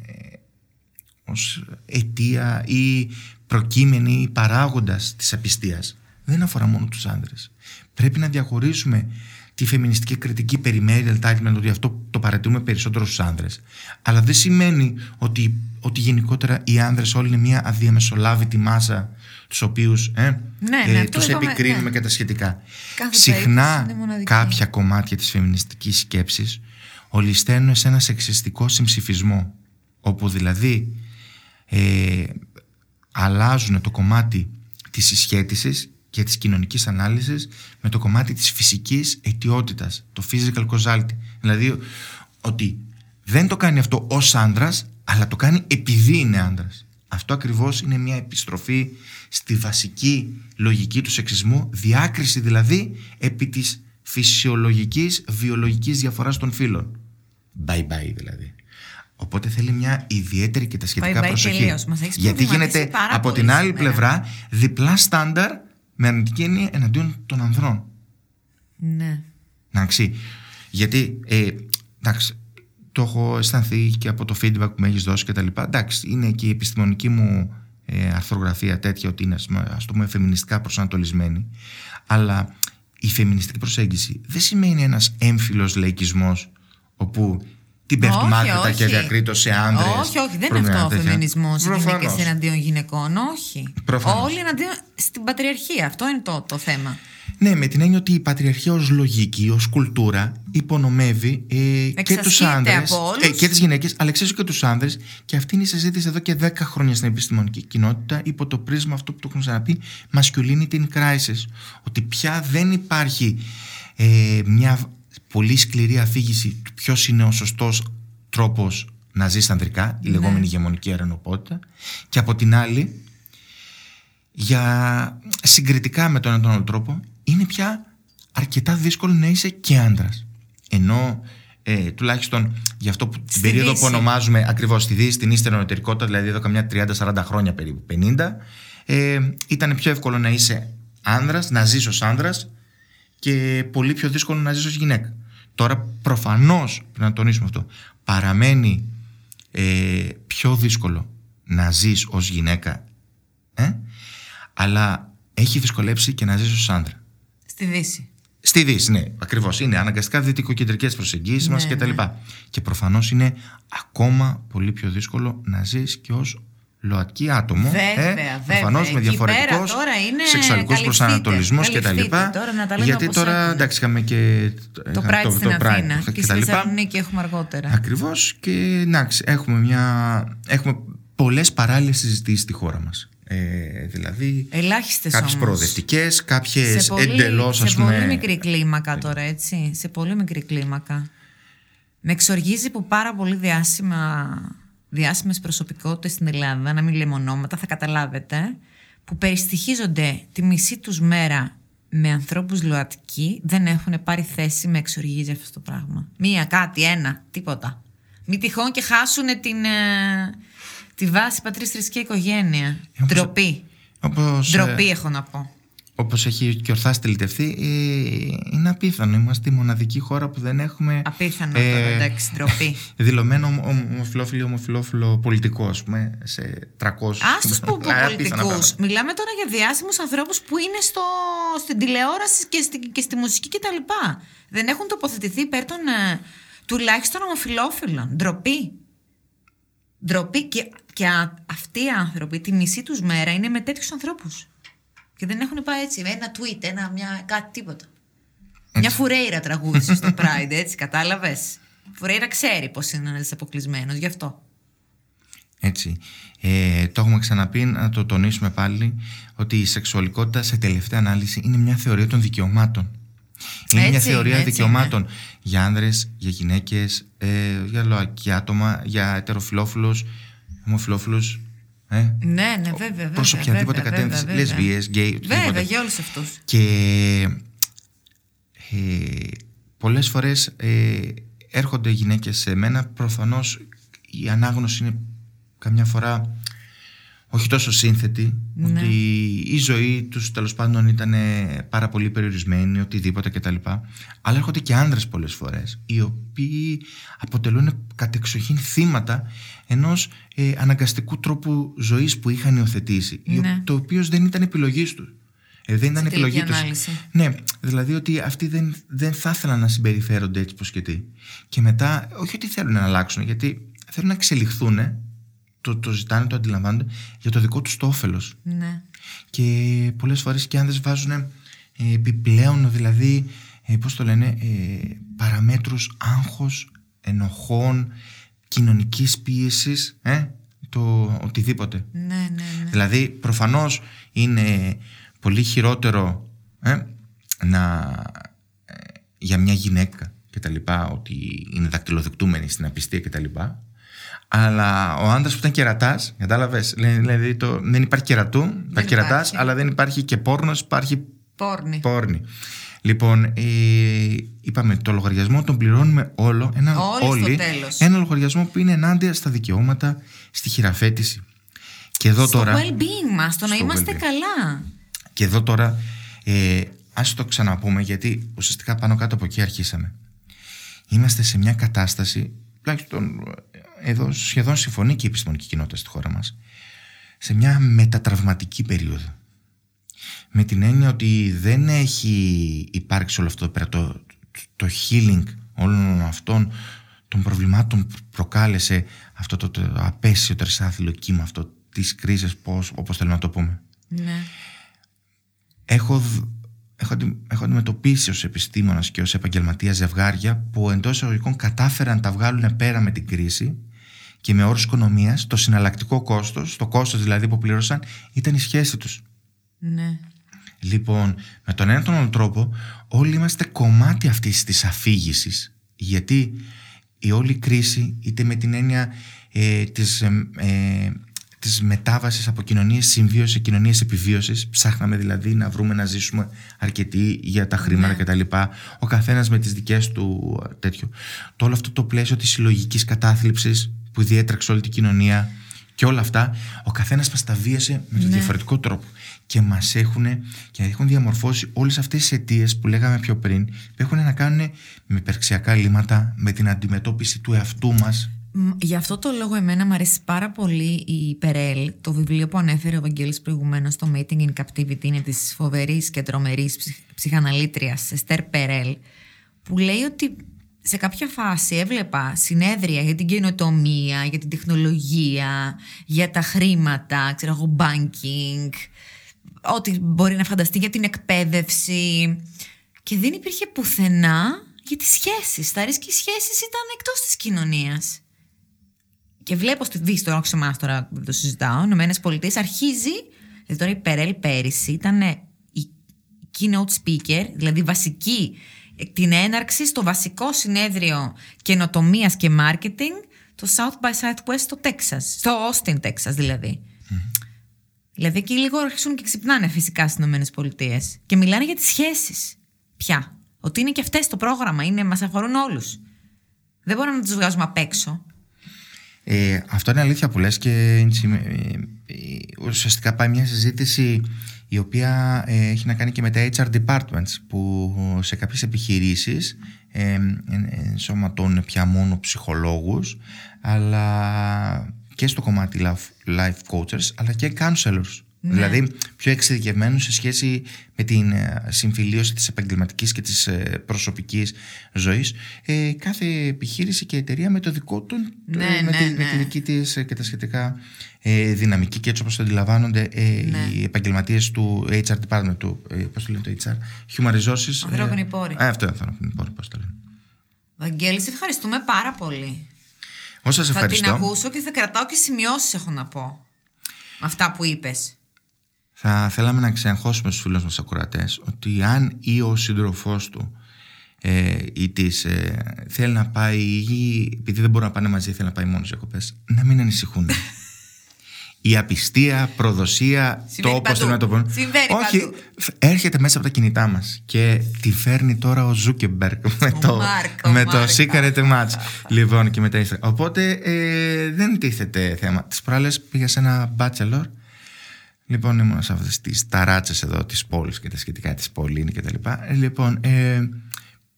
ως αιτία ή προκείμενη ή παράγοντας της απιστίας δεν αφορά μόνο τους άνδρες. Πρέπει να διαχωρίσουμε τη φεμινιστική κριτική περί male entitlement ότι αυτό το παρατηρούμε περισσότερο στους άνδρες. Αλλά δεν σημαίνει ότι, ότι γενικότερα οι άνδρες όλοι είναι μια αδιαμεσολάβητη μάσα τους οποίους ε, Ναι, ναι, αυτό τους είπαμε, επικρίνουμε ναι. και τα σχετικά. Κάθε Συχνά περίπτωση είναι μοναδική. κάποια κομμάτια της φεμινιστικής σκέψης ολισθαίνουν σε ένα σεξιστικό συμψηφισμό όπου δηλαδή ε, αλλάζουν το κομμάτι της συσχέτισης και της κοινωνικής ανάλυσης με το κομμάτι της φυσικής αιτιότητας, το physical causality. Δηλαδή ότι δεν το κάνει αυτό ως άντρας, αλλά το κάνει επειδή είναι άντρας. Αυτό ακριβώς είναι μια επιστροφή στη βασική λογική του σεξισμού, διάκριση δηλαδή επί της φυσιολογικής, βιολογικής διαφοράς των φύλων. Bye bye δηλαδή. Οπότε θέλει μια ιδιαίτερη και τα σχετικά Bye bye προσοχή. τελείως. Μας έχεις Γιατί προβληματίσει γίνεται πάρα από πολύ την άλλη σήμερα. πλευρά διπλά στάνταρ με αρνητική έννοια εναντίον των ανδρών. Ναι. Εντάξει. Γιατί, ε, εντάξει, το έχω αισθανθεί και από το feedback που με έχεις δώσει και τα λοιπά. Εντάξει, είναι και η επιστημονική μου ε, αρθρογραφία τέτοια ότι είναι ας πούμε, ας το πούμε φεμινιστικά προσανατολισμένη. Αλλά η φεμινιστική προσέγγιση δεν σημαίνει ένας έμφυλος λαϊκισμός όπου την πέφτουν Όχι, μάκρυτα και όχι. διακρίτω σε άντρες. Όχι, όχι, δεν είναι προβλήματα αυτό ο τέτοια. φεμινισμός. Οι Προφανώς. γυναίκε εναντίον γυναικών, όχι. Προφανώς. Όλοι εναντίον στην πατριαρχία. Αυτό είναι το, το θέμα. Ναι, με την έννοια ότι η πατριαρχία ως λογική, ως κουλτούρα υπονομεύει ε, και τους Εξασκείται άνδρες από όλους. ε, και τις γυναίκες, αλλά εξίσου και τους άνδρες και αυτή είναι η συζήτηση εδώ και 10 χρόνια στην επιστημονική κοινότητα υπό το πρίσμα αυτό που το έχουμε ξαναπεί masculinity in crisis ότι πια δεν υπάρχει ε, μια πολύ σκληρή αφήγηση του ποιος είναι ο σωστός τρόπος να ζεις ανδρικά, η λεγόμενη ηγεμονική αρενοπότητα και από την άλλη για συγκριτικά με τον έναν τον άλλο τρόπο είναι πια αρκετά δύσκολο να είσαι και άντρας. Ενώ ε, τουλάχιστον για αυτό που, την Στη περίοδο Δύση. που ονομάζουμε ακριβώς στη Δύση, την ύστερη εσωτερικότητα, δηλαδή εδώ καμιά 30-40 χρόνια περίπου, 50, ε, ήταν πιο εύκολο να είσαι άνδρας, να ζεις ως άνδρας και πολύ πιο δύσκολο να ζεις ως γυναίκα. Τώρα προφανώς, πρέπει να τονίσουμε αυτό, παραμένει ε, πιο δύσκολο να ζεις ως γυναίκα ε, αλλά έχει δυσκολέψει και να ζεις ως άντρα. Στη Δύση. Στη Δύση, ναι, ακριβώς. Είναι αναγκαστικά δυτικοκεντρικές προσεγγίσεις μας Ναι, κτλ. ναι. Και προφανώς είναι ακόμα πολύ πιο δύσκολο να ζεις και ως ΛΟΑΤΚΙ άτομο. Βέβαια, ε, βέβαια. Προφανώς με Εκεί διαφορετικό πέρα τώρα είναι σεξουαλικό καλυφθείτε, προσανατολισμό κτλ. καλυφθείτε. Τώρα να τα λέμε Γιατί όπως τώρα έχουν. εντάξει, είχαμε και Το Pride στην Pride Αθήνα και στη κτλ. Θεσσαλονίκη έχουμε αργότερα. Ακριβώς και εντάξει, έχουμε, μια, έχουμε πολλές παράλληλες συζητήσεις στη χώρα μας. Ε, δηλαδή, Ελάχιστες κάποιες όμως. προοδευτικές, κάποιες σε πολύ, εντελώς σε ας πούμε. πολύ μικρή κλίμακα τώρα, έτσι. Σε πολύ μικρή κλίμακα. Με εξοργίζει που πάρα πολύ διάσημα, διάσημες προσωπικότητες στην Ελλάδα, να μην λέμε ονόματα, θα καταλάβετε, που περιστοιχίζονται τη μισή τους μέρα με ανθρώπους ΛΟΑΤΚΙ, δεν έχουν πάρει θέση, με εξοργίζει αυτό το πράγμα. Μία, κάτι, ένα, τίποτα. Μη τυχόν και χάσουν την, ε, τη βάση πατρίς θρησκεία οικογένεια. όπως- Ντροπή. Όπως, Ντροπή ε, έχω να πω. Όπως έχει και ορθά στελιτευτεί, ε, είναι απίθανο. Είμαστε η μοναδική χώρα που δεν έχουμε Απίθανο τώρα, ε, εντάξει, ντροπή. *laughs* δηλωμένο ομο- ομοφυλόφιλο ομοφυλόφιλο πολιτικό, ας πούμε, σε 300. Α τους πούμε απίθανα πολιτικούς. πράγματα. Μιλάμε τώρα για διάσημους ανθρώπους που είναι στο, στην τηλεόραση και στη, και στη μουσική κτλ. Δεν έχουν τοποθετηθεί υπέρ των ε, τουλάχιστον ομοφυλόφιλων. Ντροπή. Ντροπή. Και, και α- αυτοί οι άνθρωποι τη μισή τους μέρα είναι με τέτοιους ανθρώπους. Και δεν έχουν πάει έτσι. με Ένα tweet, ένα, μια, κάτι τίποτα. Μια φουρέιρα τραγούδισες στο Pride, έτσι, κατάλαβες; Φουρέιρα ξέρει πώ είναι να είσαι αποκλεισμένος, γι' αυτό. Έτσι. Ε, το έχουμε ξαναπεί, να το τονίσουμε πάλι, ότι η σεξουαλικότητα σε τελευταία ανάλυση είναι μια θεωρία των δικαιωμάτων. Είναι μια Έτσι θεωρία είναι, έτσι δικαιωμάτων για άνδρες, για γυναίκες, ε, για ΛΟΑΚΙ άτομα, για ετεροφιλόφιλους, ομοφιλόφιλους, ε, Ναι, ναι, βέβαια. βέβαια προς οποιαδήποτε βέβαια, κατεύθυνση, βέβαια, βέβαια. λεσβίες, γκέι, Βέβαια, οτιδήποτε. για όλους αυτούς. Και ε, πολλές φορές ε, έρχονται γυναίκες σε μένα, προφανώς η ανάγνωση είναι καμιά φορά όχι τόσο σύνθετη, Ναι. ότι η ζωή τους τέλος πάντων ήταν ε, πάρα πολύ περιορισμένη, οτιδήποτε κτλ. Αλλά έρχονται και άνδρες πολλές φορές, οι οποίοι αποτελούν κατεξοχήν θύματα ενός ε, αναγκαστικού τρόπου ζωής που είχαν υιοθετήσει, η- Ναι. το οποίος δεν ήταν επιλογής τους. Ε, δεν ήταν τελική επιλογή τους. ανάλυση. Ναι, δηλαδή ότι αυτοί δεν, δεν θα ήθελαν να συμπεριφέρονται έτσι πως και τι. Και μετά, όχι ότι θέλουν να αλλάξουν, γιατί θέλουν να εξελιχθούν, το, το ζητάνε, το αντιλαμβάνονται, για το δικό τους το όφελος. Ναι. Και πολλές φορές και άνδρες βάζουν ε, επιπλέον, δηλαδή, ε, πώς το λένε, ε, παραμέτρους άγχος, ενοχών, κοινωνικής πίεσης, ε, το οτιδήποτε. Ναι, ναι, ναι. Δηλαδή, προφανώς είναι πολύ χειρότερο ε, να, ε, για μια γυναίκα και τα λοιπά, ότι είναι δακτυλοδεικτούμενη στην απιστία και τα λοιπά. Αλλά ο άντρας που ήταν κερατάς, κατάλαβες. Δηλαδή, το, δεν υπάρχει κερατού, υπάρχει κερατάς, υπάρχει. αλλά δεν υπάρχει και πόρνος, υπάρχει Πόρνη. πόρνη. Λοιπόν, ε, είπαμε το λογαριασμό τον πληρώνουμε όλο, ένα, Όλοι στο τέλος. ένα λογαριασμό που είναι ενάντια στα δικαιώματα, στη χειραφέτηση. Και εδώ Στο τώρα. well-being μας, το να Στο είμαστε well-being. καλά. Και εδώ τώρα, ε, ας το ξαναπούμε, γιατί ουσιαστικά πάνω κάτω από εκεί αρχίσαμε. Είμαστε σε μια κατάσταση, τουλάχιστον ε, εδώ σχεδόν συμφωνεί και η επιστημονική κοινότητα στη χώρα μας, σε μια μετατραυματική περίοδο. Με την έννοια ότι δεν έχει υπάρξει όλο αυτό εδώ πέρα το, το healing όλων αυτών των προβλημάτων που προκάλεσε αυτό το, το απέσιο τρισάθλιο κύμα αυτό της κρίσης, πώς, όπως θέλουμε να το πούμε Ναι. έχω, δ- έχω, αντι- έχω αντιμετωπίσει ως επιστήμονας και ως επαγγελματίας ζευγάρια που εντός εισαγωγικών κατάφεραν να τα βγάλουν πέρα με την κρίση και με όρους οικονομίας το συναλλακτικό κόστος, το κόστος δηλαδή που πλήρωσαν ήταν η σχέση τους. ναι. Λοιπόν, με τον ένα τον άλλο τρόπο όλοι είμαστε κομμάτι αυτής της αφήγησης γιατί η όλη κρίση είτε με την έννοια ε, της, ε, ε, της μετάβασης από κοινωνίες συμβίωσης σε κοινωνίες επιβίωσης ψάχναμε δηλαδή να βρούμε να ζήσουμε αρκετοί για τα χρήματα Ναι. κτλ. Ο καθένας με τις δικές του ε, τέτοιο. Το όλο αυτό το πλαίσιο της συλλογικής κατάθλιψης που διέτρεξε όλη την κοινωνία και όλα αυτά, ο καθένας μας τα βίασε με τον Ναι. διαφορετικό τρόπο και μας έχουν και έχουν διαμορφώσει όλες αυτές τις αιτίες που λέγαμε πιο πριν που έχουν να κάνουν με υπερξιακά ελλείμματα, με την αντιμετώπιση του εαυτού μας Μ, Γι' αυτό το λόγο εμένα μου αρέσει πάρα πολύ η Περέλ, το βιβλίο που ανέφερε ο Βαγγέλης προηγουμένως, το Mating in Captivity, είναι της φοβερής και τρομερής ψυχ, ψυχαναλήτριας Εστέρ Περέλ, που λέει ότι σε κάποια φάση έβλεπα συνέδρια για την καινοτομία, για την τεχνολογία, για τα χρήματα, ξέρω εγώ, banking, ό,τι μπορεί να φανταστεί για την εκπαίδευση. Και δεν υπήρχε πουθενά για τις σχέσεις. Τα ρίσκη σχέσεις ήταν εκτός της κοινωνίας. Και βλέπω στη Δύση, τώρα όχι σε εμάς τώρα δεν το συζητάω, οι Ηνωμένες Πολιτείες αρχίζει, δηλαδή τώρα η Περέλ πέρυσι ήταν η keynote speaker, δηλαδή βασική την έναρξη στο βασικό συνέδριο καινοτομίας και marketing το South by Southwest στο Texas, στο Austin, Texas δηλαδή. Δηλαδή εκεί λίγο αρχίζουν και ξυπνάνε φυσικά στις ΗΠΑ και μιλάνε για τις σχέσεις. Πια. Ότι είναι και αυτές το πρόγραμμα, είναι, μας αφορούν όλους. Δεν μπορούμε να τους βγάζουμε απ' έξω. Ε, αυτό είναι αλήθεια που λες και ε, ε, ουσιαστικά πάει μια συζήτηση η οποία ε, έχει να κάνει και με τα HR departments που σε κάποιες επιχειρήσεις ε, ενσωματώνουν πια μόνο ψυχολόγους αλλά και στο κομμάτι life coaches αλλά και counselors ναι. Δηλαδή πιο εξειδικευμένους σε σχέση με την ε, συμφιλίωση της επαγγελματικής και της ε, προσωπικής ζωής ε, κάθε επιχείρηση και εταιρεία με το δικό του ναι, με, ναι, τη, ναι. με τη δική της και τα σχετικά δυναμική και έτσι όπως το αντιλαμβάνονται ναι. οι επαγγελματίες του HR department του, πώς το λένε το HR Human Resources Ανθρώπινοι πόροι Αυτό ανθρώπινοι πόροι πώς το λένε Βαγγέλη, σε ευχαριστούμε πάρα πολύ. Όσο θα την ακούσω και θα κρατάω και σημειώσεις έχω να πω. Αυτά που είπες. Θα θέλαμε να ξεχώσουμε στους φίλους μας ακροατές ότι αν ή ο σύντροφός του ε, ή της ε, θέλει να πάει ή επειδή δεν μπορούν να πάνε μαζί θέλει να πάει μόνος διακοπές να μην ανησυχούν *laughs* η απιστία, προδοσία, Συμβαίνει το όπως θέλουν να το πούμε. Συμβαίνει Όχι, παντού. έρχεται μέσα από τα κινητά μας και τη φέρνει τώρα ο Ζούκεμπεργκ *laughs* με Ο το, Μάρκ, ο με το Μάρκ. secret match. *laughs* λοιπόν, και μετά Instagram. Οπότε ε, δεν τίθεται θέμα. Τις προάλλες πήγα σε ένα bachelor Λοιπόν, ήμουν σε αυτές τις ταράτσες εδώ της πόλης και τα σχετικά της Πολύνη και τα λοιπά. Ε, Λοιπόν, ε,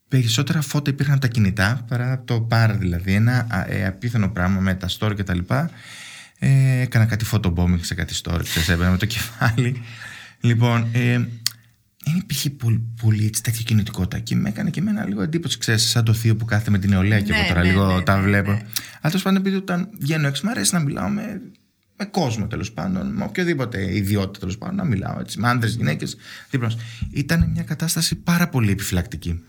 περισσότερα φώτα υπήρχαν από τα κινητά παρά από το παρ, δηλαδή. Ένα α, ε, απίθανο πράγμα με τα story και τα λοιπά. Ε, έκανα κάτι photobombing σε κάτι story, ξέρεις, έμπαινα με το *laughs* κεφάλι. Λοιπόν, ε, δεν υπήρχε πολύ, πολύ έτσι, τέτοια κινητικότητα και με έκανε και εμένα λίγο εντύπωση, ξέρεις, σαν το θείο που κάθεται με την νεολαία και Ναι, εγώ τώρα ναι, λίγο ναι, τα ναι, βλέπω. ναι. Αλλά τέλος πάντων, επειδή όταν βγαίνω έξω, μου αρέσει να μιλάω με, με κόσμο τέλος πάντων, με οποιοδήποτε ιδιότητα τέλος πάντων, να μιλάω έτσι, με άντρε, γυναίκες. Ήταν μια κατάσταση πάρα πολύ επιφυλακτική.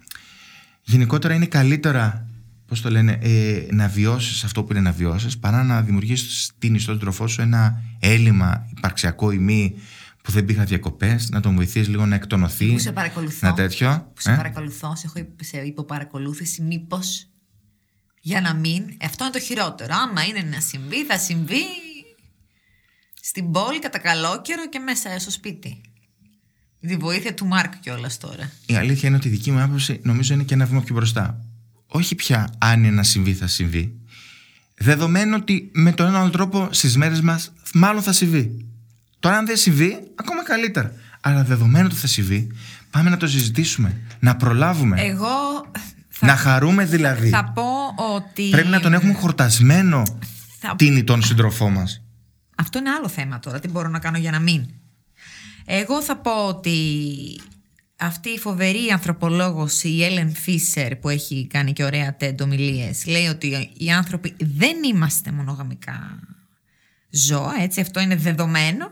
Γενικότερα είναι καλύτερα, πώς το λένε, ε, να βιώσεις αυτό που είναι να βιώσεις, παρά να δημιουργήσεις στην ιστότροφό σου ένα έλλειμμα υπαρξιακό ή μη που δεν πήγα διακοπές, να τον βοηθήσει λίγο να εκτονωθεί. Που σε παρακολουθώ. Να τέτοιο. Που σε ε; παρακολουθώ, σε έχω υπ- σε υποπαρακολούθηση, μήπως. Για να μην. Αυτό είναι το χειρότερο. Άμα είναι να συμβεί, θα συμβεί στην πόλη κατά καλό καιρό και μέσα στο σπίτι. Με τη βοήθεια του Μάρκ κιόλας τώρα. Η αλήθεια είναι ότι η δική μου άποψη νομίζω είναι και ένα βήμα πιο μπροστά. Όχι πια αν είναι να συμβεί, θα συμβεί. Δεδομένου ότι με τον έναν άλλο τρόπο στις μέρες μας μάλλον θα συμβεί. Τώρα, αν δεν συμβεί, ακόμα καλύτερα. Αλλά δεδομένου ότι θα συμβεί, πάμε να το συζητήσουμε. Να προλάβουμε. Εγώ. Θα, να χαρούμε δηλαδή. θα πω ότι. Πρέπει να τον έχουμε χορτασμένο Θα- τίνη τον σύντροφό μας. Αυτό είναι άλλο θέμα τώρα. Τι μπορώ να κάνω για να μην. Εγώ θα πω ότι αυτή η φοβερή ανθρωπολόγος, η Έλεν Φίσερ που έχει κάνει και ωραία TED ομιλίες, λέει ότι οι άνθρωποι δεν είμαστε μονογαμικά ζώα, έτσι, αυτό είναι δεδομένο.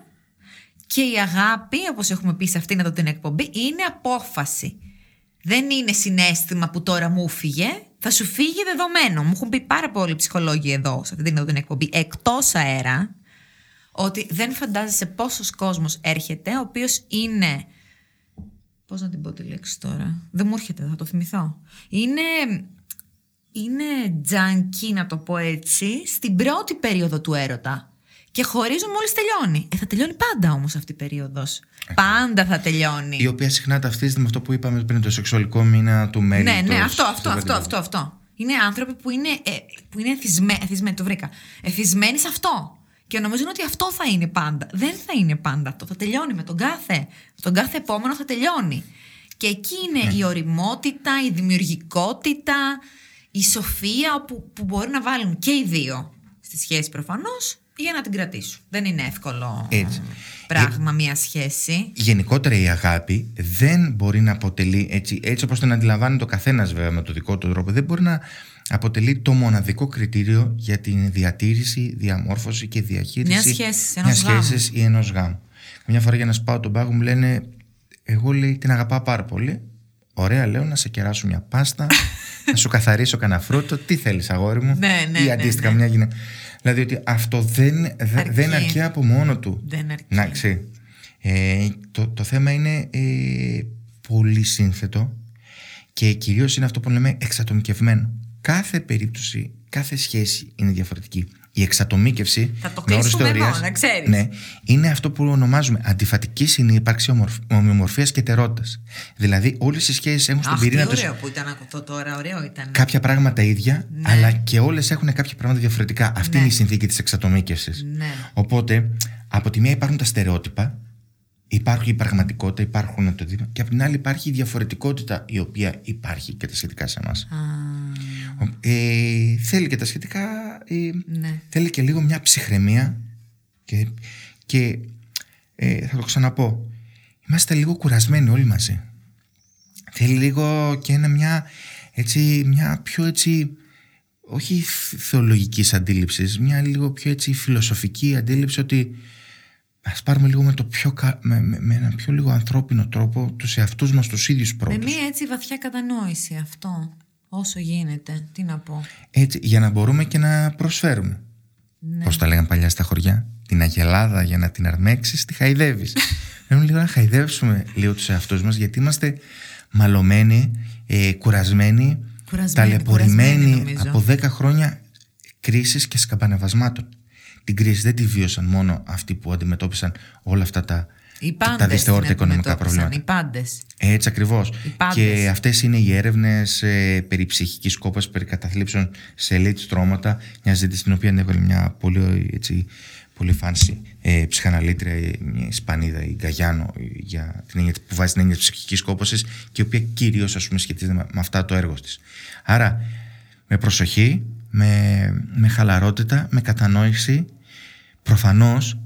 Και η αγάπη, όπως έχουμε πει σε αυτήν εδώ την εκπομπή, είναι απόφαση. Δεν είναι συνέστημα που τώρα μου φύγε, θα σου φύγει δεδομένο. Μου έχουν πει πάρα πολλοί ψυχολόγοι εδώ, σε αυτήν εδώ την εκπομπή, εκτός αέρα, ότι δεν φαντάζεσαι πόσος κόσμος έρχεται, ο οποίος είναι... Πώς να την πω τη λέξη τώρα. Δεν μου έρχεται, θα το θυμηθώ. Είναι... Είναι τζανκί, να το πω έτσι, στην πρώτη περίοδο του έρωτα. Και χωρίζουν μόλις τελειώνει. Ε, θα τελειώνει πάντα όμως αυτή η περίοδος. Πάντα θα τελειώνει. Η οποία συχνά ταυτίζεται με αυτό που είπαμε πριν, το σεξουαλικό μήνα του μέλη. Ναι, ναι, αυτό, αυτό, αυτό, αυτό, αυτό. Είναι άνθρωποι που είναι, ε, που είναι εθισμένοι, εθισμένοι, το βρήκα. Εθισμένοι σε αυτό. Και νομίζουν ότι αυτό θα είναι πάντα. Δεν θα είναι πάντα αυτό. Θα τελειώνει με τον κάθε. Με τον κάθε επόμενο θα τελειώνει. Και εκεί είναι η οριμότητα, η δημιουργικότητα, η σοφία που, που μπορεί να βάλουν και οι δύο στη σχέση προφανώς για να την κρατήσουν. Δεν είναι εύκολο Έτσι. πράγμα μια σχέση. Γενικότερα η αγάπη δεν μπορεί να αποτελεί, έτσι, έτσι όπως την αντιλαμβάνει το καθένας βέβαια με το δικό του τρόπο, δεν μπορεί να αποτελεί το μοναδικό κριτήριο για την διατήρηση, διαμόρφωση και διαχείριση Μιας σχέσης, ενός μιας γάμου. σχέσης ή ενός γάμου. Μια φορά για να σπάω τον πάγο μου λένε εγώ λέει την αγαπάω πάρα πολύ Ωραία λέω να σε κεράσω μια πάστα *laughs* Να σου καθαρίσω κανένα φρούτο Τι θέλεις αγόρι μου; Ναι, ναι, Ή ναι, αντίστοιχα ναι. μια γυναίκα Δηλαδή ότι αυτό δεν, δε- Αρκεί. δεν αρκεί από μόνο του Δεν αρκεί. να ξέρει. Ε, το, το θέμα είναι ε, πολύ σύνθετο και κυρίως είναι αυτό που λέμε εξατομικευμένο. Κάθε περίπτωση, κάθε σχέση είναι διαφορετική. Η εξατομίκευση Θα το με όρους κλείσουμε εδώ, θεωρίας, να ξέρεις. Ναι, είναι αυτό που ονομάζουμε αντιφατική συνύπαρξη ομορφ- ομοιομορφίας και τερότητας. Δηλαδή όλες οι σχέσεις έχουν στον Αχ, τι πυρήνα τους ωραίο που ήταν αυτό τώρα, ωραίο ήταν. κάποια πράγματα ίδια, Ναι. αλλά και όλες έχουν κάποια πράγματα διαφορετικά. Αυτή Ναι. είναι η συνθήκη της εξατομίκευσης. Ναι. Οπότε, από τη μία υπάρχουν τα στερεότυπα, υπάρχει η πραγματικότητα, υπάρχουν το δίπλα, και από την άλλη υπάρχει η διαφορετικότητα η οποία υπάρχει και τα σχετικά σε εμάς. Α, Ε, θέλει και τα σχετικά, ε, ναι. θέλει και λίγο μια ψυχραιμία και, και ε, θα το ξαναπώ, είμαστε λίγο κουρασμένοι όλοι μαζί. Θέλει λίγο και ένα μια, έτσι, μια πιο έτσι, όχι θεολογικής αντίληψης, μια λίγο πιο έτσι φιλοσοφική αντίληψη ότι ας πάρουμε λίγο με, το πιο, κα- με, με, με ένα πιο λίγο ανθρώπινο τρόπο τους εαυτούς μας τους ίδιους Με πρώτους. μία έτσι βαθιά κατανόηση αυτό. Όσο γίνεται. Τι να πω. Έτσι, για να μπορούμε και να προσφέρουμε. Ναι. Πώς τα λέγαν παλιά στα χωριά; Την αγελάδα για να την αρμέξεις, τη χαϊδεύεις. *laughs* Πρέπει λίγο να χαϊδεύσουμε λίγο τους εαυτούς μας, γιατί είμαστε μαλωμένοι, ε, κουρασμένοι, Κουρασμένοι, ταλαιπωρημένοι κουρασμένοι, νομίζω. από 10 χρόνια κρίσης και σκαμπανεβασμάτων. Την κρίση δεν τη βίωσαν μόνο αυτοί που αντιμετώπισαν όλα αυτά τα, Οι τα, πάντες τα δυσθεώρητα την οικονομικά αντιμετώπισαν, προβλήματα. Οι πάντες. Έτσι ακριβώς. Οι πάντες. Και αυτές είναι οι έρευνες ε, περί ψυχικής κόπα, περί καταθλίψεων σε elite στρώματα. Μια ζήτηση την οποία έβγαλε μια πολύ, έτσι, πολύ φάνση ε, ψυχαναλήτρια, ε, μια Ισπανίδα, η Γκαγιάνο, ε, για την έννοια, που βάζει την έννοια της ψυχικής κόπωση και η οποία κυρίως σχετίζεται με, με αυτά το έργο της. Άρα, με προσοχή, με, με χαλαρότητα, με κατανόηση, προφανώς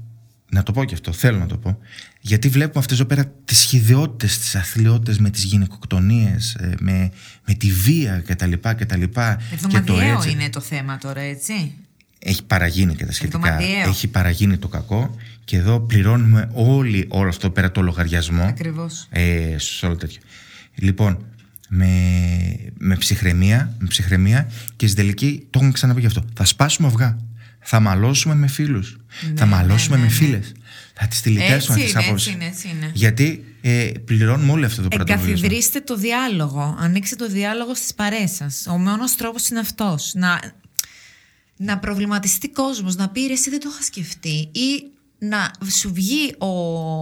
να το πω και αυτό, θέλω να το πω. Γιατί βλέπουμε αυτές εδώ πέρα τις σχηδιότητες, τις αθλειότητες με τις γυναικοκτονίες, ε, με, με τη βία κτλ. κτλ. και το Εβδομαδιαίο έτσι. είναι το θέμα τώρα, έτσι. Έχει παραγίνει και τα σχετικά. Εβδομαδιαίο. Έχει παραγίνει το κακό και εδώ πληρώνουμε όλοι όλο αυτό πέρα το λογαριασμό. Ακριβώς. Ε, σε όλο τέτοιο. Λοιπόν, με, με, ψυχραιμία, με ψυχραιμία και στην τελική το έχουμε ξαναπεί γι' αυτό. Θα σπάσουμε αυγά. Θα μαλώσουμε με φίλους. θα μαλώσουμε ναι, με ναι. φίλες. Θα τις τηλιτεύσουμε Έτσι τις είναι, απόψεις. έτσι είναι, έτσι είναι. Γιατί ε, πληρώνουμε όλο αυτό το πρωτοβουλίο. Εγκαθιδρύστε το διάλογο. Ανοίξτε το διάλογο στις παρέες σας. Ο μόνος τρόπος είναι αυτός. Να, να προβληματιστεί κόσμος, να πει «Ρε, εσύ δεν το είχα σκεφτεί ή να σου βγει ο,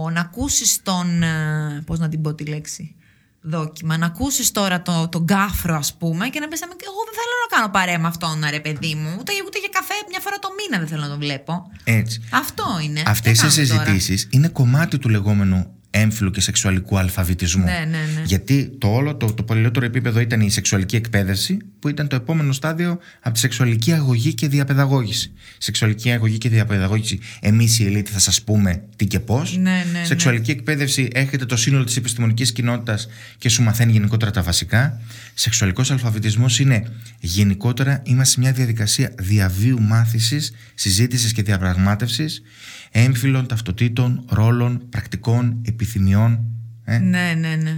να ακούσεις τον, ε, πώς να την πω τη λέξη, δόκιμα, να ακούσεις τώρα το, τον κάφρο ας πούμε και να πεις «Αμέ, εγώ δεν θέλω να κάνω παρέα με αυτόν ρε παιδί μου, ούτε, ούτε για καφέ μια φορά το μήνα δεν θέλω να τον βλέπω. Έτσι. Αυτό είναι. Αυτές Τι οι κάνουμε τώρα; συζητήσεις είναι κομμάτι του λεγόμενου έμφυλου και σεξουαλικού αλφαβητισμού. Ναι, ναι, ναι. Γιατί το όλο, το, το πολυότερο επίπεδο ήταν η σεξουαλική εκπαίδευση, που ήταν το επόμενο στάδιο από τη σεξουαλική αγωγή και διαπαιδαγώγηση. Σεξουαλική αγωγή και διαπαιδαγώγηση, εμείς οι ελίτ θα σας πούμε τι και πώς. Ναι, ναι, ναι. Σεξουαλική εκπαίδευση έρχεται το σύνολο της επιστημονικής κοινότητας και σου μαθαίνει γενικότερα τα βασικά. Σεξουαλικός αλφαβητισμός είναι γενικότερα είμαστε σε μια διαδικασία διαβίου μάθησης, συζήτησης και διαπραγμάτευσης έμφυλων, ταυτοτήτων, ρόλων, πρακτικών, επιθυμιών. Ε; Ναι, ναι, ναι.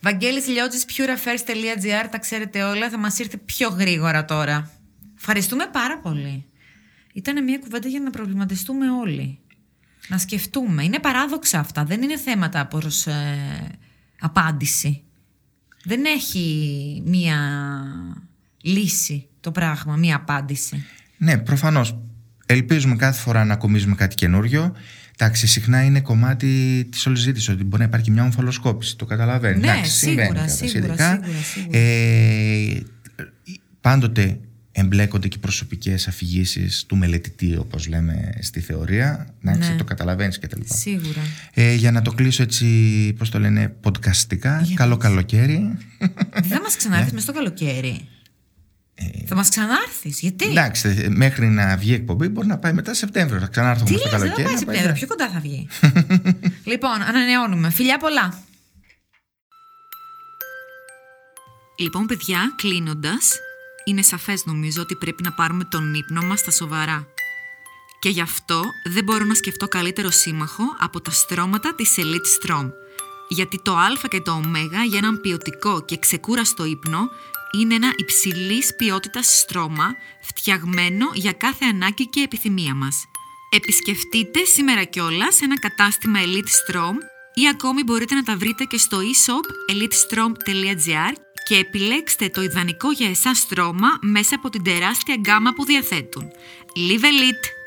Βαγγέλης Λιώτζης, pureaffairs.gr, τα ξέρετε όλα, θα μας ήρθε πιο γρήγορα τώρα. Ευχαριστούμε πάρα πολύ. Ήταν μια κουβέντα για να προβληματιστούμε όλοι. Να σκεφτούμε. Είναι παράδοξα αυτά. Δεν είναι θέματα προς ε, απάντηση. Δεν έχει μία λύση το πράγμα, μία απάντηση. Ναι, προφανώς. Ελπίζουμε κάθε φορά να ακομίζουμε κάτι καινούριο. Εντάξει, συχνά είναι κομμάτι της όλης ζήτησης ότι μπορεί να υπάρχει μια ομφαλοσκόπηση. Το καταλαβαίνεις. Ναι, Εντάξει, σίγουρα, συμβαίνει κατά σίγουρα, σχετικά. σίγουρα, σίγουρα. Ε, πάντοτε εμπλέκονται και προσωπικές αφηγήσεις του μελετητή, όπως λέμε στη θεωρία. Εντάξει, Ναι. το καταλαβαίνεις κτλ. Σίγουρα. Ε, για να το κλείσω έτσι, πώς το λένε, podcastικά. Για Καλό καλοκαίρι. Δεν θα μας *laughs* ξανάρθεις μες στο καλοκαίρι. Θα μας ξανάρθεις, γιατί; Εντάξει, μέχρι να βγει η εκπομπή μπορεί να πάει μετά Σεπτέμβριο. Θα ξανάρθω Τι όμως το λες, δεν θα καλοκαίρι. πάει να Σεπτέμβριο, πιο κοντά θα βγει. *laughs* λοιπόν, ανανεώνουμε. Φιλιά πολλά. Λοιπόν, παιδιά, κλείνοντας, είναι σαφές νομίζω ότι πρέπει να πάρουμε τον ύπνο μας στα σοβαρά. Και γι' αυτό δεν μπορώ να σκεφτώ καλύτερο σύμμαχο από τα στρώματα της Elite Strom. Γιατί το Α και το Ω για έναν ποιοτικό και ξεκούραστο ύπνο είναι ένα υψηλής ποιότητας στρώμα φτιαγμένο για κάθε ανάγκη και επιθυμία μας. Επισκεφτείτε σήμερα κιόλας ένα κατάστημα Elite Strom ή ακόμη μπορείτε να τα βρείτε και στο e-shop elitestrom.gr και επιλέξτε το ιδανικό για εσάς στρώμα μέσα από την τεράστια γκάμα που διαθέτουν. Live Elite!